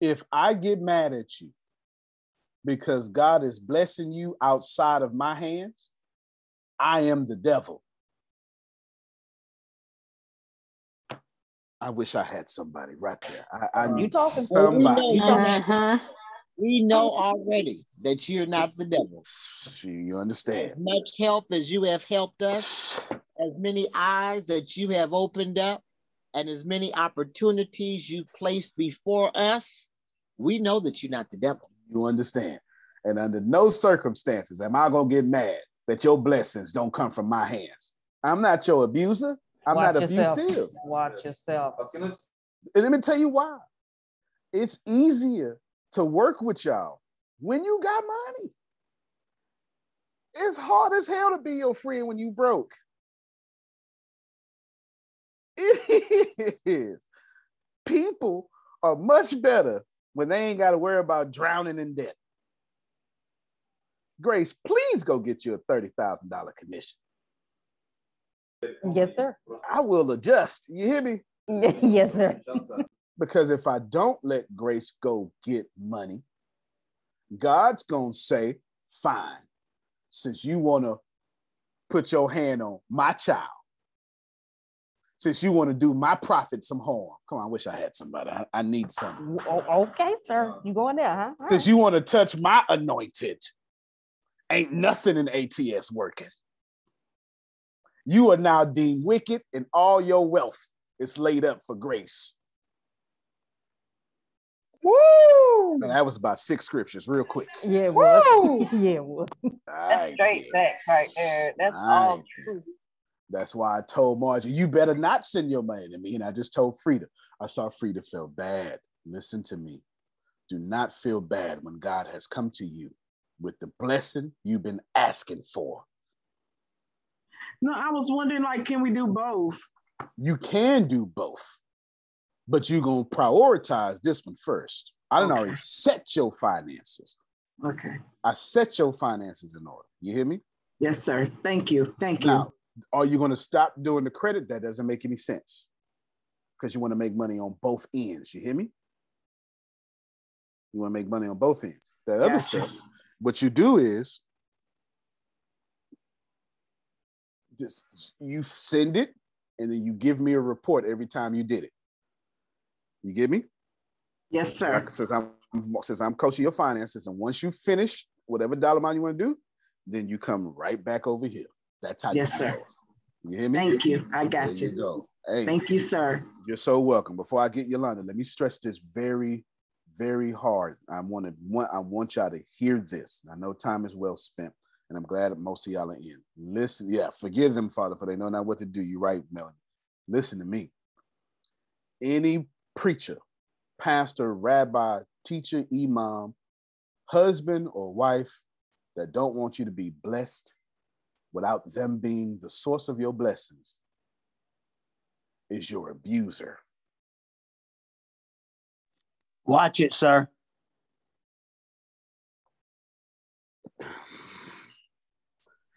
Speaker 3: If I get mad at you because God is blessing you outside of my hands, I am the devil. I wish I had somebody right there. I, I um, need
Speaker 2: talking.
Speaker 15: Well, we know,
Speaker 3: somebody.
Speaker 15: you know, uh-huh. we know already that you're not the devil.
Speaker 3: You understand?
Speaker 15: As much help as you have helped us, as many eyes that you have opened up, and as many opportunities you've placed before us, we know that you're not the devil.
Speaker 3: You understand? And under no circumstances am I gonna get mad that your blessings don't come from my hands. I'm not your abuser. I'm
Speaker 2: Watch
Speaker 3: not
Speaker 2: yourself.
Speaker 3: abusive.
Speaker 2: Watch yourself.
Speaker 3: And let me tell you why. It's easier to work with y'all when you got money. It's hard as hell to be your friend when you broke. It is. People are much better when they ain't got to worry about drowning in debt. Grace, please go get you a $30,000 commission.
Speaker 2: Yes, sir.
Speaker 3: I will adjust. You hear me?
Speaker 2: yes, sir.
Speaker 3: Because if I don't let Grace go get money, God's going to say, fine, since you want to put your hand on my child, since you want to do my prophet some harm. Come on, I wish I had somebody. I, I need some.
Speaker 2: Oh, okay, sir. You going there, huh? All
Speaker 3: Since you want to touch my anointed, ain't nothing in ATS working. You are now deemed wicked, and all your wealth is laid up for grace.
Speaker 2: Woo!
Speaker 3: And that was about six scriptures, real quick.
Speaker 2: Yeah, it was. yeah, it was.
Speaker 3: I
Speaker 2: straight
Speaker 3: did.
Speaker 2: facts right there. That's
Speaker 3: I
Speaker 2: all true.
Speaker 3: That's why I told Margie, you better not send your money to me. And I just told Frida, I saw Frida feel bad. Listen to me. Do not feel bad when God has come to you with the blessing you've been asking for.
Speaker 5: No, I was wondering, like, can we do both?
Speaker 3: You can do both, but you're going to prioritize this one first. I done already set your finances.
Speaker 5: Okay.
Speaker 3: I set your finances in order. You hear me?
Speaker 5: Yes, sir. Thank you. Thank you.
Speaker 3: Now, are you going to stop doing the credit? That doesn't make any sense because you want to make money on both ends. You hear me? You want to make money on both ends. That other
Speaker 5: Gotcha.
Speaker 3: stuff, what you do is just you send it and then you give me a report every time you did it. You get me?
Speaker 5: Yes, sir.
Speaker 3: Like, since I'm since I'm coaching your finances, and once you finish whatever dollar amount you want to do, then you come right back over here. That's how
Speaker 5: Yes,
Speaker 3: you
Speaker 5: sir.
Speaker 3: You hear me?
Speaker 5: Thank you. I got
Speaker 3: There
Speaker 5: you.
Speaker 3: go. Hey,
Speaker 5: Thank you, sir.
Speaker 3: you're so welcome. Before I get Yolanda, let me stress this very, very hard. I want to want I want y'all to hear this. I know time is well spent, and I'm glad that most of y'all are in. Listen, yeah, forgive them, Father, for they know not what to do. You're right, Melanie. Listen to me. Any preacher, pastor, rabbi, teacher, imam, husband, or wife that don't want you to be blessed without them being the source of your blessings is your abuser.
Speaker 16: Watch it, sir.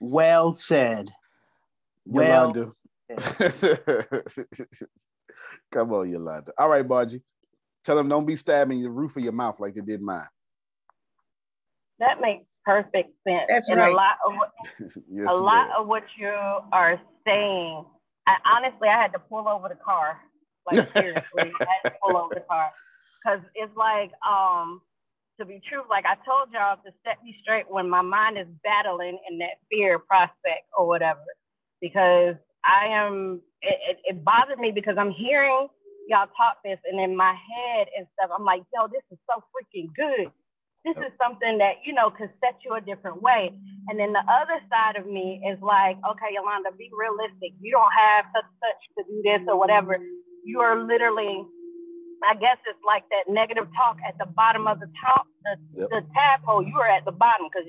Speaker 16: Well said. Well,
Speaker 3: Yolanda. Come on, Yolanda. All right, Margie. Tell them don't be stabbing the roof of your mouth like they did mine.
Speaker 17: That makes perfect sense.
Speaker 18: That's
Speaker 17: and
Speaker 18: right.
Speaker 17: a lot of what
Speaker 3: yes,
Speaker 17: a lot
Speaker 3: ma'am.
Speaker 17: of what you are saying. I honestly I had to pull over the car. Like seriously, I had to pull over the car. Cause it's like, um, to be true, like I told y'all to set me straight when my mind is battling in that fear prospect or whatever. Because I am it, it, it bothered me because I'm hearing y'all talk this and in my head and stuff, I'm like, yo, this is so freaking good. This is something that you know could set you a different way. And then the other side of me is like okay yolanda be realistic. You don't have such such to do this or whatever. You are literally i guess it's like that negative talk at the bottom of the top the,
Speaker 3: Yep.
Speaker 17: the tadpole. You are at the bottom because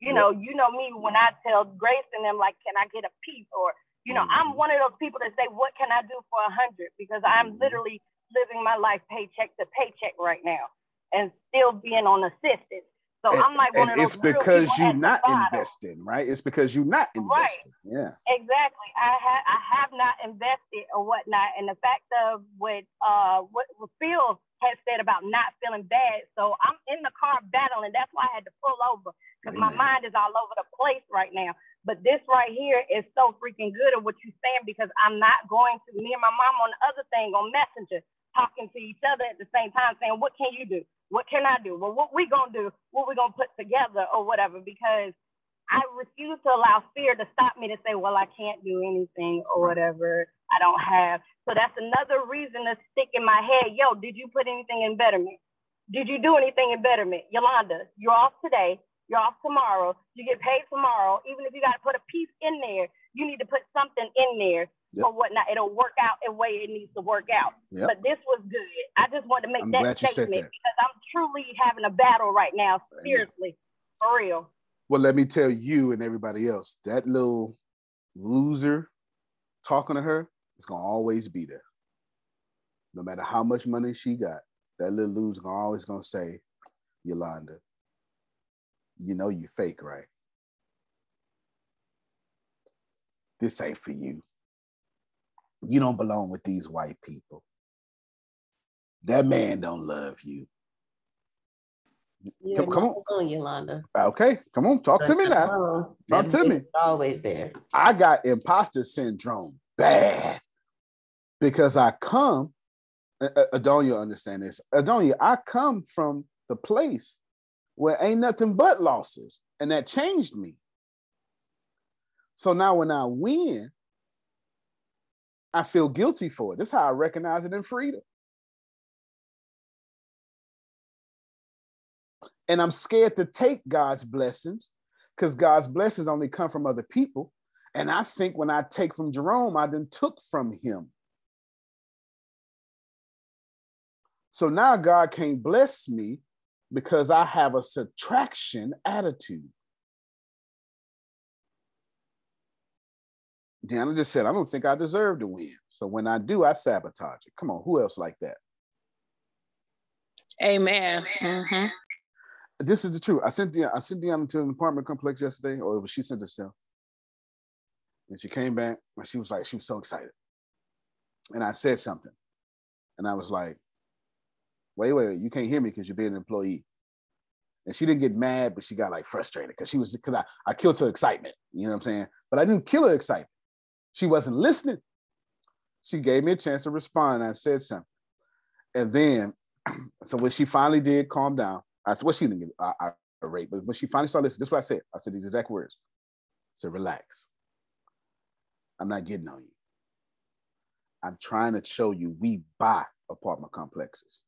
Speaker 17: you know you know me when i tell grace and them like can i get a piece or you know i'm mm-hmm. one of those people that say what can i do for a hundred? because i'm mm-hmm. literally living my life paycheck to paycheck right now and still being on assistance. So
Speaker 3: and,
Speaker 17: I'm like one
Speaker 3: and it's because you're not investing, right? It's because you're not investing. Yeah.
Speaker 17: Exactly. I have I have not invested or whatnot. And the fact of what uh what Phil has said about not feeling bad. So I'm in the car battling. That's why I had to pull over because my mind is all over the place right now. But this right here is so freaking good of what you're saying because I'm not going to me and my mom on the other thing on Messenger talking to each other at the same time saying, What can you do? What can I do? Well, what we gonna do? What we gonna put together or whatever? Because I refuse to allow fear to stop me to say, well, I can't do anything or whatever. I don't have. So that's another reason to stick in my head. Yo, did you put anything in betterment? Did you do anything in betterment? Yolanda, you're off today. You're off tomorrow. You get paid tomorrow. Even if you got to put a piece in there, you need to put something in there
Speaker 19: or whatnot. It'll work out the way it needs to work out.
Speaker 3: Yep.
Speaker 19: But this was good. I just wanted to make
Speaker 3: I'm
Speaker 19: that statement
Speaker 3: that.
Speaker 19: because I'm truly having a battle right now. Seriously, for real.
Speaker 3: Well, let me tell you and everybody else that little loser talking to her is gonna always be there. No matter how much money she got, that little loser gonna always gonna say, Yolanda, you know you fake, right? This ain't for you. You don't belong with these white people. That man don't love you. Come- come
Speaker 20: not alone, Yolanda.
Speaker 3: Okay, come on, talk to me now. Talk
Speaker 20: That
Speaker 3: to me.
Speaker 20: Always there.
Speaker 3: I got imposter syndrome bad because I come, Adonia understand this. Adonia, I come from the place where ain't nothing but losses, and that changed me. So now when I win, I feel guilty for it. This is how I recognize it in freedom. And I'm scared to take God's blessings because God's blessings only come from other people. And I think when I take from Jerome, I then took from him. So now God can't bless me because I have a subtraction attitude. Deanna just said, I don't think I deserve to win. So when I do, I sabotage it. Come on, who else like that?
Speaker 8: Amen. Mhm.
Speaker 3: This is the truth. I sent Deanna, I sent Deanna to an apartment complex yesterday, or was she sent herself? And she came back and she was like, she was so excited. And I said something. And I was like, wait, wait, wait, you can't hear me because you're being an employee. And she didn't get mad, but she got like frustrated because she was because I, I killed her excitement. You know what I'm saying? But I didn't kill her excitement. She wasn't listening. She gave me a chance to respond. I said something. And then, so when she finally did calm down, I said, well, she didn't get uh, irate, but when she finally started listening, this is what I said. I said these exact words. I said, relax. I'm not getting on you. I'm trying to show you we buy apartment complexes.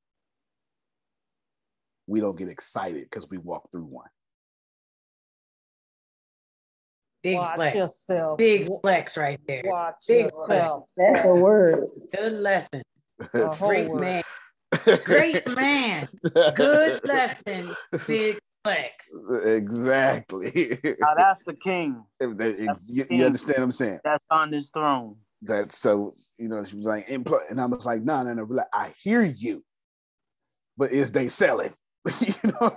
Speaker 3: We don't get excited because we walk through one.
Speaker 6: Big
Speaker 2: Watch
Speaker 6: flex.
Speaker 2: yourself.
Speaker 6: Big flex right there.
Speaker 2: Watch
Speaker 6: Big
Speaker 2: yourself.
Speaker 6: flex.
Speaker 14: That's a word.
Speaker 6: Good lesson.
Speaker 2: A
Speaker 6: Great
Speaker 2: word.
Speaker 6: man. Great man. Good lesson. Big flex.
Speaker 3: exactly.
Speaker 21: Now that's the king.
Speaker 3: If they- if
Speaker 21: That's
Speaker 3: you,
Speaker 21: king.
Speaker 3: you understand what I'm saying?
Speaker 21: That's on this throne.
Speaker 3: That so you know she was like input, and I was like, no, no, no. Like, I hear you, but is they selling? you know,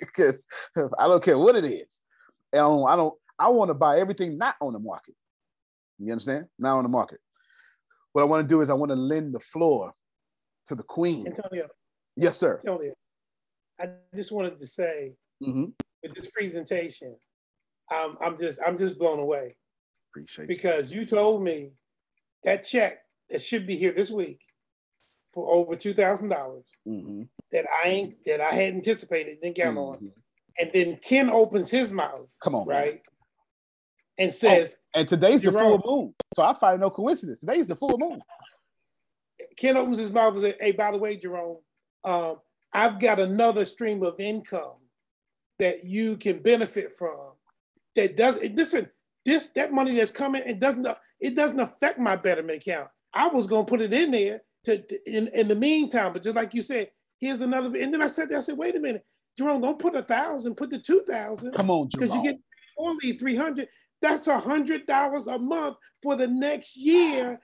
Speaker 3: because I don't care what it is. And I don't. I, don't, I want to buy everything not on the market. You understand? Not on the market. What I want to do is I want to lend the floor to the queen.
Speaker 10: Antonio,
Speaker 3: Yes, sir.
Speaker 10: Antonio, I just wanted to say
Speaker 3: Mhm.
Speaker 10: with this presentation, um, I'm just I'm just blown away
Speaker 3: Appreciate
Speaker 10: because you told me that check that should be here this week for over two thousand dollars
Speaker 3: Mm-hmm.
Speaker 10: that I ain't that I had anticipated didn't count on, and then Ken opens his mouth,
Speaker 3: Come on, man.
Speaker 10: And says,
Speaker 3: And today's the
Speaker 10: Jerome.
Speaker 3: full moon, so I find no coincidence. Today's the full moon.
Speaker 10: Ken opens his mouth and says, "Hey, by the way, Jerome, um, I've got another stream of income that you can benefit from. That does listen. This that money that's coming, it doesn't it doesn't affect my betterment account. I was gonna put it in there to, to- in in the meantime, but just like you said, here's another. And then I said, I said, wait a minute, Jerome, don't put a thousand, put the two thousand.
Speaker 3: Come on,
Speaker 10: because you get only three hundred. That's a hundred dollars a month for the next year.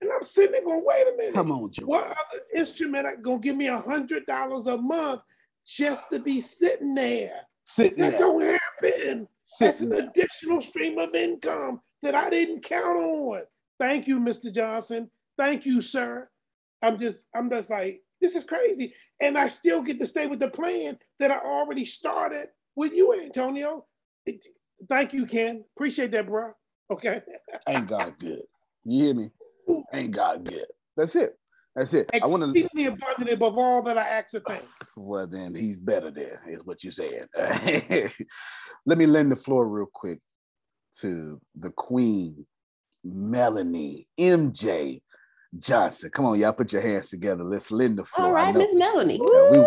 Speaker 10: And I'm sitting there going, wait a minute.
Speaker 3: Come on, Jerome.
Speaker 10: What other instrument are gonna give me a hundred dollars a month just to be sitting there?
Speaker 3: Sitting
Speaker 10: that
Speaker 3: there.
Speaker 10: don't happen. That's
Speaker 3: Sitting
Speaker 10: an additional stream of income that I didn't count on. Thank you, Mr. Johnson. Thank you, sir. I'm just, I'm just like, this is crazy. And I still get to stay with the plan that I already started with you, Antonio. It- thank you, Ken. Appreciate that, bro. Okay.
Speaker 3: Ain't God good? You hear me? Ain't God good? That's it. That's it. I want to.
Speaker 10: Exceedingly abundant above all that I ask or think.
Speaker 3: Well, then he's better there, is what you're saying. Let me lend the floor real quick to the queen, Melanie MJ Johnson. Come on, y'all, put your hands together. Let's lend the floor.
Speaker 20: All
Speaker 3: I
Speaker 20: right,
Speaker 3: know-
Speaker 20: Miss Melanie.
Speaker 3: Yeah, we-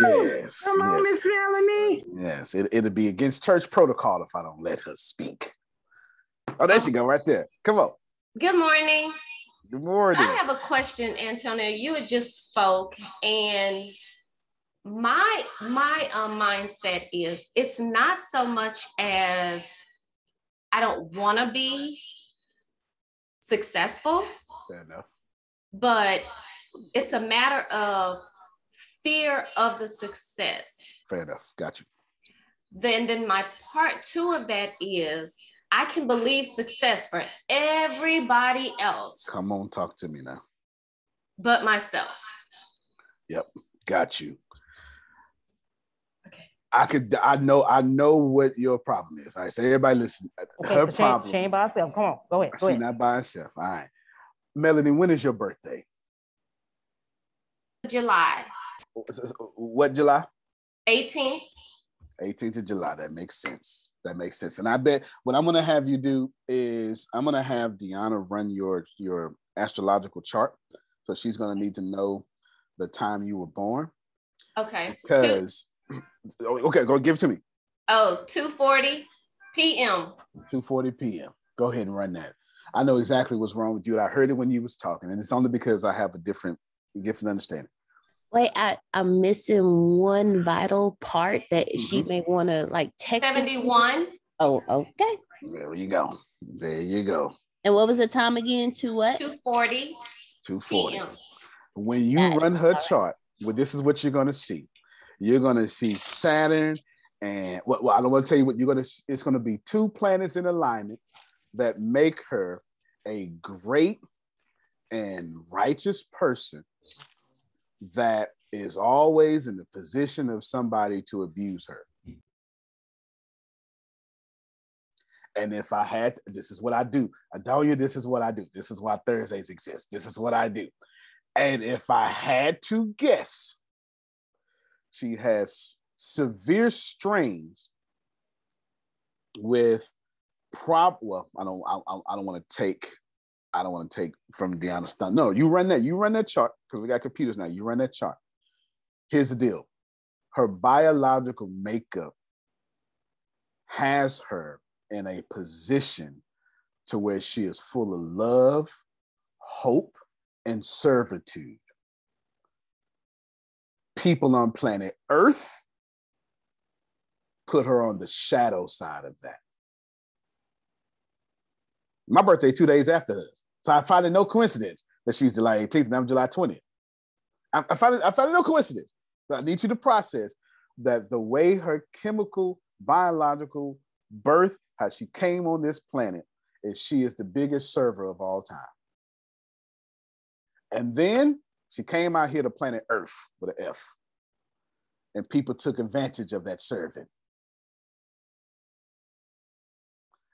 Speaker 3: yes,
Speaker 5: Come on,
Speaker 3: yes,
Speaker 5: Miss Melanie.
Speaker 3: yes. It, it'll be against church protocol if I don't let her speak. Oh, there she go, right there. Come on.
Speaker 20: Good morning.
Speaker 3: Good morning.
Speaker 20: I have a question, Antonio. You had just spoke, and my my um, mindset is it's not so much as I don't want to be successful,
Speaker 3: Fair enough.
Speaker 20: but it's a matter of fear of the success.
Speaker 3: Fair enough. Got you.
Speaker 20: Then then my part two of that is I can believe success for everybody else
Speaker 3: Come on, talk to me now.
Speaker 20: but myself.
Speaker 3: Yep, got you. Okay. I could. I know. I know what your problem is. All right, so everybody listen.
Speaker 2: Okay,
Speaker 3: Her
Speaker 2: but she,
Speaker 3: problem.
Speaker 2: she ain't by herself. Come on, go ahead. Go
Speaker 3: She's
Speaker 2: ahead.
Speaker 3: not by herself. All right, Melanie. When is your birthday?
Speaker 20: July
Speaker 3: What July?
Speaker 20: 18th.
Speaker 3: 18th of July. That makes sense. That makes sense. And I bet what I'm gonna have you do is I'm gonna have Deanna run your your astrological chart. So she's gonna need to know the time you were born.
Speaker 20: Okay. Two,
Speaker 3: Because okay, go give it to me.
Speaker 20: oh, 2:40 p.m.
Speaker 3: 2:40 p.m. Go ahead and run that. I know exactly what's wrong with you. I heard it when you was talking, and it's only because I have a different gift different understanding.
Speaker 22: Wait, I, I'm missing one vital part that she
Speaker 3: Mm-hmm.
Speaker 22: may want to like text. it
Speaker 20: 71.
Speaker 22: Oh, okay.
Speaker 3: There you go. There you go.
Speaker 22: And what was the time again? To what?
Speaker 20: 2:40
Speaker 3: 240.
Speaker 20: p.m.
Speaker 3: When you run her chart, well, this is what you're gonna see. You're gonna see Saturn, and well, well I don't want to tell you what you're gonna. It's gonna be two planets in alignment that make her a great and righteous person that is always in the position of somebody to abuse her. And if I had, this is what I do. Adonia, this is what I do. This is why Thursdays exist. This is what I do. And if I had to guess, she has severe strains with prop. Well, I don't. I, I- I don't want to take. I don't want to take from Deanna's stuff. No, you run that. You run that chart because we got computers now. You run that chart. Here's the deal. Her biological makeup has her in a position to where she is full of love, hope, and servitude. People on planet Earth put her on the shadow side of that. My birthday two days after hers. So I find it no coincidence that she's July 18th and I'm July 20th. I, I find it, I find it no coincidence. But I need you to process that the way her chemical, biological birth, how she came on this planet, is she is the biggest server of all time. And then she came out here to planet Earth with an F. And people took advantage of that serving.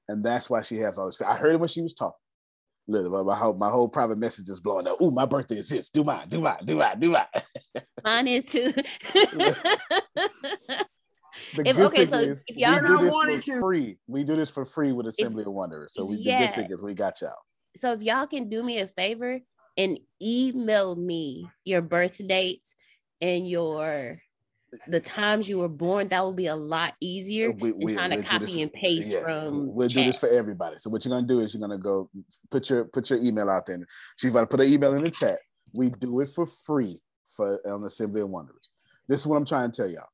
Speaker 3: And that's why she has all this. I heard it when she was talking. Look, my, my whole, my whole private message is blowing up. Ooh, my birthday is this. Do mine, do mine, do mine, do mine.
Speaker 22: Mine is too. If- okay, so
Speaker 3: is
Speaker 22: if y'all don't want
Speaker 3: this for free. We do this for free with Assembly of Wanderers. So we, the good thing is we got y'all.
Speaker 22: so if y'all can do me a favor and email me your birth dates and your the times you were born, that would be a lot easier
Speaker 3: We, we,
Speaker 22: to
Speaker 3: we'll
Speaker 22: copy and paste
Speaker 3: yes,
Speaker 22: from
Speaker 3: we'll do this for everybody. So what you're gonna do is you're gonna go put your put your email out there. She's about to put her email in the chat. We do it for free for on Assembly of Wanderers. This is what I'm trying to tell y'all.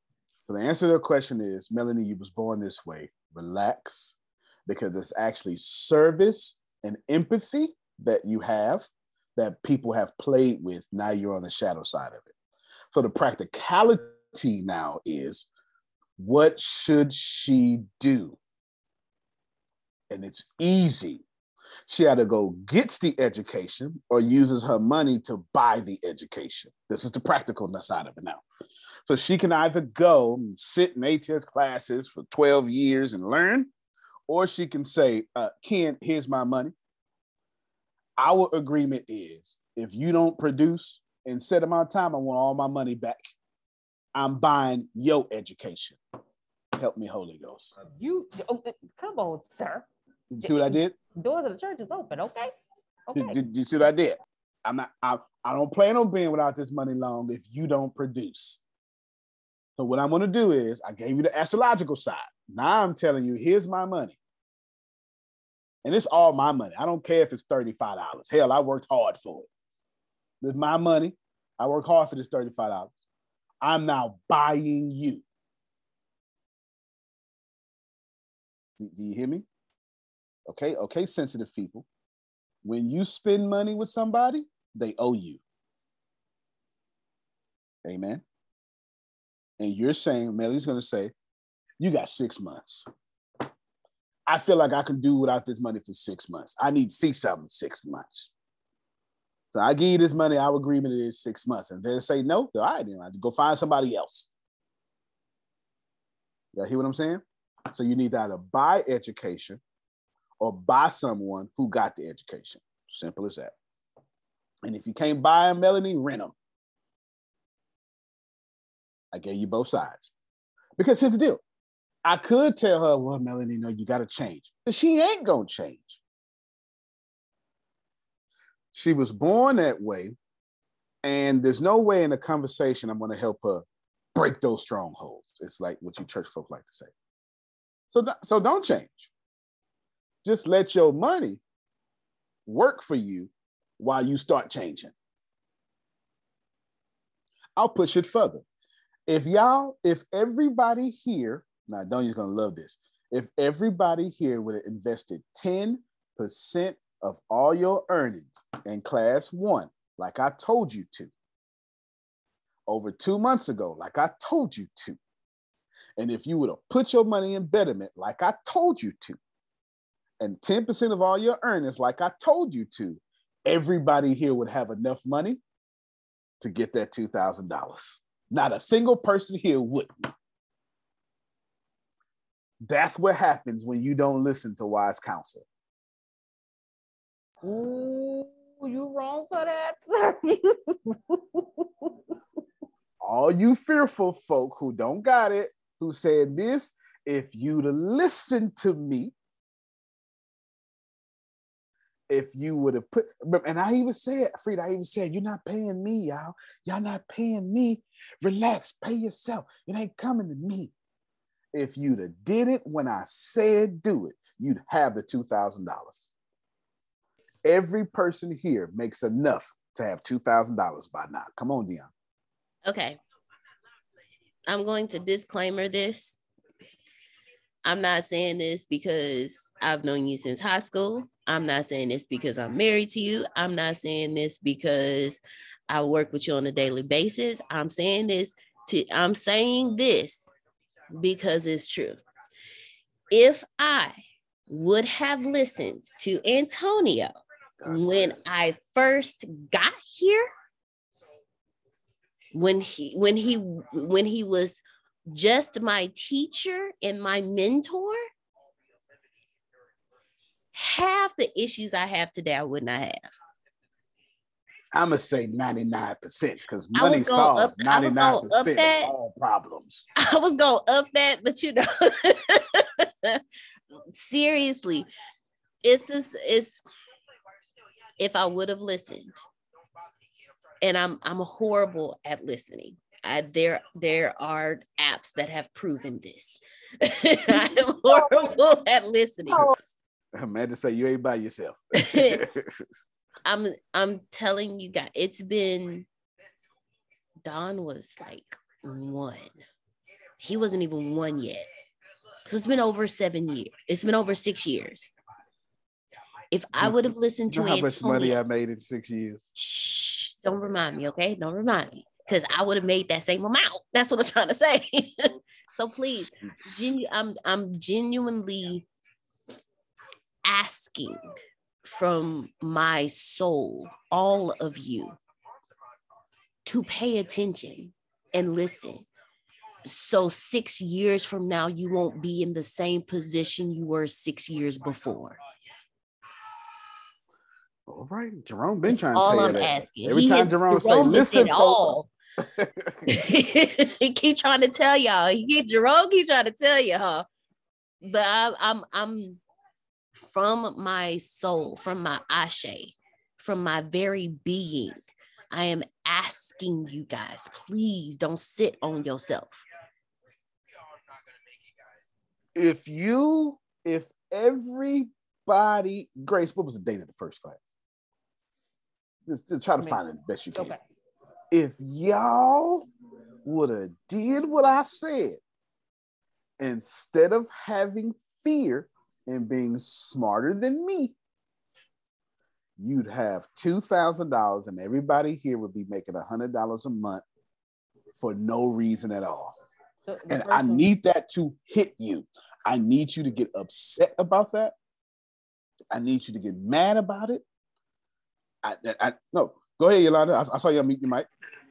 Speaker 3: So the answer to the question is, Melanie, you was born this way. Relax, because it's actually service and empathy that you have that people have played with. Now you're on the shadow side of it. So the practicality now is what should she do? And it's easy. She had to go gets the education or uses her money to buy the education. This is the practical side of it now. So she can either go and sit in ATS classes for 12 years and learn, or she can say, uh, Ken, here's my money. Our agreement is if you don't produce in set amount of time, I want all my money back. I'm buying your education. Help me, Holy Ghost.
Speaker 2: You oh, eh, come on, sir.
Speaker 3: You see what I did?
Speaker 2: Doors of the church is open. Okay. Okay.
Speaker 3: Did, did, did you see what I did? I'm not. I, I don't plan on being without this money long if you don't produce. So what I'm going to do is I gave you the astrological side. Now I'm telling you, here's my money. And it's all my money. I don't care if it's $35. Hell, I worked hard for it. It's my money. I work hard for this $35. I'm now buying you. Do, do you hear me? Okay, okay, sensitive people. When you spend money with somebody, they owe you. Amen. And you're saying, Melly's gonna say, you got six months. I feel like I can do without this money for six months. I need to see something six months. So I give you this money, our agreement is six months. And they say no, all right, then I go find somebody else. You hear what I'm saying? So you need to either buy education or buy someone who got the education. Simple as that. And if you can't buy them, Melanie, rent them. I gave you both sides. Because here's the deal. I could tell her, well, Melanie, no, you got to change. But she ain't going to change. She was born that way. And there's no way in a conversation I'm going to help her break those strongholds. It's like what you church folk like to say. So, so don't change. Just let your money work for you while you start changing. I'll push it further. If y'all, if everybody here, now Donya's gonna love this. If everybody here would have invested 10% of all your earnings in class one, like I told you to, over two months ago, like I told you to, and if you would have put your money in betterment, like I told you to, and 10% of all your earnings, like I told you to, everybody here would have enough money to get that $2,000. Not a single person here wouldn't. That's what happens when you don't listen to wise counsel.
Speaker 2: Ooh, you wrong for that, sir.
Speaker 3: All you fearful folk who don't got it, who said this, if you'd listen to me, if you would have put, and I even said, Fried, I even said, you're not paying me, y'all. Y'all not paying me. Relax, pay yourself. It ain't coming to me. If you'd have did it when I said do it, you'd have the $2,000. Every person here makes enough to have $2,000 by now. Come on, Dion.
Speaker 22: Okay. I'm going to disclaimer this. I'm not saying this because I've known you since high school. I'm not saying this because I'm married to you. I'm not saying this because I work with you on a daily basis. I'm saying this to I'm saying this because it's true. If I would have listened to Antonio when I first got here, when he when he when he was just my teacher and my mentor, half the issues I have today, I would not have.
Speaker 3: I'm gonna say 99% because money solves 99% of all problems.
Speaker 22: I was gonna up that, but you know, seriously, it's this it's if I would have listened, and I'm I'm horrible at listening. I, there there are apps that have proven this. I am horrible at listening. Oh.
Speaker 3: I'm mad to say you ain't by yourself.
Speaker 22: I'm I'm telling you guys, it's been Don was like one. He wasn't even one yet. So it's been over seven years. It's been over six years. If I would have listened to
Speaker 3: you know how much money I made in six years.
Speaker 22: Shh, don't remind me, okay? Don't remind me because I would have made that same amount. That's what I'm trying to say. so please, genu- I'm I'm genuinely asking from my soul, all of you, to pay attention and listen. So six years from now, you won't be in the same position you were six years before.
Speaker 3: All right, Jerome been trying to tell
Speaker 22: I'm
Speaker 3: you that.
Speaker 22: asking.
Speaker 3: Every
Speaker 22: He
Speaker 3: time Jerome, say,
Speaker 22: Jerome has
Speaker 3: "Listen,
Speaker 22: all. he keep trying to tell y'all. He Jerome keep trying to tell you, huh? But I'm I'm I'm from my soul, from my ashe, from my very being. I am asking you guys, please don't sit on yourself.
Speaker 3: if you if everybody, Grace, what was the date of the first class? Just to try to find it best you can.
Speaker 2: Okay.
Speaker 3: If y'all would have did what I said, instead of having fear and being smarter than me, you'd have two thousand dollars, and everybody here would be making a hundred dollars a month for no reason at all.
Speaker 2: So
Speaker 3: And I
Speaker 2: person-
Speaker 3: need that to hit you. I need you to get upset about that. I need you to get mad about it. I, I, no, go ahead, Yolanda. I, I saw you mute your mic.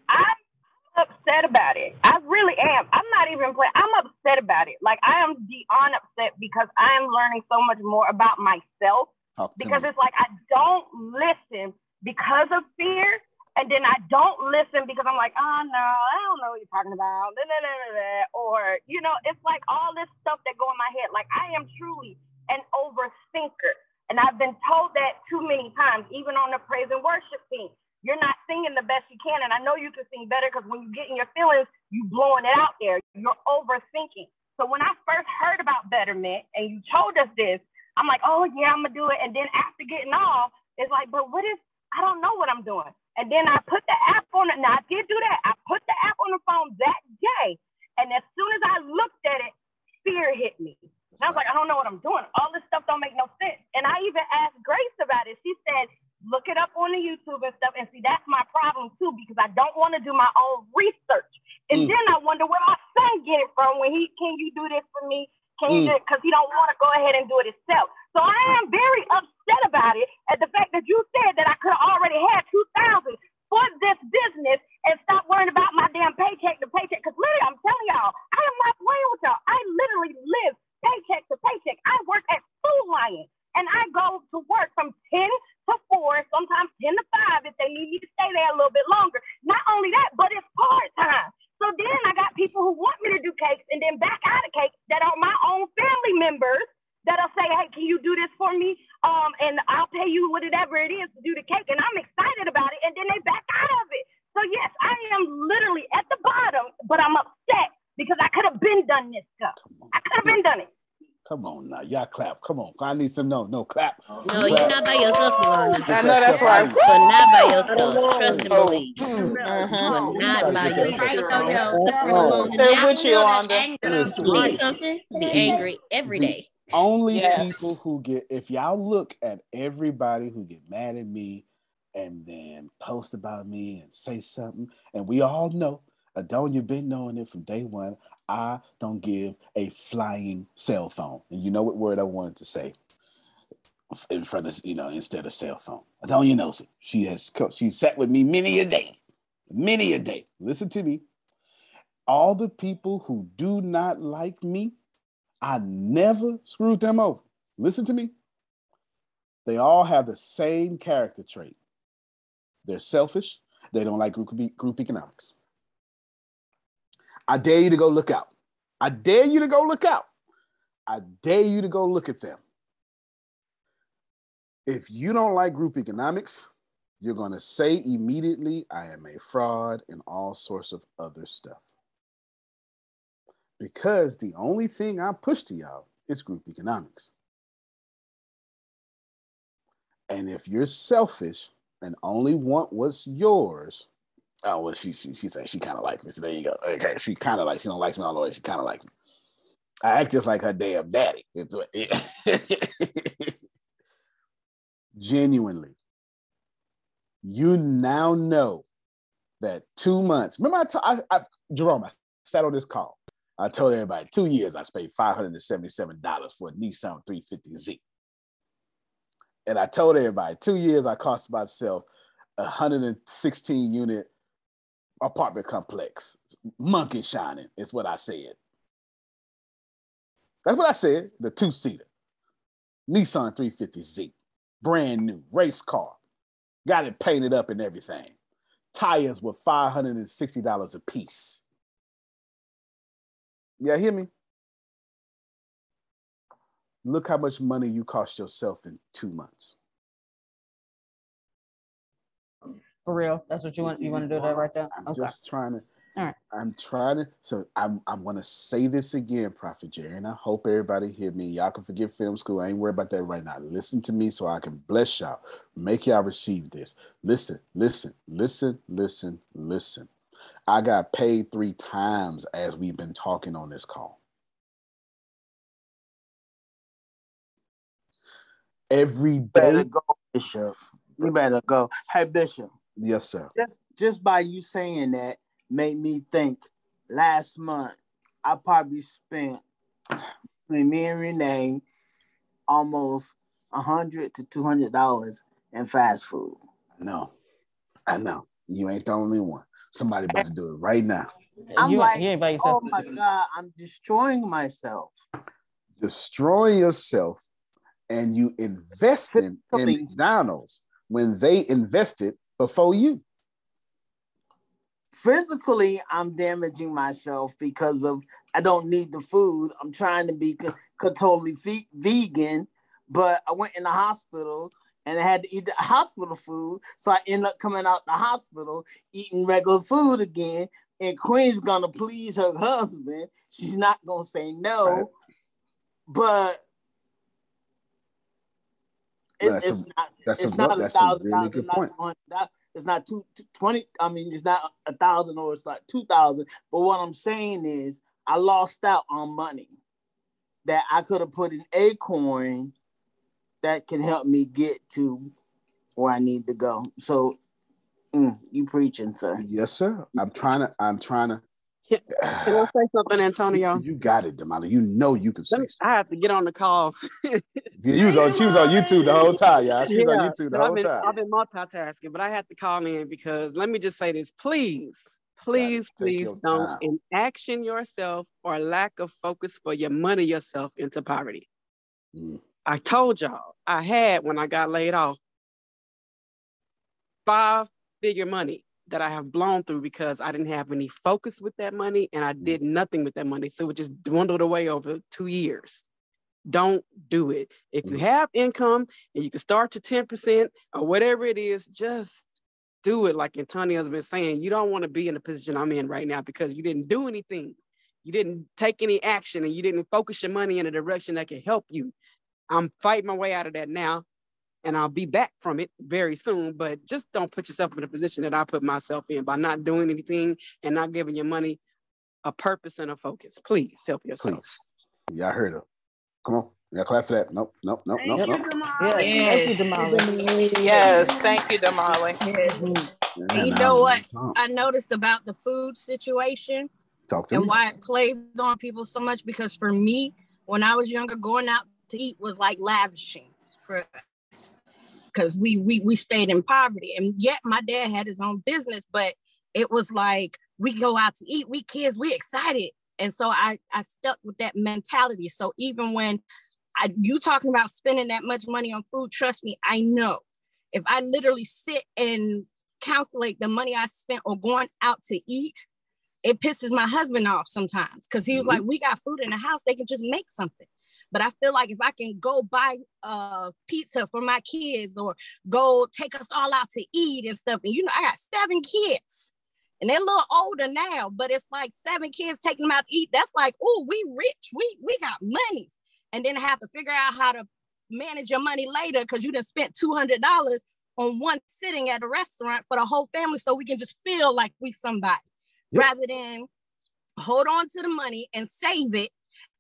Speaker 17: I'm upset about it. I really am. I'm not even playing. I'm upset about it. Like I am beyond upset because I am learning so much more about myself. Because
Speaker 3: me.
Speaker 17: it's like I don't listen because of fear, and then I don't listen because I'm like, oh no, I don't know what you're talking about. Da, da, da. Or you know, it's like all this stuff that go in my head. Like I am truly an overthinker, and I've been told that too many times, even on the praise and worship team. You're not singing the best you can, and I know you can sing better because when you get in your feelings, you're blowing it out there. You're overthinking. So when I first heard about Betterment and you told us this, I'm like, oh yeah, I'm gonna do it. And then after getting off, it's like, but what is? I don't know what I'm doing. And then I put the app on it. Now I did do that. I put the app on the phone that day, and as soon as I looked at it, fear hit me. And I was like, I don't know what I'm doing. All this stuff don't make no sense. And I even asked Grace about it. She said, look it up on the YouTube and stuff. And see, that's my problem too, because I don't want to do my own research. And
Speaker 23: Mm.
Speaker 17: then I wonder where my son get it from when he, can you do this for me? Can you
Speaker 23: Mm.
Speaker 17: do it? Because he don't want to go ahead and do it himself. So I am very upset about it at the fact that you said that I could have already had 2000 for this business and stop worrying about my damn paycheck to paycheck. Because literally, I'm telling y'all, I am not playing with y'all. I literally live paycheck to paycheck. I work at Food Lion and I go to work from 10 to 4, sometimes 10 to 5 if they need me to stay there a little bit longer. Not only that, but it's part time. So then I got people who want me to do cakes and then back out of cakes that are my own family members that'll say, hey, can you do this for me? Um, and I'll pay you whatever it is to do the cake. And I'm excited about it. And then they back out of it. So yes, I am literally at the bottom, but I'm upset because I could have been done this stuff. I could have been done it.
Speaker 3: Come on now, y'all clap. Come on, I need some no, no clap.
Speaker 22: No, you're not by yourself, Yolanda.
Speaker 3: I know that's right.
Speaker 22: You're not by yourself. Trust and believe.
Speaker 8: Uh-huh.
Speaker 22: You're not by yourself. Right, yo, tough and
Speaker 3: Oh.
Speaker 22: alone.
Speaker 8: Stay with
Speaker 22: you
Speaker 8: you,
Speaker 22: know that
Speaker 8: Yolanda.
Speaker 22: anger
Speaker 3: Listen.
Speaker 22: something. Be angry every day.
Speaker 3: Only
Speaker 8: Yes.
Speaker 3: people who get if y'all look at everybody who get mad at me and then post about me and say something, and we all know Uh, Adonia been knowing it from day one. I don't give a flying cell phone, and you know what word I wanted to say in front of you know instead of cell phone. Adonia knows it. She has she sat with me many a day, many a day. Listen to me. All the people who do not like me, I never screwed them over. Listen to me. They all have the same character trait. They're selfish. They don't like group, group economics. I dare you to go look out. I dare you to go look out. I dare you to go look at them. If you don't like group economics, you're going to say immediately, I am a fraud and all sorts of other stuff. Because the only thing I push to y'all is group economics. And if you're selfish and only want what's yours, oh well, she she, she said she kind of like me. So there you go. Okay, she kind of like she don't like me all the way. She kind of like me. I act just like her damn daddy. It's Genuinely, you now know that two months. Remember, I, t- I, I Jerome, I sat on this call. I told everybody two years I paid five hundred and seventy-seven dollars for a Nissan 350Z. And I told everybody two years I cost myself a 116 unit apartment complex. Monkey shining is what I said. That's what I said. The two seater Nissan 350Z, brand new race car. Got it painted up and everything. Tires were $560 a piece. Yeah, hear me? Look how much money you cost yourself in two months.
Speaker 2: For real. That's what you want. You want to do that right there?
Speaker 3: I'm
Speaker 2: Okay.
Speaker 3: just trying to.
Speaker 2: All right.
Speaker 3: I'm trying to. So I'm. I'm going to say this again, Prophet Jerry, and I hope everybody hear me. Y'all can forget film school. I ain't worried about that right now. Listen to me, so I can bless y'all. Make y'all receive this. Listen, listen, listen, listen, listen. I got paid three times as we've been talking on this call. Every day.
Speaker 16: Better go, Bishop. You better go. Hey, Bishop.
Speaker 3: Yes, sir.
Speaker 16: Just, just by you saying that made me think last month I probably spent between me and Renee almost a hundred to two hundred dollars in fast food.
Speaker 3: No, I know. You ain't the only one. Somebody about to do it right now.
Speaker 16: I'm
Speaker 2: You-
Speaker 16: like,
Speaker 2: you ain't by yourself.
Speaker 16: oh my god, I'm destroying myself.
Speaker 3: Destroying yourself and you investing in McDonald's when they invested before you.
Speaker 16: Physically, I'm damaging myself because of I don't need the food. I'm trying to be totally ve- vegan, but I went in the hospital and I had to eat the hospital food. So I end up coming out the hospital eating regular food again. And Queen's gonna please her husband. She's not gonna say no, but it's,
Speaker 3: That's a-
Speaker 16: not
Speaker 3: that's a
Speaker 16: it's
Speaker 3: vo-
Speaker 16: not
Speaker 3: that's a
Speaker 16: thousand
Speaker 3: really
Speaker 16: dollars,
Speaker 3: good
Speaker 16: not
Speaker 3: point.
Speaker 16: two hundred dollars. It's not two, two- 20. I mean, it's not a thousand or it's like two thousand. But what I'm saying is, I lost out on money that I could have put in Acorn that can help me get to where I need to go. So, mm, you preaching, sir?
Speaker 3: Yes, sir. I'm trying to. I'm trying to.
Speaker 24: Can I say something, Antonio?
Speaker 3: You got it, Damali. You know you can say.
Speaker 24: Me- I have to get on the call.
Speaker 3: Yeah, you was on. She was on YouTube the whole time, y'all. She was on YouTube the
Speaker 24: but I've
Speaker 3: whole
Speaker 24: been,
Speaker 3: time.
Speaker 24: I've been multitasking, but I had to call in because let me just say this, please, please, please don't
Speaker 3: time.
Speaker 24: in action yourself or lack of focus for your money yourself into poverty.
Speaker 3: Mm.
Speaker 24: I told y'all I had when I got laid off five figure money that I have blown through because I didn't have any focus with that money and I mm. did nothing with that money. So it just dwindled away over two years. Don't do it. If you mm. have income and you can start to 10% or whatever it is, just do it. Like Antonio's been saying, you don't want to be in the position I'm in right now because you didn't do anything. You didn't take any action and you didn't focus your money in a direction that can help you. I'm fighting my way out of that now and I'll be back from it very soon. But just don't put yourself in a position that I put myself in by not doing anything and not giving your money a purpose and a focus. Please help yourself.
Speaker 3: Please. Y'all heard her. Come on. Y'all clap for that. Nope, nope, nope, nope, nope.
Speaker 2: Yes. Thank you, Damali.
Speaker 8: Yes, thank you, Damali.
Speaker 3: And
Speaker 17: And you know what. I noticed about the food situation
Speaker 3: Talk to
Speaker 17: and
Speaker 3: me.
Speaker 17: why it plays on people so much? Because for me, when I was younger, going out to eat was like lavishing for us. Because we we we stayed in poverty. And yet my dad had his own business, but it was like we go out to eat, we kids, we excited. And so I I stuck with that mentality. So even when I, you talking about spending that much money on food, trust me, I know. If I literally sit and calculate the money I spent or going out to eat, it pisses my husband off sometimes because he was mm-hmm. like, "We got food in the house; they can just make something." But I feel like if I can go buy uh pizza for my kids or go take us all out to eat and stuff, and you know, I got seven kids. And they're a little older now, but it's like seven kids taking them out to eat. That's like, oh, we rich. We we got money. And then have to figure out how to manage your money later because you done spent two hundred dollars on one sitting at a restaurant for the whole family, so we can just feel like we somebody,
Speaker 3: Yep.
Speaker 17: rather than hold on to the money and save it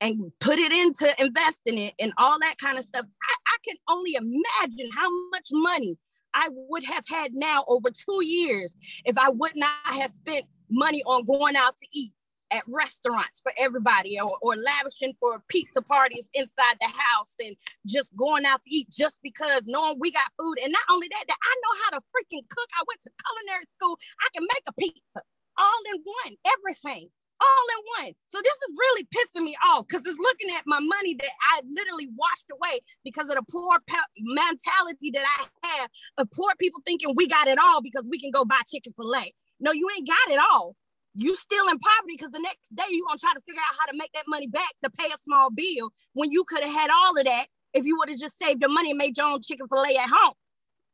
Speaker 17: and put it into investing it and all that kind of stuff. I, I can only imagine how much money I would have had now over two years if I would not have spent money on going out to eat at restaurants for everybody or, or lavishing for pizza parties inside the house and just going out to eat just because knowing we got food. And not only that, that I know how to freaking cook. I went to culinary school. I can make a pizza all in one, everything all in one. So this is really pissing me off because it's looking at my money that I literally washed away because of the poor pe- mentality that I have of poor people thinking we got it all because we can go buy chicken fillet. No, you ain't got it all. You still in poverty because the next day you gonna try to figure out how to make that money back to pay a small bill when you could have had all of that if you would have just saved your money and made your own chicken fillet at home.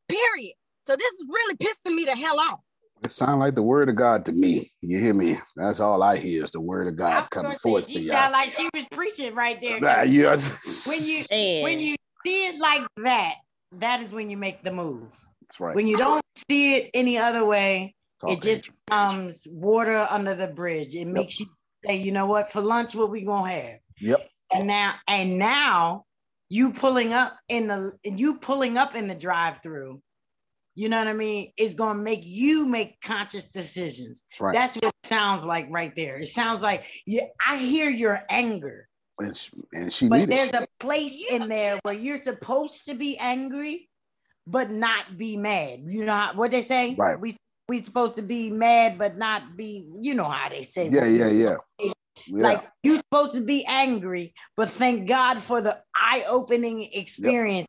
Speaker 17: Period. So this is really pissing me the hell off.
Speaker 3: It sounds like the word of God to me. You hear me? That's all I hear is the word of God coming forth to
Speaker 6: sound
Speaker 3: y'all.
Speaker 6: like she was preaching right there.
Speaker 3: Nah, yeah.
Speaker 6: When you when you see it like that, that is when you make the move.
Speaker 3: That's right.
Speaker 6: When you don't see it any other way,
Speaker 3: Talk,
Speaker 6: it just becomes water under the bridge. It makes you say, you know what, for lunch, what we gonna have?
Speaker 3: Yep.
Speaker 6: And now, and now you pulling up in the you pulling up in the drive-through, you know what I mean, is gonna make you make conscious decisions.
Speaker 3: That's right.
Speaker 6: That's what it sounds like right there. It sounds like you I hear your anger,
Speaker 3: And she, and she
Speaker 6: but there's
Speaker 3: it.
Speaker 6: a place in there where you're supposed to be angry, but not be mad. You know how, what they say?
Speaker 3: Right.
Speaker 6: We we supposed to be mad, but not be. You know how they say.
Speaker 3: Yeah, yeah, yeah. Yeah.
Speaker 6: like you're supposed to be angry, but thank God for the eye-opening experience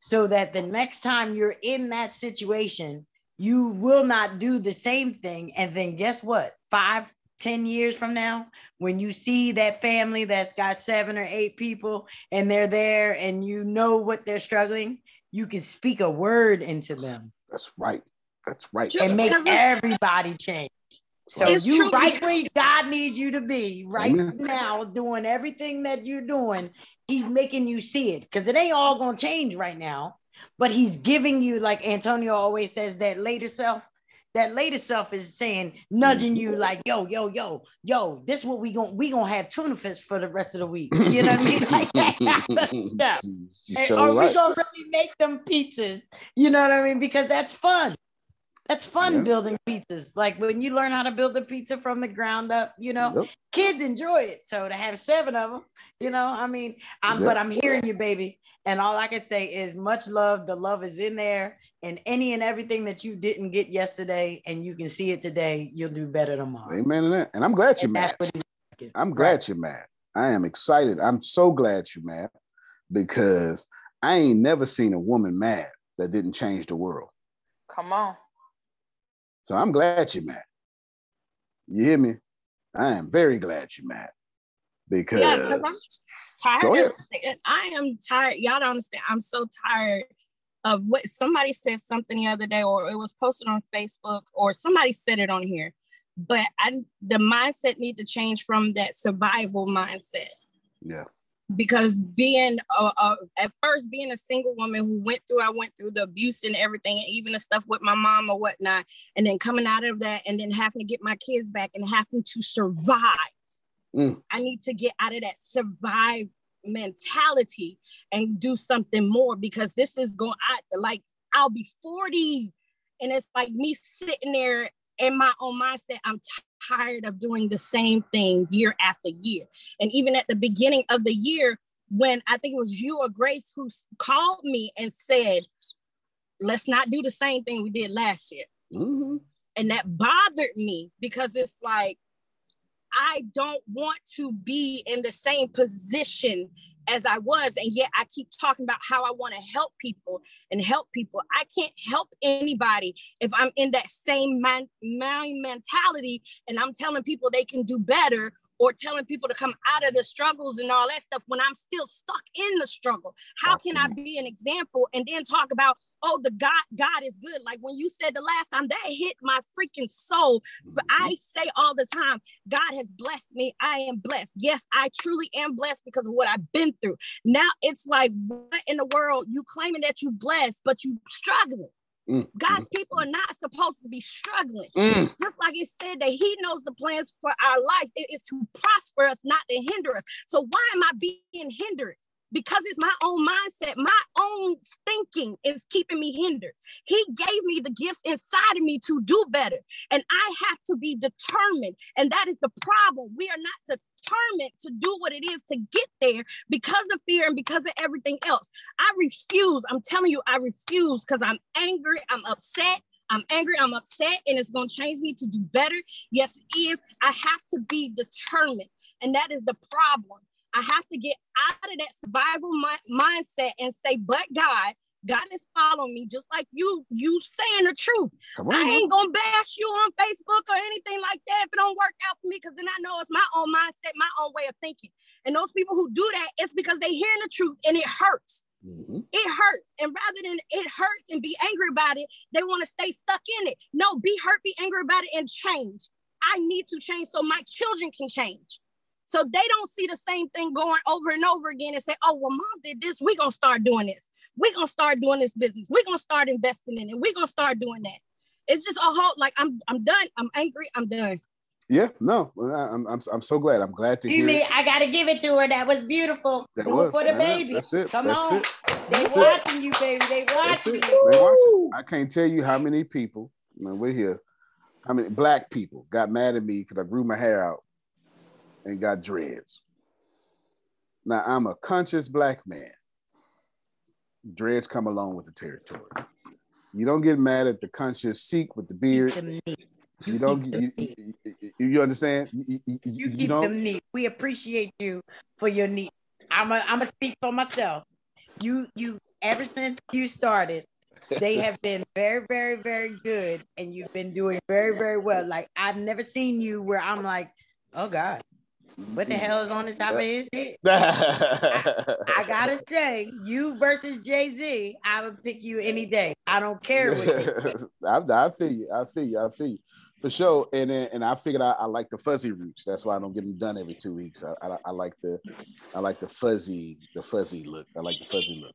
Speaker 6: so that the next time you're in that situation, you will not do the same thing. And then guess what? Five, ten years from now, when you see that family that's got seven or eight people and they're there and you know what they're struggling, you can speak a word into them
Speaker 3: That's right. That's right.
Speaker 6: and make everybody change. So
Speaker 3: It's
Speaker 6: you
Speaker 3: true
Speaker 6: right where God needs you to be right
Speaker 3: Amen.
Speaker 6: now, doing everything that you're doing. He's making you see it because it ain't all gonna change right now. But he's giving you, like Antonio always says, that later self. That later self is saying, nudging you, mm-hmm. like, yo, yo, yo, yo, this what we gonna we gonna have tuna fish for the rest of the week. You know what I mean? Like, yeah.
Speaker 3: She
Speaker 6: And-
Speaker 3: sure
Speaker 6: or we gonna really make them pizzas. You know what I mean? Because that's fun. That's fun
Speaker 3: Yeah.
Speaker 6: building pizzas. Like when you learn how to build a pizza from the ground up, you know,
Speaker 3: Yep.
Speaker 6: kids enjoy it. So to have seven of them, you know, I mean, I'm
Speaker 3: Yep.
Speaker 6: but I'm hearing you, baby. And all I can say is much love. The love is in there. And any and everything that you didn't get yesterday and you can see it today, you'll do better tomorrow.
Speaker 3: Amen to that. And I'm glad you're
Speaker 6: And
Speaker 3: mad.
Speaker 6: that's what he's asking.
Speaker 3: I'm glad you're mad. I am excited. I'm so glad you're mad because I ain't never seen a woman mad that didn't change the world.
Speaker 8: Come on.
Speaker 3: So I'm glad you're mad. You hear me? I am very glad you're mad because
Speaker 17: Yeah, because I'm tired of I am tired. Y'all don't understand. I'm so tired of what somebody said something the other day, or it was posted on Facebook, or somebody said it on here. But I the mindset need to change from that survival mindset
Speaker 3: yeah,
Speaker 17: because being a, a, at first being a single woman who went through I went through the abuse and everything and even the stuff with my mom or whatnot and then coming out of that and then having to get my kids back and having to survive
Speaker 3: Mm.
Speaker 17: I need to get out of that survive mentality and do something more because this is going I like I'll be 40 and it's like me sitting there in my own mindset I'm tired of doing the same thing year after year and even at the beginning of the year when I think it was you or Grace who called me and said let's not do the same thing we did last year
Speaker 3: Mm-hmm.
Speaker 17: and that bothered me because it's like I don't want to be in the same position as I was. And yet I keep talking about how I want to help people and help people. I can't help anybody if I'm in that same mind, mind mentality and I'm telling people they can do better or telling people to come out of the struggles and all that stuff when I'm still stuck in the struggle. How can I be an example and then talk about, oh, the God, God is good? Like when you said the last time, that hit my freaking soul. But mm-hmm. I say all the time, God has blessed me. I am blessed. Yes, I truly am blessed because of what I've been through. Now it's like, what in the world? You claiming that you blessed, but you struggling.
Speaker 3: Mm,
Speaker 17: God's people are not supposed to be struggling.
Speaker 3: Mm.
Speaker 17: Just like it said that He knows the plans for our life. It is to prosper us, not to hinder us. So why am I being hindered? Because it's my own mindset, my own thinking is keeping me hindered. He gave me the gifts inside of me to do better. And I have to be determined. And that is the problem. We are not determined to do what it is to get there because of fear and because of everything else. I refuse. I'm telling you, I refuse because I'm angry. I'm upset. I'm angry. I'm upset. And it's going to change me to do better. Yes, it is. I have to be determined. And that is the problem. I have to get out of that survival mi- mindset and say, but God, God is following me, just like you, you saying the truth. I ain't gonna bash you on Facebook or anything like that if it don't work out for me, because then I know it's my own mindset, my own way of thinking. And those people who do that, it's because they hearing the truth and it hurts. It hurts. And rather than it hurts and be angry about it, they want to stay stuck in it. No, be hurt, be angry about it, and change. I need to change so my children can change. So they don't see the same thing going over and over again and say, oh, well, mom did this. We're going to start doing this. We're going to start doing this business. We're going to start investing in it. We're going to start doing that. It's just a whole, like, I'm, I'm done. I'm angry. I'm done.
Speaker 3: Yeah, no, I'm, I'm, I'm so glad. I'm glad to
Speaker 6: You
Speaker 3: hear.
Speaker 6: mean. I gotta give it to her? That was beautiful.
Speaker 3: That
Speaker 6: Do
Speaker 3: was.
Speaker 6: it for the baby.
Speaker 3: That's it.
Speaker 6: Come
Speaker 3: That's
Speaker 6: on.
Speaker 3: it.
Speaker 6: They
Speaker 3: That's it.
Speaker 6: watching you, baby. They watching you.
Speaker 3: They watching. I can't tell you how many people. Man, we're here. How many black people got mad at me because I grew my hair out and got dreads? Now I'm a conscious black man. Dreads come along with the territory. You don't get mad at the conscious Sikh with the beard. You don't. You, you, you- you understand? You, you- you-
Speaker 6: You
Speaker 3: you
Speaker 6: keep them neat. We appreciate you for your neat. I'm a, I'm a speak for myself. You you ever since you started, they have been very very very good, and you've been doing very very well. Like I've never seen you where I'm like, oh God, what the hell is on the top of his uh, head? I gotta say, you versus Jay Z, I would pick you any day. I don't care what you
Speaker 3: I, I feel you. I feel you. I feel you. For sure. And then, and I figured I, I like the fuzzy roots. That's why I don't get them done every two weeks. I, I, I like the I like the fuzzy, the fuzzy look. I like the fuzzy look.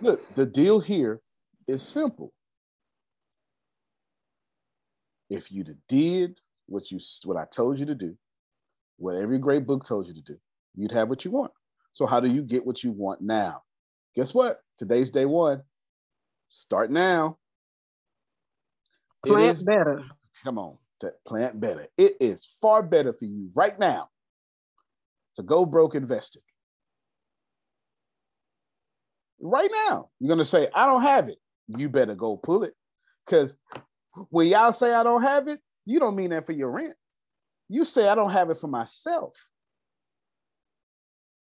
Speaker 3: Look, the deal here is simple. If you did what you what I told you to do, what every great book told you to do, you'd have what you want. So how do you get what you want now? Guess what? Today's day one. Start now.
Speaker 24: Plant
Speaker 3: is-
Speaker 24: better.
Speaker 3: Come on, to plant better. It is far better for you right now to go broke investing. Right now, you're gonna say, I don't have it. You better go pull it. Because when y'all say I don't have it, you don't mean that for your rent. You say I don't have it for myself.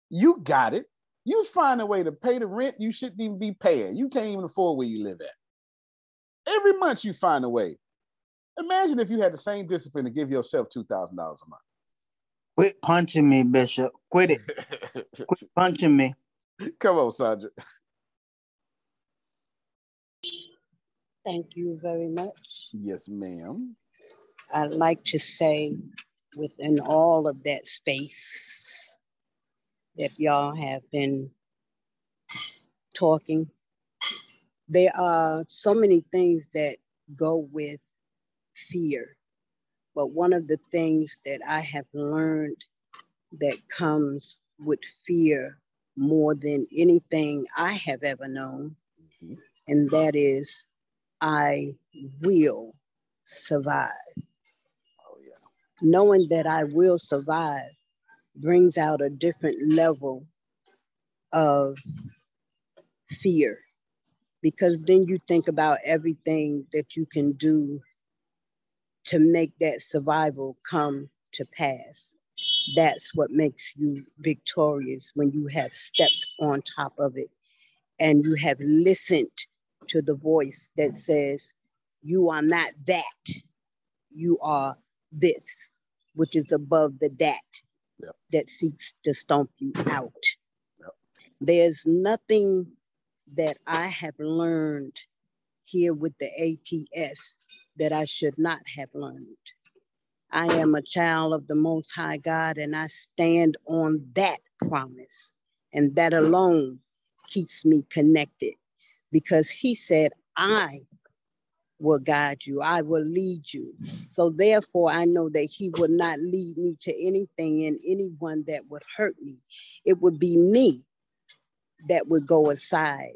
Speaker 3: You got it. You find a way to pay the rent you shouldn't even be paying. You can't even afford where you live at. Every month you find a way. Imagine if you had the same discipline to give yourself two thousand dollars a month.
Speaker 21: Quit punching me, Bishop. Quit it. Quit punching me.
Speaker 3: Come on, Sandra.
Speaker 25: Thank you very much.
Speaker 3: Yes, ma'am.
Speaker 25: I'd like to say within all of that space that y'all have been talking, there are so many things that go with fear. But one of the things that I have learned that comes with fear more than anything I have ever known, mm-hmm. and that is I will survive. Knowing that I will survive brings out a different level of fear because then you think about everything that you can do to make that survival come to pass. That's what makes you victorious when you have stepped on top of it and you have listened to the voice that says, You are not that, you are this, which is above the that that seeks to stomp you out. There's nothing that I have learned here with the ATS that I should not have learned. I am a child of the Most High God, and I stand on that promise. And that alone keeps me connected because He said, I will guide you, I will lead you. So, therefore, I know that He will not lead me to anything and anyone that would hurt me. It would be me that would go aside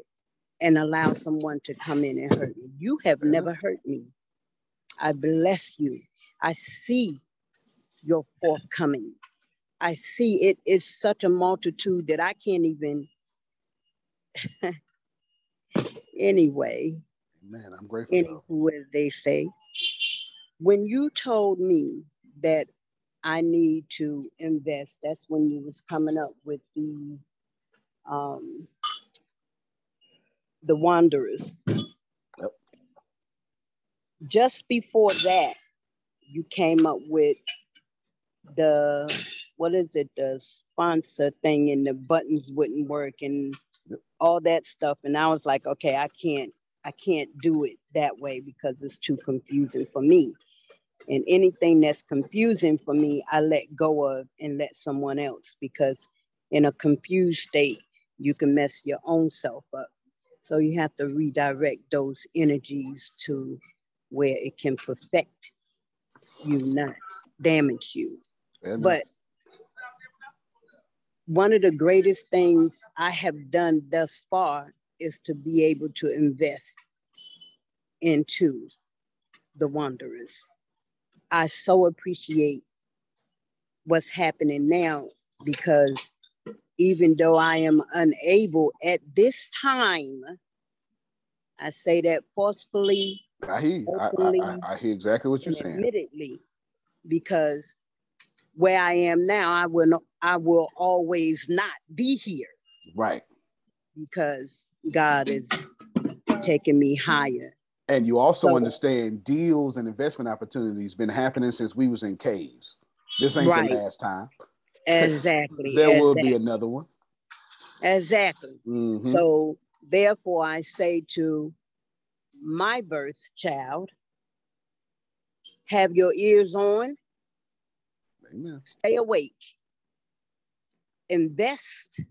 Speaker 25: and allow someone to come in and hurt me. You have never hurt me. I bless you. I see your forthcoming. I see it is such a multitude that I can't even. anyway,
Speaker 3: Man, I'm grateful.
Speaker 25: anywho, as they say, when you told me that I need to invest, that's when you was coming up with the um, the Wanderers. Yep. Just before that, you came up with the what is it? The sponsor thing, and the buttons wouldn't work, and all that stuff. And I was like, okay, I can't, I can't do it that way because it's too confusing for me. And anything that's confusing for me, I let go of and let someone else because in a confused state, you can mess your own self up. So you have to redirect those energies to where it can perfect you, not damage you. But one of the greatest things I have done thus far is to be able to invest into the wanderers. I so appreciate what's happening now because even though I am unable at this time, I say that forcefully.
Speaker 3: I hear, I, I, I, hear exactly what you're saying.
Speaker 25: Admittedly, because where I am now, I will not, I will always not be here.
Speaker 3: Right.
Speaker 25: Because God is taking me higher.
Speaker 3: And you also so, understand deals and investment opportunities been happening since we was in caves. This ain't right. the last time.
Speaker 25: Exactly.
Speaker 3: there
Speaker 25: exactly.
Speaker 3: will be another one.
Speaker 25: Exactly.
Speaker 3: Mm-hmm.
Speaker 25: So therefore I say to my birth child, have your ears on,
Speaker 3: Amen.
Speaker 25: stay awake, invest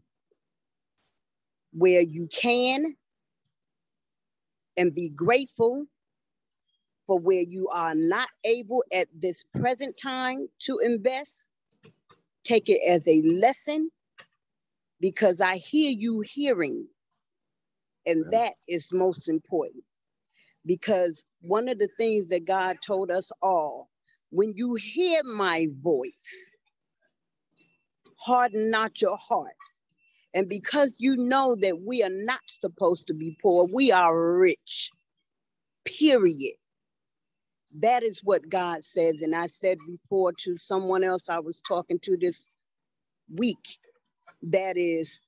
Speaker 25: where you can, and be grateful for where you are not able at this present time to invest. Take it as a lesson because I hear you hearing, and that is most important. Because one of the things that God told us all when you hear my voice, harden not your heart. And because you know that we are not supposed to be poor, we are rich, period. That is what God says. And I said before to someone else I was talking to this week that is,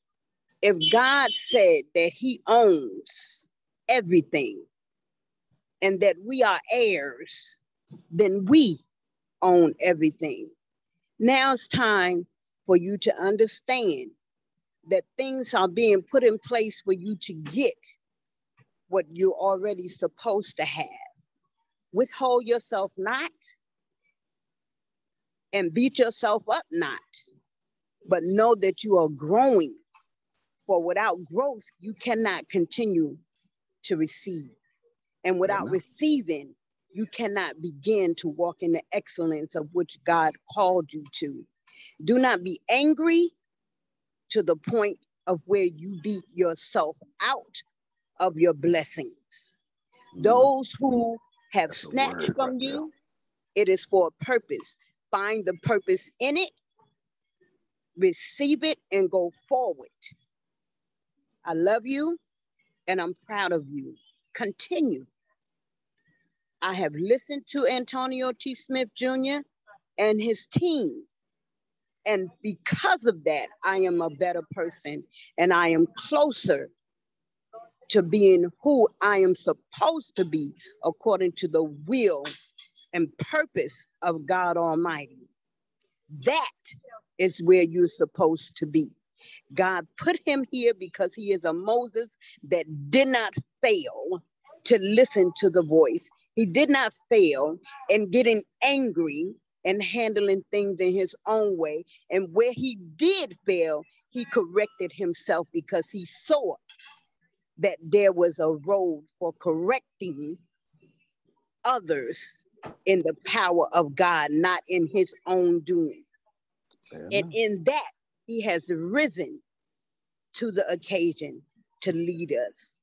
Speaker 25: if God said that He owns everything and that we are heirs, then we own everything. Now it's time for you to understand that things are being put in place for you to get what you're already supposed to have. Withhold yourself not and beat yourself up not, but know that you are growing. For without growth, you cannot continue to receive. And without receiving, you cannot begin to walk in the excellence of which God called you to. Do not be angry to the point of where you beat yourself out of your blessings. Mm. Those who have That's snatched from right you, it is for a purpose. Find the purpose in it, receive it, and go forward. I love you and I'm proud of you. Continue I have listened to Antonio T. Smith Jr. and his team. And because of that, I am a better person and I am closer to being who I am supposed to be according to the will and purpose of God Almighty. That is where you're supposed to be. God put him here because he is a Moses that did not fail to listen to the voice. He did not fail in getting angry and handling things in his own way. And where he did fail, he corrected himself because he saw that there was a road for correcting others in the power of God, not in his own doing. And in that, he has risen to the occasion to lead us.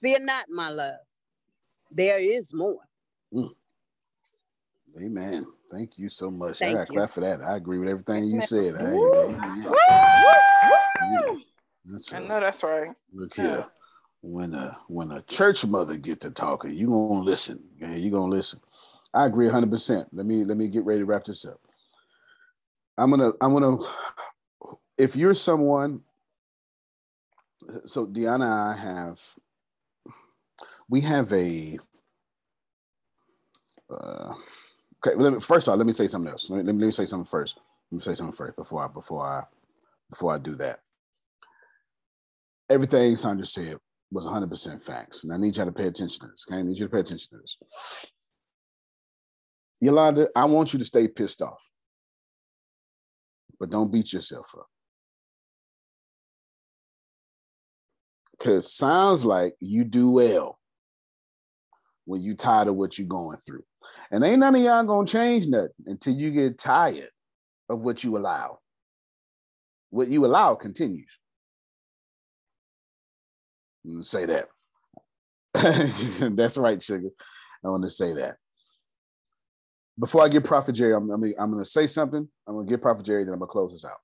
Speaker 25: Fear not, my love there is more. Mm.
Speaker 3: Amen. Thank you so much. Thank I got clap for that. I agree with everything you said. I,
Speaker 8: I know that's right.
Speaker 3: Look here. When a when a church mother get to talking, you gonna listen. Okay? You gonna listen. I agree 100 percent Let me let me get ready to wrap this up. I'm gonna I'm gonna if you're someone so Deanna and I have we have a uh, okay. Me, first off, let me say something else. Let me, let me, let me say something first. Let me say something first before I before I before I do that. everything Sandra said was 100% facts. And I need y'all to pay attention to this. Okay? I need you to pay attention to this. Yolanda, I want you to stay pissed off, but don't beat yourself up. Because sounds like you do well when you tired of what you're going through. And ain't none of y'all gonna change nothing until you get tired of what you allow. What you allow continues. Say that. That's right, sugar. I want to say that. Before I get Prophet Jerry, I'm, I'm, I'm going to say something. I'm going to get Prophet Jerry, then I'm going to close this out.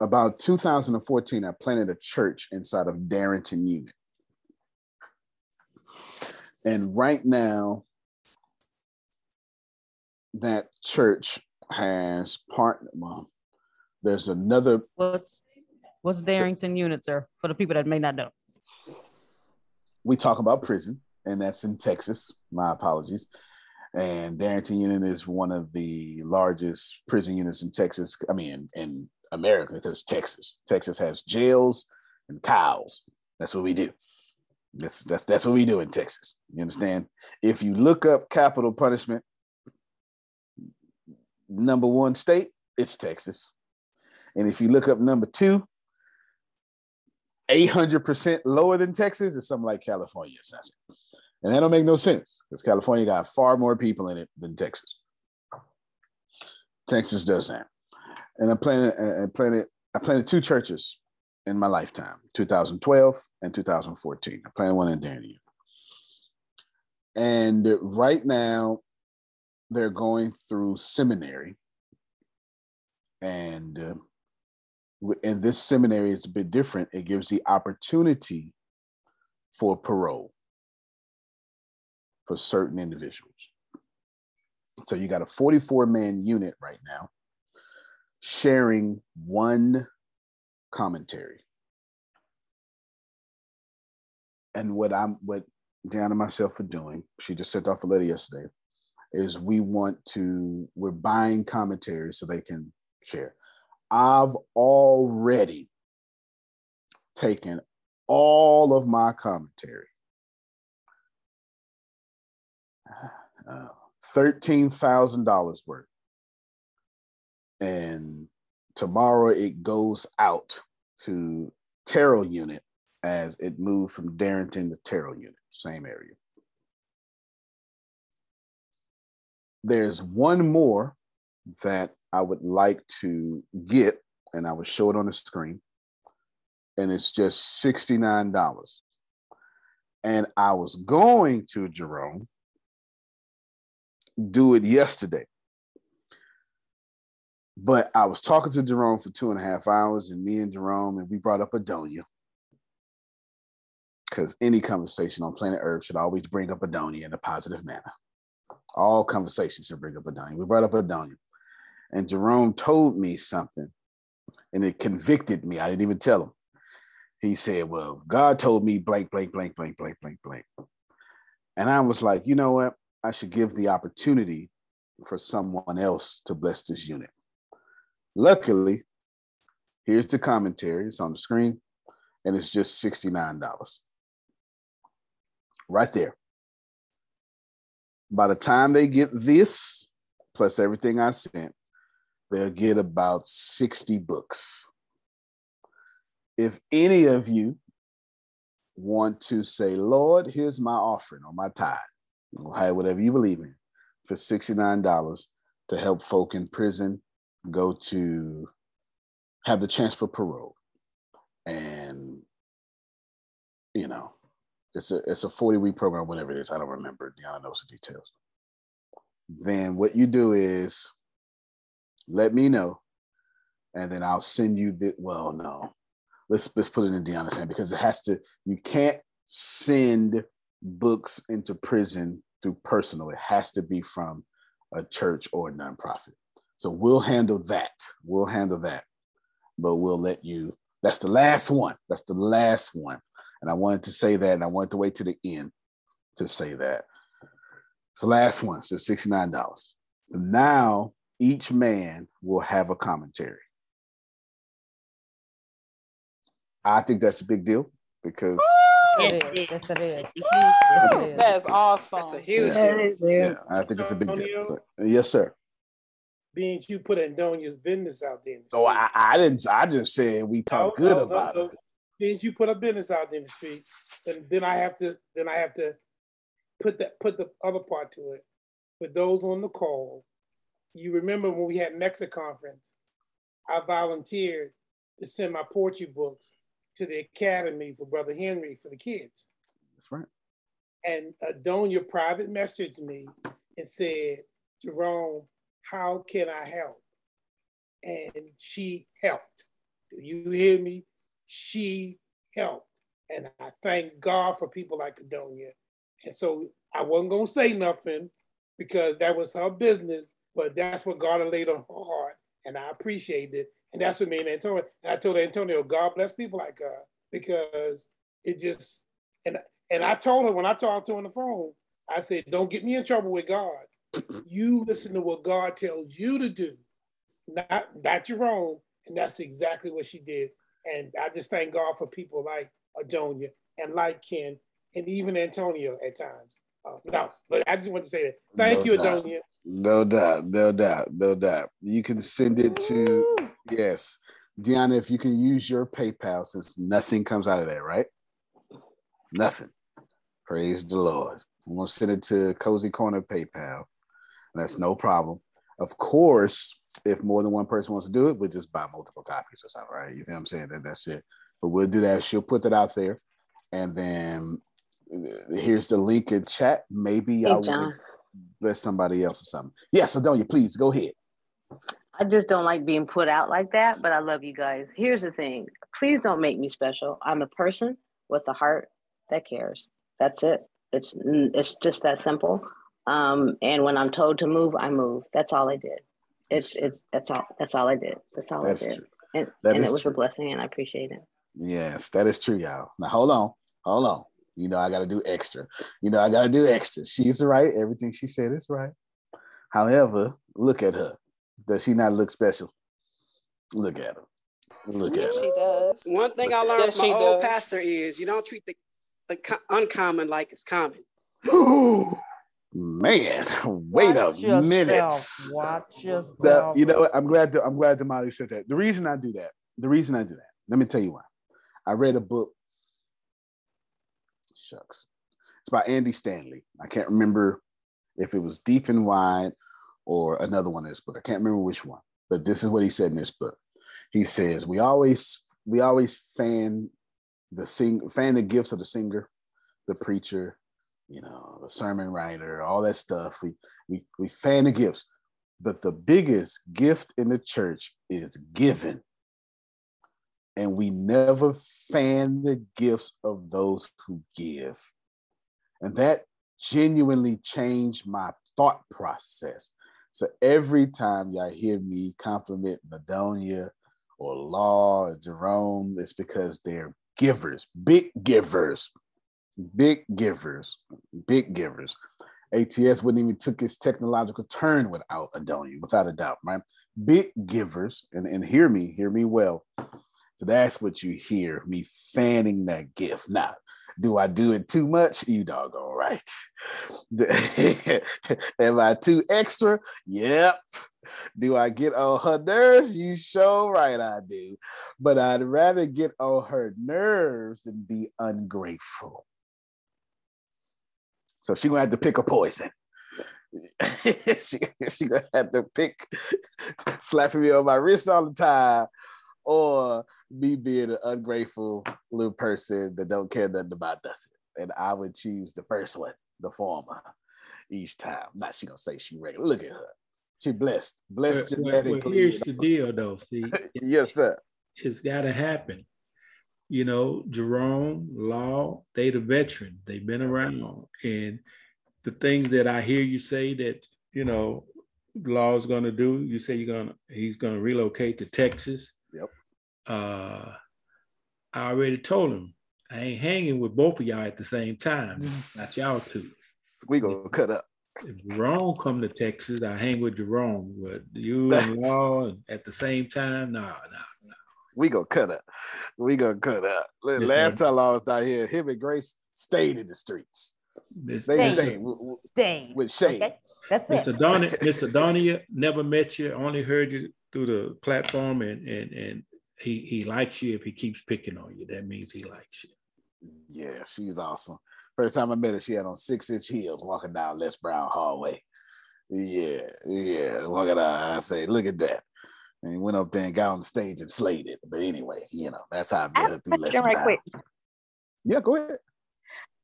Speaker 3: About 2014, I planted a church inside of Darrington Unit. And right now, that church has partnered. Well, there's another.
Speaker 2: What's what's Darrington unit, sir? For the people that may not know.
Speaker 3: We talk about prison, and that's in Texas. My apologies. And Darrington Unit is one of the largest prison units in Texas. I mean, in America, because Texas. Texas has jails and cows. That's what we do. That's that's that's what we do in Texas. You understand? If you look up capital punishment, number one state, it's Texas. And if you look up number two, 800% lower than Texas, it's something like California. And that don't make no sense because California got far more people in it than Texas. Texas does that. And I planted, I planted, I planted two churches in my lifetime 2012 and 2014. I planted one in Darien. And right now, they're going through seminary. And uh, in this seminary, it's a bit different. It gives the opportunity for parole for certain individuals. So you got a 44 man unit right now sharing one commentary. And what I'm what Deanna and myself are doing, she just sent off a letter yesterday, is we want to, we're buying commentary so they can share. I've already taken all of my commentary, uh, $13,000 worth. And tomorrow it goes out to Terrell unit as it moved from Darrington to Terrell unit, same area. There's one more that I would like to get, and I will show it on the screen, and it's just $69. And I was going to Jerome do it yesterday. But I was talking to Jerome for two and a half hours, and me and Jerome, and we brought up Adonia. Because any conversation on planet Earth should always bring up Adonia in a positive manner. All conversations should bring up Adonia. We brought up Adonia. And Jerome told me something, and it convicted me. I didn't even tell him. He said, Well, God told me blank, blank, blank, blank, blank, blank, blank. And I was like, you know what? I should give the opportunity for someone else to bless this unit. Luckily, here's the commentary. It's on the screen, and it's just $69. Right there. By the time they get this, plus everything I sent, they'll get about 60 books. If any of you want to say, Lord, here's my offering or my tithe, or whatever you believe in, for $69 to help folk in prison go to have the chance for parole. And, you know, it's a it's a 40 week program, whatever it is. I don't remember. Deanna knows the details. Then what you do is let me know, and then I'll send you the well, no. Let's let's put it in Deanna's hand because it has to, you can't send books into prison through personal. It has to be from a church or a nonprofit. So we'll handle that. We'll handle that. But we'll let you. That's the last one. That's the last one. And I wanted to say that, and I wanted to wait to the end to say that. It's the last one. So $69. Now each man will have a commentary. I think that's a big deal because
Speaker 2: Yes, it is. Yes, it is.
Speaker 8: That's awesome.
Speaker 21: That's a huge
Speaker 3: yeah,
Speaker 21: deal.
Speaker 3: yeah, I think it's a big deal. So- yes, sir.
Speaker 10: Being you put Adonia's business out there.
Speaker 3: Oh, I, I didn't. I just said we talk
Speaker 10: No,
Speaker 3: good
Speaker 10: no,
Speaker 3: about
Speaker 10: no,
Speaker 3: it.
Speaker 10: Then you put a business out there in the street, then then I have to then I have to put that put the other part to it. For those on the call, you remember when we had Mexit conference, I volunteered to send my poetry books to the academy for Brother Henry for the kids.
Speaker 3: That's right.
Speaker 10: And uh, Adonia private messaged me and said, Jerome, how can I help? And she helped. Do you hear me? She helped. And I thank God for people like Adonia. And so I wasn't going to say nothing because that was her business, but that's what God laid on her heart. And I appreciate it. And that's what me and Antonio, and I told Antonio, God bless people like her because it just, and, and I told her when I talked to her on the phone, I said, don't get me in trouble with God. You listen to what God tells you to do, not, not your own. And that's exactly what she did. And I just thank God for people like Adonia and like Ken and even Antonio at times. Uh, no, but I just want to say that. Thank
Speaker 3: No
Speaker 10: you,
Speaker 3: doubt.
Speaker 10: Adonia.
Speaker 3: No doubt, no doubt, no doubt. You can send it to yes, Deanna. If you can use your PayPal, since nothing comes out of there, right? Nothing. Praise the Lord. I'm gonna send it to Cozy Corner PayPal. That's no problem. Of course, if more than one person wants to do it, we'll just buy multiple copies or something, right? You feel what I'm saying? That, that's it. But we'll do that. She'll put that out there, and then uh, here's the link in chat. Maybe
Speaker 26: Hey,
Speaker 3: I will
Speaker 26: John.
Speaker 3: let somebody else or something. Yes, Adonia, please go ahead.
Speaker 26: I just don't like being put out like that, but I love you guys. Here's the thing please don't make me special. I'm a person with a heart that cares. That's it. It's it's just that simple. Um, and when I'm told to move, I move. That's all I did. It's it. That's all. That's all I did. That's all
Speaker 3: That's
Speaker 26: I did.
Speaker 3: true.
Speaker 26: And, and it was
Speaker 3: true.
Speaker 26: a blessing, and I appreciate it.
Speaker 3: Yes, that is true, y'all. Now hold on, hold on. You know I got to do extra. You know I got to do extra. She's right. Everything she said is right. However, look at her. Does she not look special? Look at her. Look at her.
Speaker 8: She does.
Speaker 21: One thing I learned from my old
Speaker 8: does.
Speaker 21: pastor is you don't treat the, the uncommon like it's common.
Speaker 3: Man, wait
Speaker 2: Watch
Speaker 3: a minute.
Speaker 2: Watch yourself.
Speaker 3: The- you know what? I'm glad. To, I'm glad Damali said that. The reason I do that. The reason I do that. Let me tell you why. I read a book. Shucks, it's by Andy Stanley. I can't remember if it was Deep and Wide or another one in this book. I can't remember which one. But this is what he said in this book. He says we always we always fan the sing fan the gifts of the singer, the preacher, you know, the sermon writer, all that stuff. We we we fan the gifts. But the biggest gift in the church is given. And we never fan the gifts of those who give. And that genuinely changed my thought process. So every time y'all hear me compliment Madonia or Law or Jerome, it's because they're givers, big givers, big givers, big givers. ATS wouldn't even took its technological turn without Adonia, without a doubt, right? Big givers, and, and hear me, hear me well. So that's what you hear me fanning that gift. Now, do I do it too much? You doggone right. Am I too extra? Yep. Do I get on her nerves? You sure right I do. But I'd rather get on her nerves than be ungrateful. So she gonna have to pick a poison. she, she gonna have to pick slapping me on my wrist all the time, or me being an ungrateful little person that don't care nothing about nothing. And I would choose the first one, the former, each time. Not she gonna say she regular. Look at her. She blessed, blessed
Speaker 9: Well, well, well,
Speaker 3: genetically.
Speaker 9: here's the deal, though, See,
Speaker 3: yes, sir.
Speaker 9: It's got to happen. You know, Jerome, Law, they the veteran. They've been around, and the things that I hear you say that you know, Law's going to do. You say you're gonna he's going to relocate to Texas.
Speaker 3: Yep.
Speaker 9: Uh, I already told him I ain't hanging with both of y'all at the same time. Not y'all two.
Speaker 3: We gonna cut up.
Speaker 9: If Jerome come to Texas, I hang with Jerome. But you and Law at the same time, nah, nah, no.
Speaker 3: We gonna cut up. We gonna cut up. Last time I was down here, him and Grace stayed in the streets.
Speaker 9: Miss-
Speaker 3: They stayed with, with-
Speaker 2: Stayed.
Speaker 3: with shades.
Speaker 2: That's
Speaker 9: Mr. Donia, Mr. Donia never met you, only heard you through the platform, and and and he he likes you if he keeps picking on you. That means he likes you.
Speaker 3: Yeah, she's awesome. First time I met her, she had on six inch heels walking down Les Brown hallway. Yeah, yeah. Walking down, I say, look at that. And he went up there and got on the stage and slayed it. But anyway, you know, that's how I met her through Les
Speaker 17: Question right quick.
Speaker 3: Yeah, go ahead.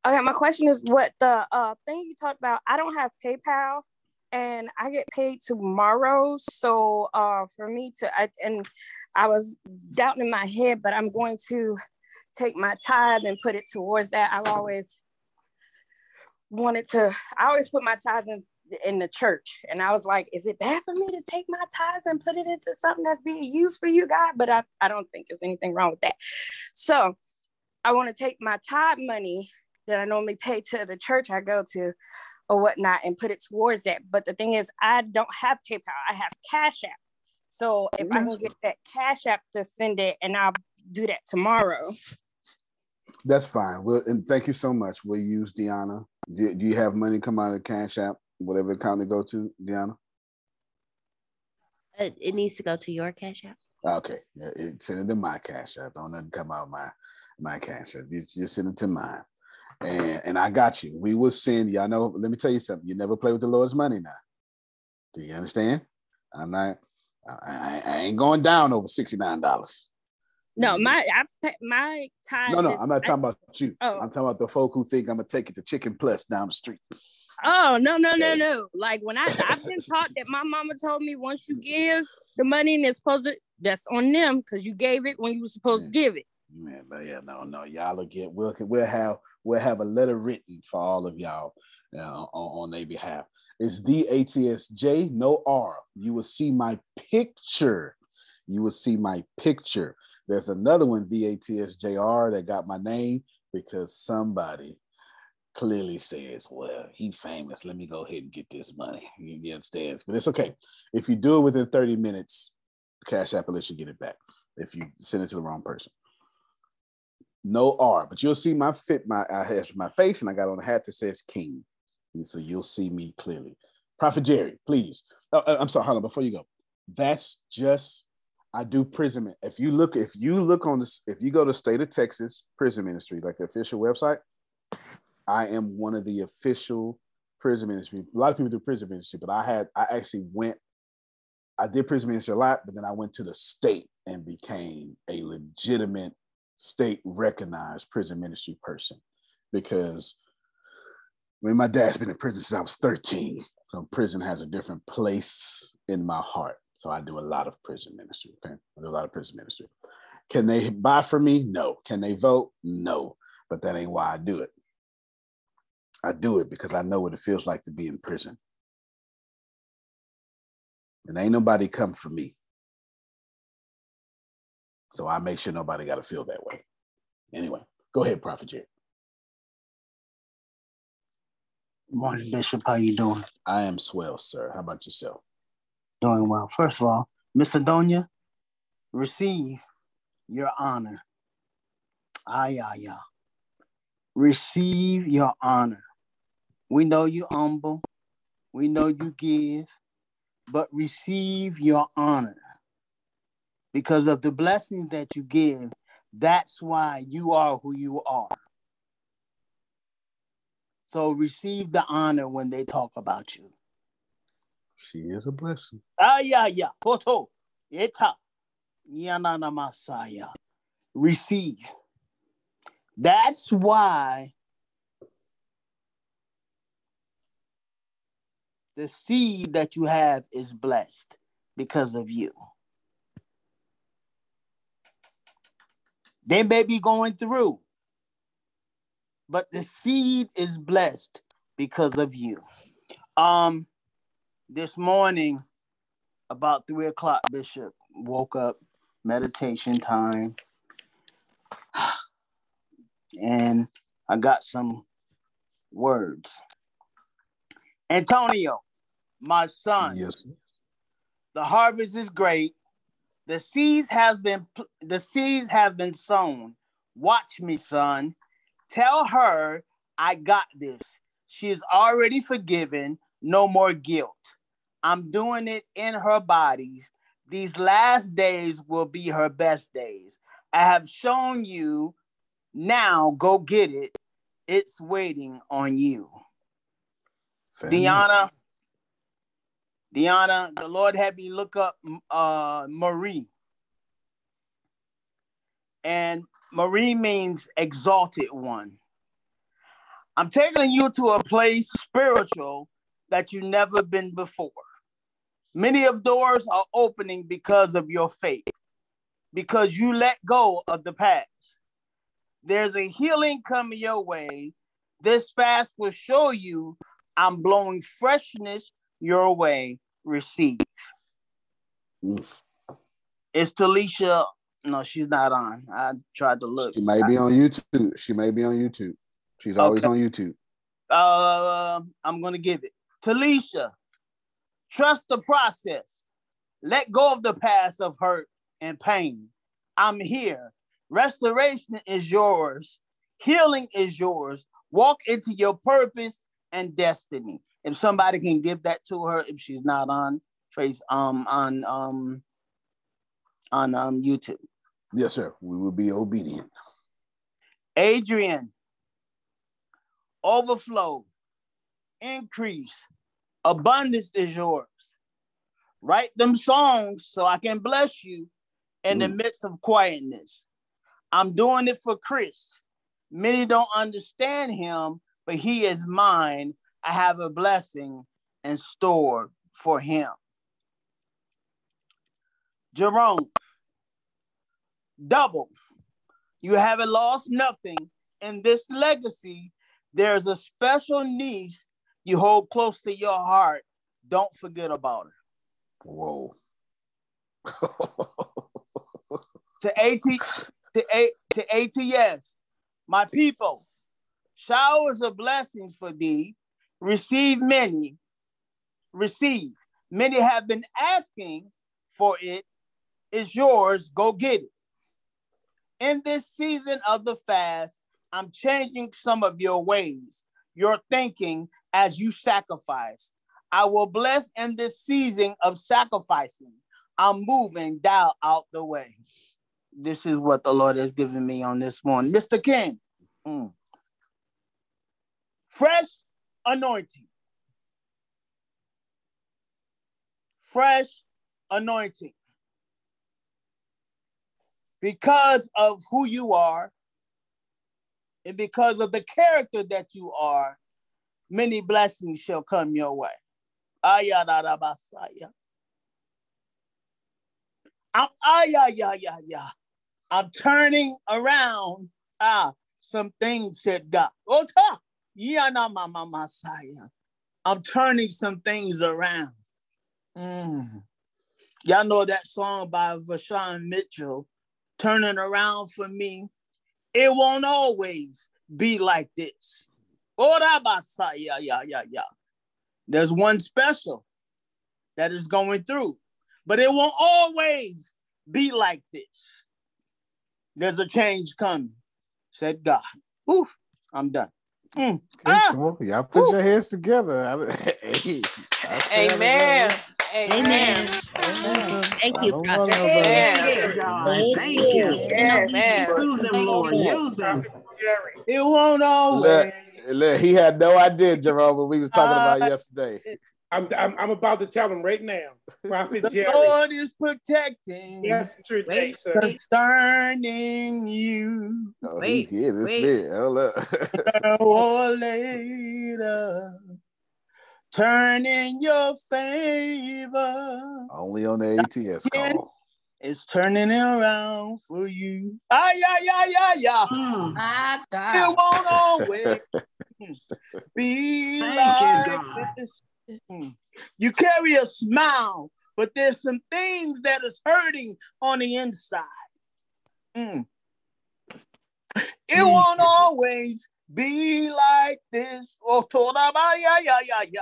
Speaker 17: Okay, my question is what the uh thing you talked about. I don't have PayPal and I get paid tomorrow. So uh for me to I, and I was doubting in my head, but I'm going to take my tithe and put it towards that. I've always wanted to, I always put my tithes in, in the church. And I was like, is it bad for me to take my tithes and put it into something that's being used for you, God? But I, I don't think there's anything wrong with that. So I want to take my tithe money that I normally pay to the church I go to or whatnot and put it towards that. But the thing is, I don't have PayPal, I have Cash App. So if I can get that Cash App to send it and I'll do that tomorrow.
Speaker 3: That's fine. Well, and thank you so much. We'll use Deanna. Do, do you have money come out of Cash App, whatever account to go to, Deanna?
Speaker 22: Uh, it needs to go to your cash app.
Speaker 3: Okay, it, send it to my Cash App. Don't nothing come out of my my Cash App. You just send it to mine, and and I got you. We will send. Y'all know. Let me tell you something. You never play with the Lord's money now. Do you understand? I'm not. I, I, I ain't going down over sixty nine dollars.
Speaker 17: No, my I pay, my time.
Speaker 3: No, no,
Speaker 17: is-
Speaker 3: I'm not
Speaker 17: I-
Speaker 3: talking about you.
Speaker 17: Oh.
Speaker 3: I'm talking about the folk who think I'm gonna take it to Chicken Plus down the street.
Speaker 17: Oh no no no no! Like when I I've been taught that my mama told me once you give the money and it's supposed to that's on them because you gave it when you were supposed to give it.
Speaker 3: Man, but yeah, no, no, y'all will get. We'll we'll have we'll have a letter written for all of y'all uh, on, on their behalf. It's the ATSJ, no R. You will see my picture. You will see my picture. There's another one, VATSJR, that got my name because somebody clearly says, well, he famous. Let me go ahead and get this money. You, understand? But it's okay. If you do it within 30 minutes, Cash App will let you get it back if you send it to the wrong person. No R, but you'll see my fit, my I have my face, and I got on a hat that says King. And so you'll see me clearly. Prophet Jerry, please. Oh, uh, I'm sorry, hold on, before you go. That's just I do prison. If you look, if you look on this, if you go to State of Texas Prison Ministry, like the official website, I am one of the official prison ministry. A lot of people do prison ministry, but I had I actually went. I did prison ministry a lot, but then I went to the state and became a legitimate state recognized prison ministry person because I mean my dad's been in prison since I was 13. So prison has a different place in my heart. So I do a lot of prison ministry. Okay. I do a lot of prison ministry. Can they buy for me? No. Can they vote? No. But that ain't why I do it. I do it because I know what it feels like to be in prison. And ain't nobody come for me. So I make sure nobody got to feel that way. Anyway, go ahead, Prophet Jerry.
Speaker 16: Morning, Bishop. How you doing?
Speaker 3: I am swell, sir. How about yourself?
Speaker 16: Doing well. First of all, Miss Adonia, receive your honor. Ah, yeah, yeah. Receive your honor. We know you humble. We know you give, but receive your honor because of the blessings that you give. That's why you are who you are. So receive the honor when they talk about you.
Speaker 3: She is a blessing.
Speaker 16: Ah, yeah, yeah. Koto, eta, yanana masaya. Receive. That's why the seed that you have is blessed because of you. They may be going through, but the seed is blessed because of you. Um, this morning, about three o'clock, Bishop woke up, meditation time, and I got some words. Antonio, my son,
Speaker 3: yes.
Speaker 16: the harvest is great, The seeds have been the seeds have been sown. Watch me, son. Tell her I got this. She is already forgiven. No more guilt. I'm doing it in her body. These last days will be her best days. I have shown you. Now go get it. It's waiting on you. Deanna, Deanna, the Lord had me look up uh, Marie. And Marie means exalted one. I'm taking you to a place spiritual that you've never been before. Many of doors are opening because of your faith, because you let go of the past. There's a healing coming your way. This fast will show you I'm blowing freshness your way. Receive. It's Talisha. No, she's not on. I tried to look.
Speaker 3: She may be on YouTube. She may be on YouTube. She's always
Speaker 16: Okay.
Speaker 3: on YouTube.
Speaker 16: Uh, I'm gonna give it. Talisha, trust the process. Let go of the past of hurt and pain. I'm here. Restoration is yours. Healing is yours. Walk into your purpose and destiny. If somebody can give that to her, if she's not on face um on um on um YouTube.
Speaker 3: Yes, sir. We will be obedient.
Speaker 16: Adrian, overflow, increase, abundance is yours. Write them songs so I can bless you in the midst of quietness. I'm doing it for Chris. Many don't understand him, but he is mine. I have a blessing in store for him. Jerome, double. You haven't lost nothing. In this legacy, there's a special niece you hold close to your heart. Don't forget about her.
Speaker 3: Whoa.
Speaker 16: to AT to A to ATS, my people, showers of blessings for thee. Receive many. Receive. Many have been asking for it. It's yours. Go get it. In this season of the fast, I'm changing some of your ways, your thinking as you sacrifice. I will bless in this season of sacrificing. I'm moving down out the way. This is what the Lord has given me on this morning. Mr. King, mm. Fresh anointing. Fresh anointing. Because of who you are and because of the character that you are, many blessings shall come your way. I'm. I'm turning around ah some things, said God. Ota, yeah, na mama Messiah. I'm turning some things around. Mm. Y'all know that song by Vashawn Mitchell, Turning Around for Me. It won't always be like this. Yeah, yeah, yeah, yeah. There's one special that is going through, but it won't always be like this. There's a change coming, said God. Oof, I'm done. Mm. Ah,
Speaker 3: y'all put your hands together. Hey, I stand
Speaker 8: Amen.
Speaker 3: alone.
Speaker 8: Amen.
Speaker 14: Thank you,
Speaker 3: don't
Speaker 14: Prophet.
Speaker 3: want nobody-
Speaker 8: Amen.
Speaker 5: Thank you.
Speaker 8: Amen.
Speaker 5: Use him, Lord. Use him.
Speaker 16: it won't always.
Speaker 3: Look, look, he had no idea, Jerome, what we was talking about yesterday.
Speaker 10: I'm, I'm, I'm about to tell him right now. Prophet
Speaker 16: The
Speaker 10: Jerry.
Speaker 16: Lord is protecting
Speaker 10: Yesterday, sir.
Speaker 16: concerning you.
Speaker 3: Oh,
Speaker 16: Wait,
Speaker 3: he, he is
Speaker 16: wait.
Speaker 3: spirit. Hold up.
Speaker 16: Or later, turn in your favor.
Speaker 3: Only on the ATS call.
Speaker 16: It's turning around for you. Ah, yeah, yeah, yeah, yeah.
Speaker 5: Mm.
Speaker 16: It won't always be
Speaker 5: Thank
Speaker 16: like
Speaker 5: you, God.
Speaker 16: this. Mm. You carry a smile, but there's some things that is hurting on the inside. Mm. It won't always be like this. Oh, Toraba, yeah, yeah, yeah, yeah.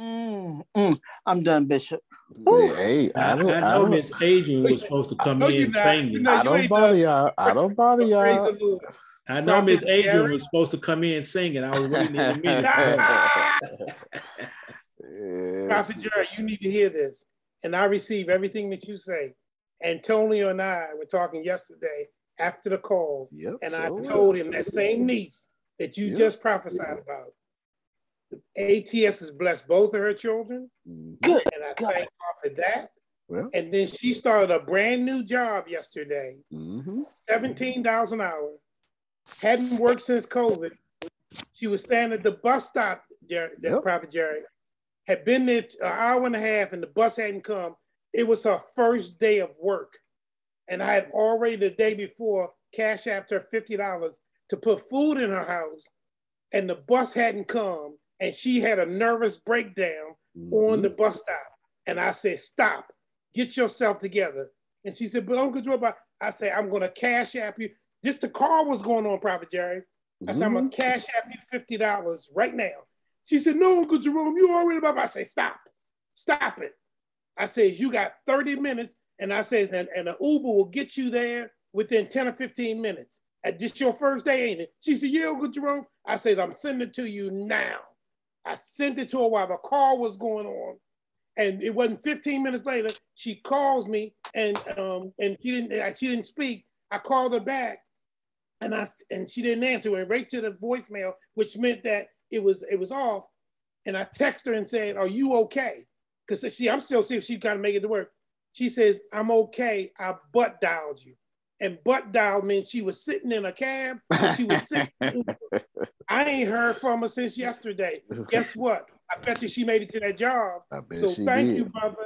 Speaker 16: Mm, mm, I'm done, Bishop.
Speaker 3: Hey,
Speaker 9: I,
Speaker 3: I don't.
Speaker 9: I
Speaker 3: I
Speaker 9: know Miss Adrian was supposed to come in
Speaker 10: you're not.
Speaker 9: singing.
Speaker 10: You know,
Speaker 3: I don't bother
Speaker 10: done.
Speaker 3: y'all. I don't bother y'all.
Speaker 9: I know Miss Adrian was supposed to come in singing. I was waiting in the minute.
Speaker 3: Yes.
Speaker 10: Prophet Jerry, you need to hear this. And I receive everything that you say. Antonio and I were talking yesterday after the call,
Speaker 3: Yep.
Speaker 10: and I
Speaker 3: sure
Speaker 10: told him that same niece that you
Speaker 3: Yep.
Speaker 10: just prophesied about. ATS has blessed both of her children,
Speaker 3: Mhm.
Speaker 16: Good.
Speaker 10: and I
Speaker 16: God.
Speaker 10: thank God for that.
Speaker 3: Well.
Speaker 10: And then she started a brand new job yesterday,
Speaker 3: hmm
Speaker 10: $17 an hour. Hadn't worked since COVID. She was standing at the bus stop, Jerry,
Speaker 3: Yep.
Speaker 10: Prophet Jerry. Had been there an hour and a half and the bus hadn't come. It was her first day of work. And I had already the day before cash apped her $50 to put food in her house. And the bus hadn't come. And she had a nervous breakdown on the mm-hmm. bus stop. And I said, stop, get yourself together. And she said, but Uncle Joe, I said, I'm gonna cash app you. Just the call was going on, Prophet Jerry. I said, I'm gonna mm-hmm. cash app you fifty dollars right now. She said, No, Uncle Jerome, you already about. I say, stop, stop it. I says, you got 30 minutes, and I says, and, and an Uber will get you there within 10 or 15 minutes. And this your first day, ain't it? She said, Yeah, Uncle Jerome. I said, I'm sending it to you now. I sent it to her while the call was going on. And it wasn't 15 minutes later, she calls me and um and she didn't she didn't speak. I called her back and I and she didn't answer. Went right to the voicemail, which meant that it was it was off. And I text her and said, "Are you okay?" Because see, I'm still seeing if she kind of make it to work. She says, "I'm okay. I butt dialed you." And butt dialed means she was sitting in a cab. She was sitting. I ain't heard from her since yesterday. Guess what? I bet you she made it to that job. So thank
Speaker 3: did.
Speaker 10: you, brother.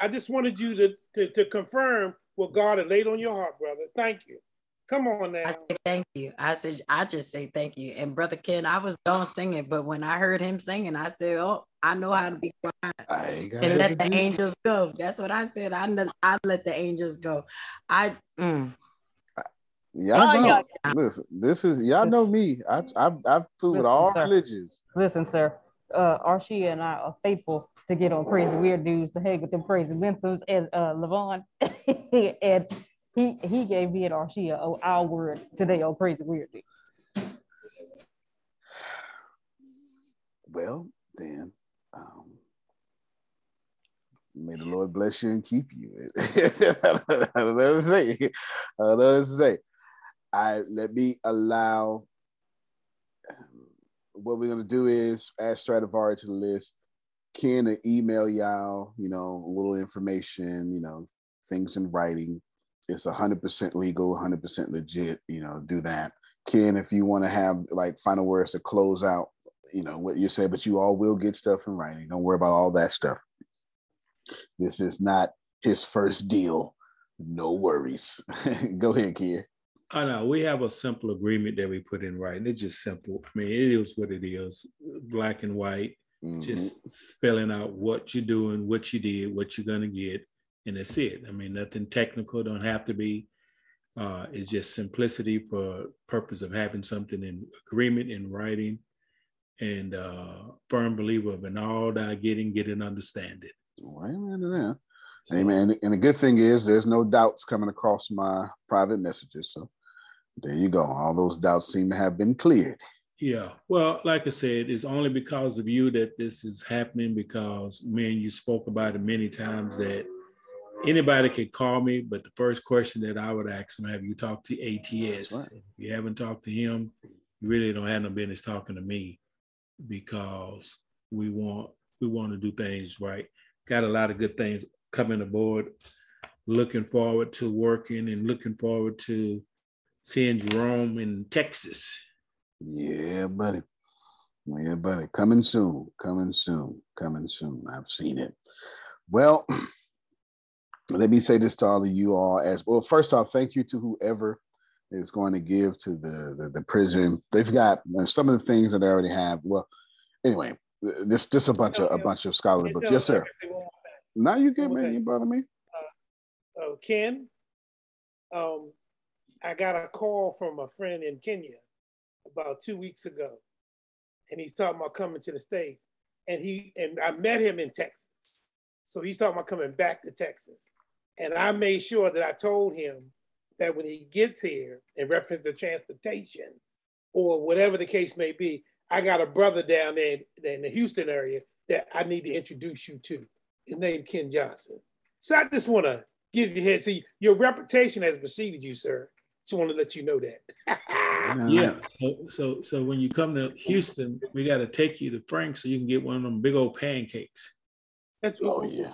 Speaker 10: I just wanted you to, to, to confirm what God had laid on your heart, brother. Thank you. Come on now.
Speaker 6: I say thank you. I said I just say thank you. And brother Ken, I was gonna sing it, but when I heard him singing, I said, "Oh, I know how to be quiet
Speaker 3: I ain't got
Speaker 6: and let the angels go." That's what I said. I know I let the angels go. I mm,
Speaker 3: Y'all
Speaker 2: Oh,
Speaker 3: know.
Speaker 2: yeah.
Speaker 3: Listen, this is y'all know me. I I I fool with all
Speaker 2: sir.
Speaker 3: religions.
Speaker 2: Listen, sir. Uh, Arshia and I are faithful to get on crazy weird dudes to hang with them crazy Winsoms and uh, Levon. and he he gave me and Arshia oh, our word today on crazy weird dudes.
Speaker 3: Well, then, um, may the Lord bless you and keep you. I don't know what to say. I don't know what to say. I let me allow. um, What we're gonna do is add Stradivari to the list. Ken to email y'all, you know, a little information, you know, things in writing. It's hundred percent legal, hundred percent legit. You know, do that. Ken, if you want to have like final words to close out, you know what you say, but you all will get stuff in writing. Don't worry about all that stuff. This is not his first deal. No worries. Go ahead, Ken.
Speaker 9: I know we have a simple agreement that we put in writing. It's just simple. I mean, it is what it is, black and white. Mm-hmm. Just spelling out what you're doing, what you did, what you're gonna get, and that's it. I mean, nothing technical. Don't have to be. Uh, it's just simplicity for purpose of having something in agreement in writing, and uh, firm believer of in all that I getting, get and understand it.
Speaker 3: Amen to that. Amen. And the good thing is, there's no doubts coming across my private messages. So there you go. All those doubts seem to have been cleared.
Speaker 9: Yeah. Well, like I said, it's only because of you that this is happening because man, you spoke about it many times that anybody could call me, but the first question that I would ask them, have you talked to oh, ATS? If you haven't talked to him, you really don't have no business talking to me because we want we want to do things right. Got a lot of good things coming aboard. Looking forward to working and looking forward to seeing Jerome in Texas.
Speaker 3: Yeah, buddy. Yeah, buddy. Coming soon. Coming soon. Coming soon. I've seen it. Well, let me say this to all of you all as well. First off, thank you to whoever is going to give to the, the, the prison. They've got uh, some of the things that they already have. Well, anyway, just just a bunch of a bunch of scholarly books. Yes, sir. Now you get me. You bother me.
Speaker 10: uh, Ken, um, I got a call from a friend in Kenya about two weeks ago, and he's talking about coming to the States. and he and I met him in Texas. So he's talking about coming back to Texas. And I made sure that I told him that when he gets here, in reference to transportation or whatever the case may be, I got a brother down there in the Houston area that I need to introduce you to. His name is Ken Johnson. So I just want to give you a head. See, your reputation has preceded you, sir. Just want to let you know that.
Speaker 9: Yeah. So, so so when you come to Houston, we got to take you to Frank so you can get one of them big old pancakes.
Speaker 10: That's, oh yeah.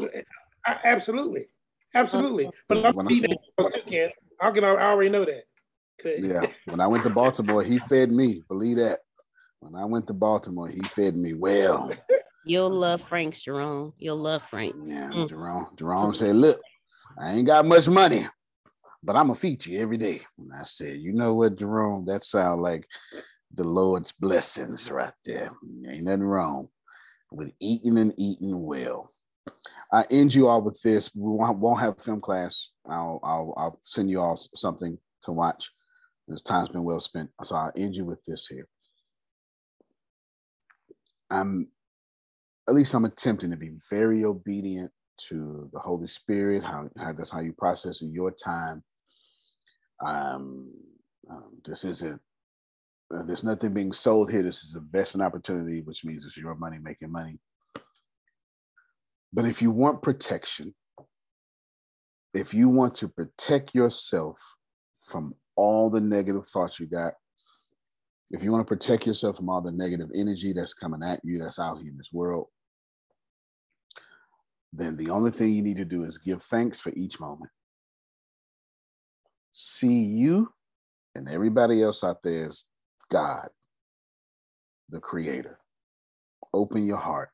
Speaker 10: Absolutely, absolutely. But I'm eating those Ken. How can I, I already know that?
Speaker 3: Yeah. When I went to Baltimore, he fed me. Believe that. When I went to Baltimore, he fed me well.
Speaker 22: You'll love Frank's, Jerome. You'll love Frank's.
Speaker 3: Yeah,
Speaker 22: Mm.
Speaker 3: Jerome. Jerome said, "Look, I ain't got much money, but I'm gonna feed you every day." And I said, "You know what, Jerome? That sound like the Lord's blessings right there. Ain't nothing wrong with eating and eating well." I end you all with this. We won't, won't have film class. I'll, I'll I'll send you all something to watch. This time's been well spent. So I'll end you with this here. I'm at least I'm attempting to be very obedient to the Holy Spirit. How, how that's how you process in your time. Um, um, this isn't. Uh, there's nothing being sold here. This is investment opportunity, which means it's your money making money. But if you want protection, if you want to protect yourself from all the negative thoughts you got, if you want to protect yourself from all the negative energy that's coming at you, that's out here in this world, then the only thing you need to do is give thanks for each moment. See you and everybody else out there is God, the creator. Open your heart.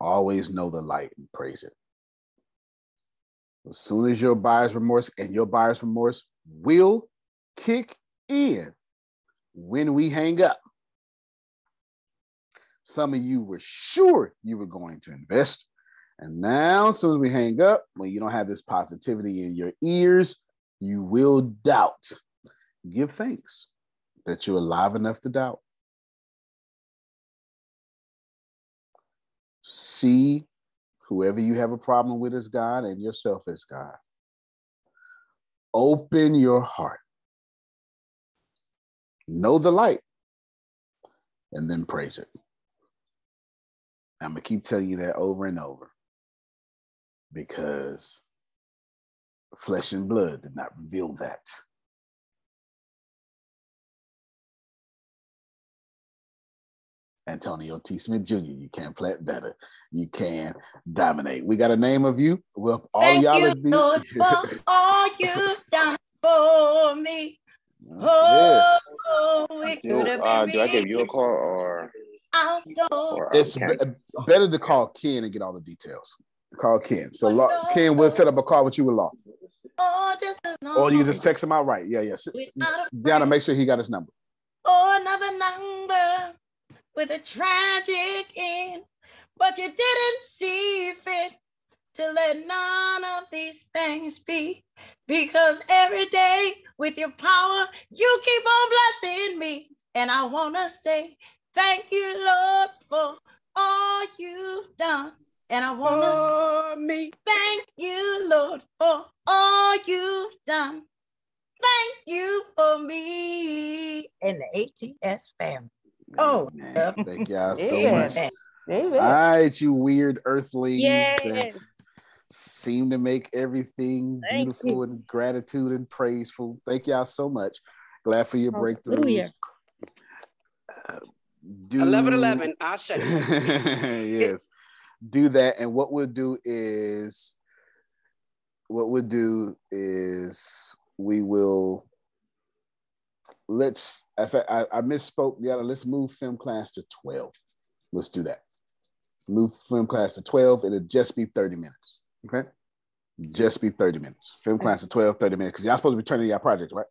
Speaker 3: Always know the light and praise it. As soon as your buyer's remorse and your buyer's remorse will kick in when we hang up. Some of you were sure you were going to invest. And now, as soon as we hang up, when you don't have this positivity in your ears, you will doubt. Give thanks that you're alive enough to doubt. See whoever you have a problem with as God and yourself as God. Open your heart. Know the light and then praise it. I'm going to keep telling you that over and over because flesh and blood did not reveal that. Antonio T. Smith Jr., you can't play it better. You can dominate. We got a name of you. Well, all
Speaker 6: Thank
Speaker 3: y'all
Speaker 6: you,
Speaker 3: be.
Speaker 6: Lord, for all you've done for me.
Speaker 3: Yes.
Speaker 6: Oh, it
Speaker 15: Do,
Speaker 6: could have
Speaker 15: uh,
Speaker 6: been
Speaker 15: do I give you a call or?
Speaker 6: outdoors.
Speaker 15: or
Speaker 3: It's
Speaker 15: okay.
Speaker 3: be- better to call Ken and get all the details. Call Ken. So Law, Ken will set up a call with you with Law.
Speaker 6: Oh, just as long
Speaker 3: Or you can just text him out right. Yeah, yeah. S- s- Deanna, make sure he got his number.
Speaker 6: Oh, another number with a tragic end. But you didn't see fit to let none of these things be. Because every day with your power, you keep on blessing me. And I want to say thank you, Lord, for all you've done. And I want to me. thank you, Lord, for all you've done. Thank you for me and the ATS family. Oh,
Speaker 3: Thank y'all so
Speaker 6: Yeah.
Speaker 3: much.
Speaker 6: Amen.
Speaker 3: All right, you weird earthlings that seem to make everything
Speaker 6: Thank
Speaker 3: beautiful and gratitude and praiseful. Thank y'all so much. Glad for your breakthroughs.
Speaker 27: Hallelujah.
Speaker 3: Uh, do
Speaker 24: 11 11. I'll shut you.
Speaker 3: yes, do that. And what we'll do is, what we'll do is we will let's. In I, I misspoke. Yeah, let's move film class to twelve. Let's do that. Move film class to twelve. It'll just be thirty minutes. Okay, just be thirty minutes. Film class to 12, 30 minutes. Because y'all supposed to be turning your projects, right?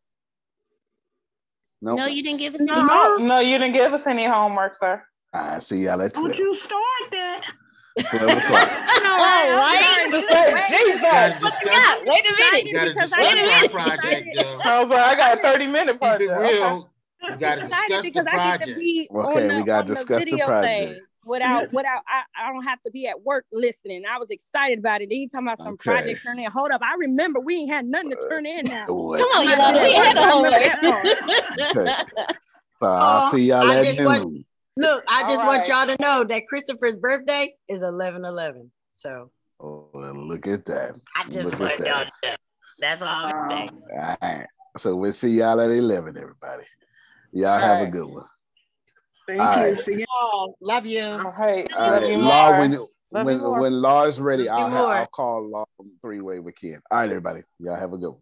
Speaker 3: No.
Speaker 22: No, you didn't give us any
Speaker 8: No,
Speaker 22: homework.
Speaker 8: no, you didn't give us any homework, sir.
Speaker 3: I see y'all at
Speaker 5: Don't you start that.
Speaker 3: 12 o'clock.
Speaker 8: All right. To say, Jesus.
Speaker 6: What you got? Wait a minute.
Speaker 17: You gotta discuss
Speaker 6: I
Speaker 17: our
Speaker 6: get
Speaker 17: project, though.
Speaker 8: Oh, but I got a 30 minute
Speaker 17: Keep it
Speaker 8: project.
Speaker 17: real. You gotta discuss the
Speaker 6: because I get to
Speaker 17: project.
Speaker 3: Okay,
Speaker 6: on
Speaker 3: we gotta
Speaker 6: on the
Speaker 3: discuss the project.
Speaker 6: thing.
Speaker 17: without without I, I don't have to be at work listening. I was excited about it. He talking about some
Speaker 3: Okay.
Speaker 17: project turning in. Hold up, I remember we ain't had nothing to turn in now.
Speaker 3: Come
Speaker 17: on,
Speaker 28: Yolanda, we had a whole
Speaker 3: Okay. So I'll see y'all
Speaker 6: I
Speaker 3: at
Speaker 6: just want-
Speaker 3: noon.
Speaker 6: Look, I
Speaker 17: All
Speaker 6: just want
Speaker 17: right.
Speaker 6: y'all to know that Christopher's birthday is 11 11. So
Speaker 3: Oh, well, look at that.
Speaker 6: I just
Speaker 3: Look
Speaker 6: want y'all to know. That's all I'm saying.
Speaker 3: All right. So we'll see y'all at 11, everybody. Y'all have a good one.
Speaker 5: Thank
Speaker 3: All
Speaker 5: you.
Speaker 3: right.
Speaker 5: See you
Speaker 29: all. love you.
Speaker 8: All right.
Speaker 3: All
Speaker 8: Love
Speaker 3: right.
Speaker 8: you
Speaker 3: Law,
Speaker 8: more.
Speaker 3: when,
Speaker 8: Love
Speaker 3: when,
Speaker 8: more.
Speaker 3: when Law's ready, I'll, ha- I'll call Law three way with Ken. All right, everybody. Y'all have a good one.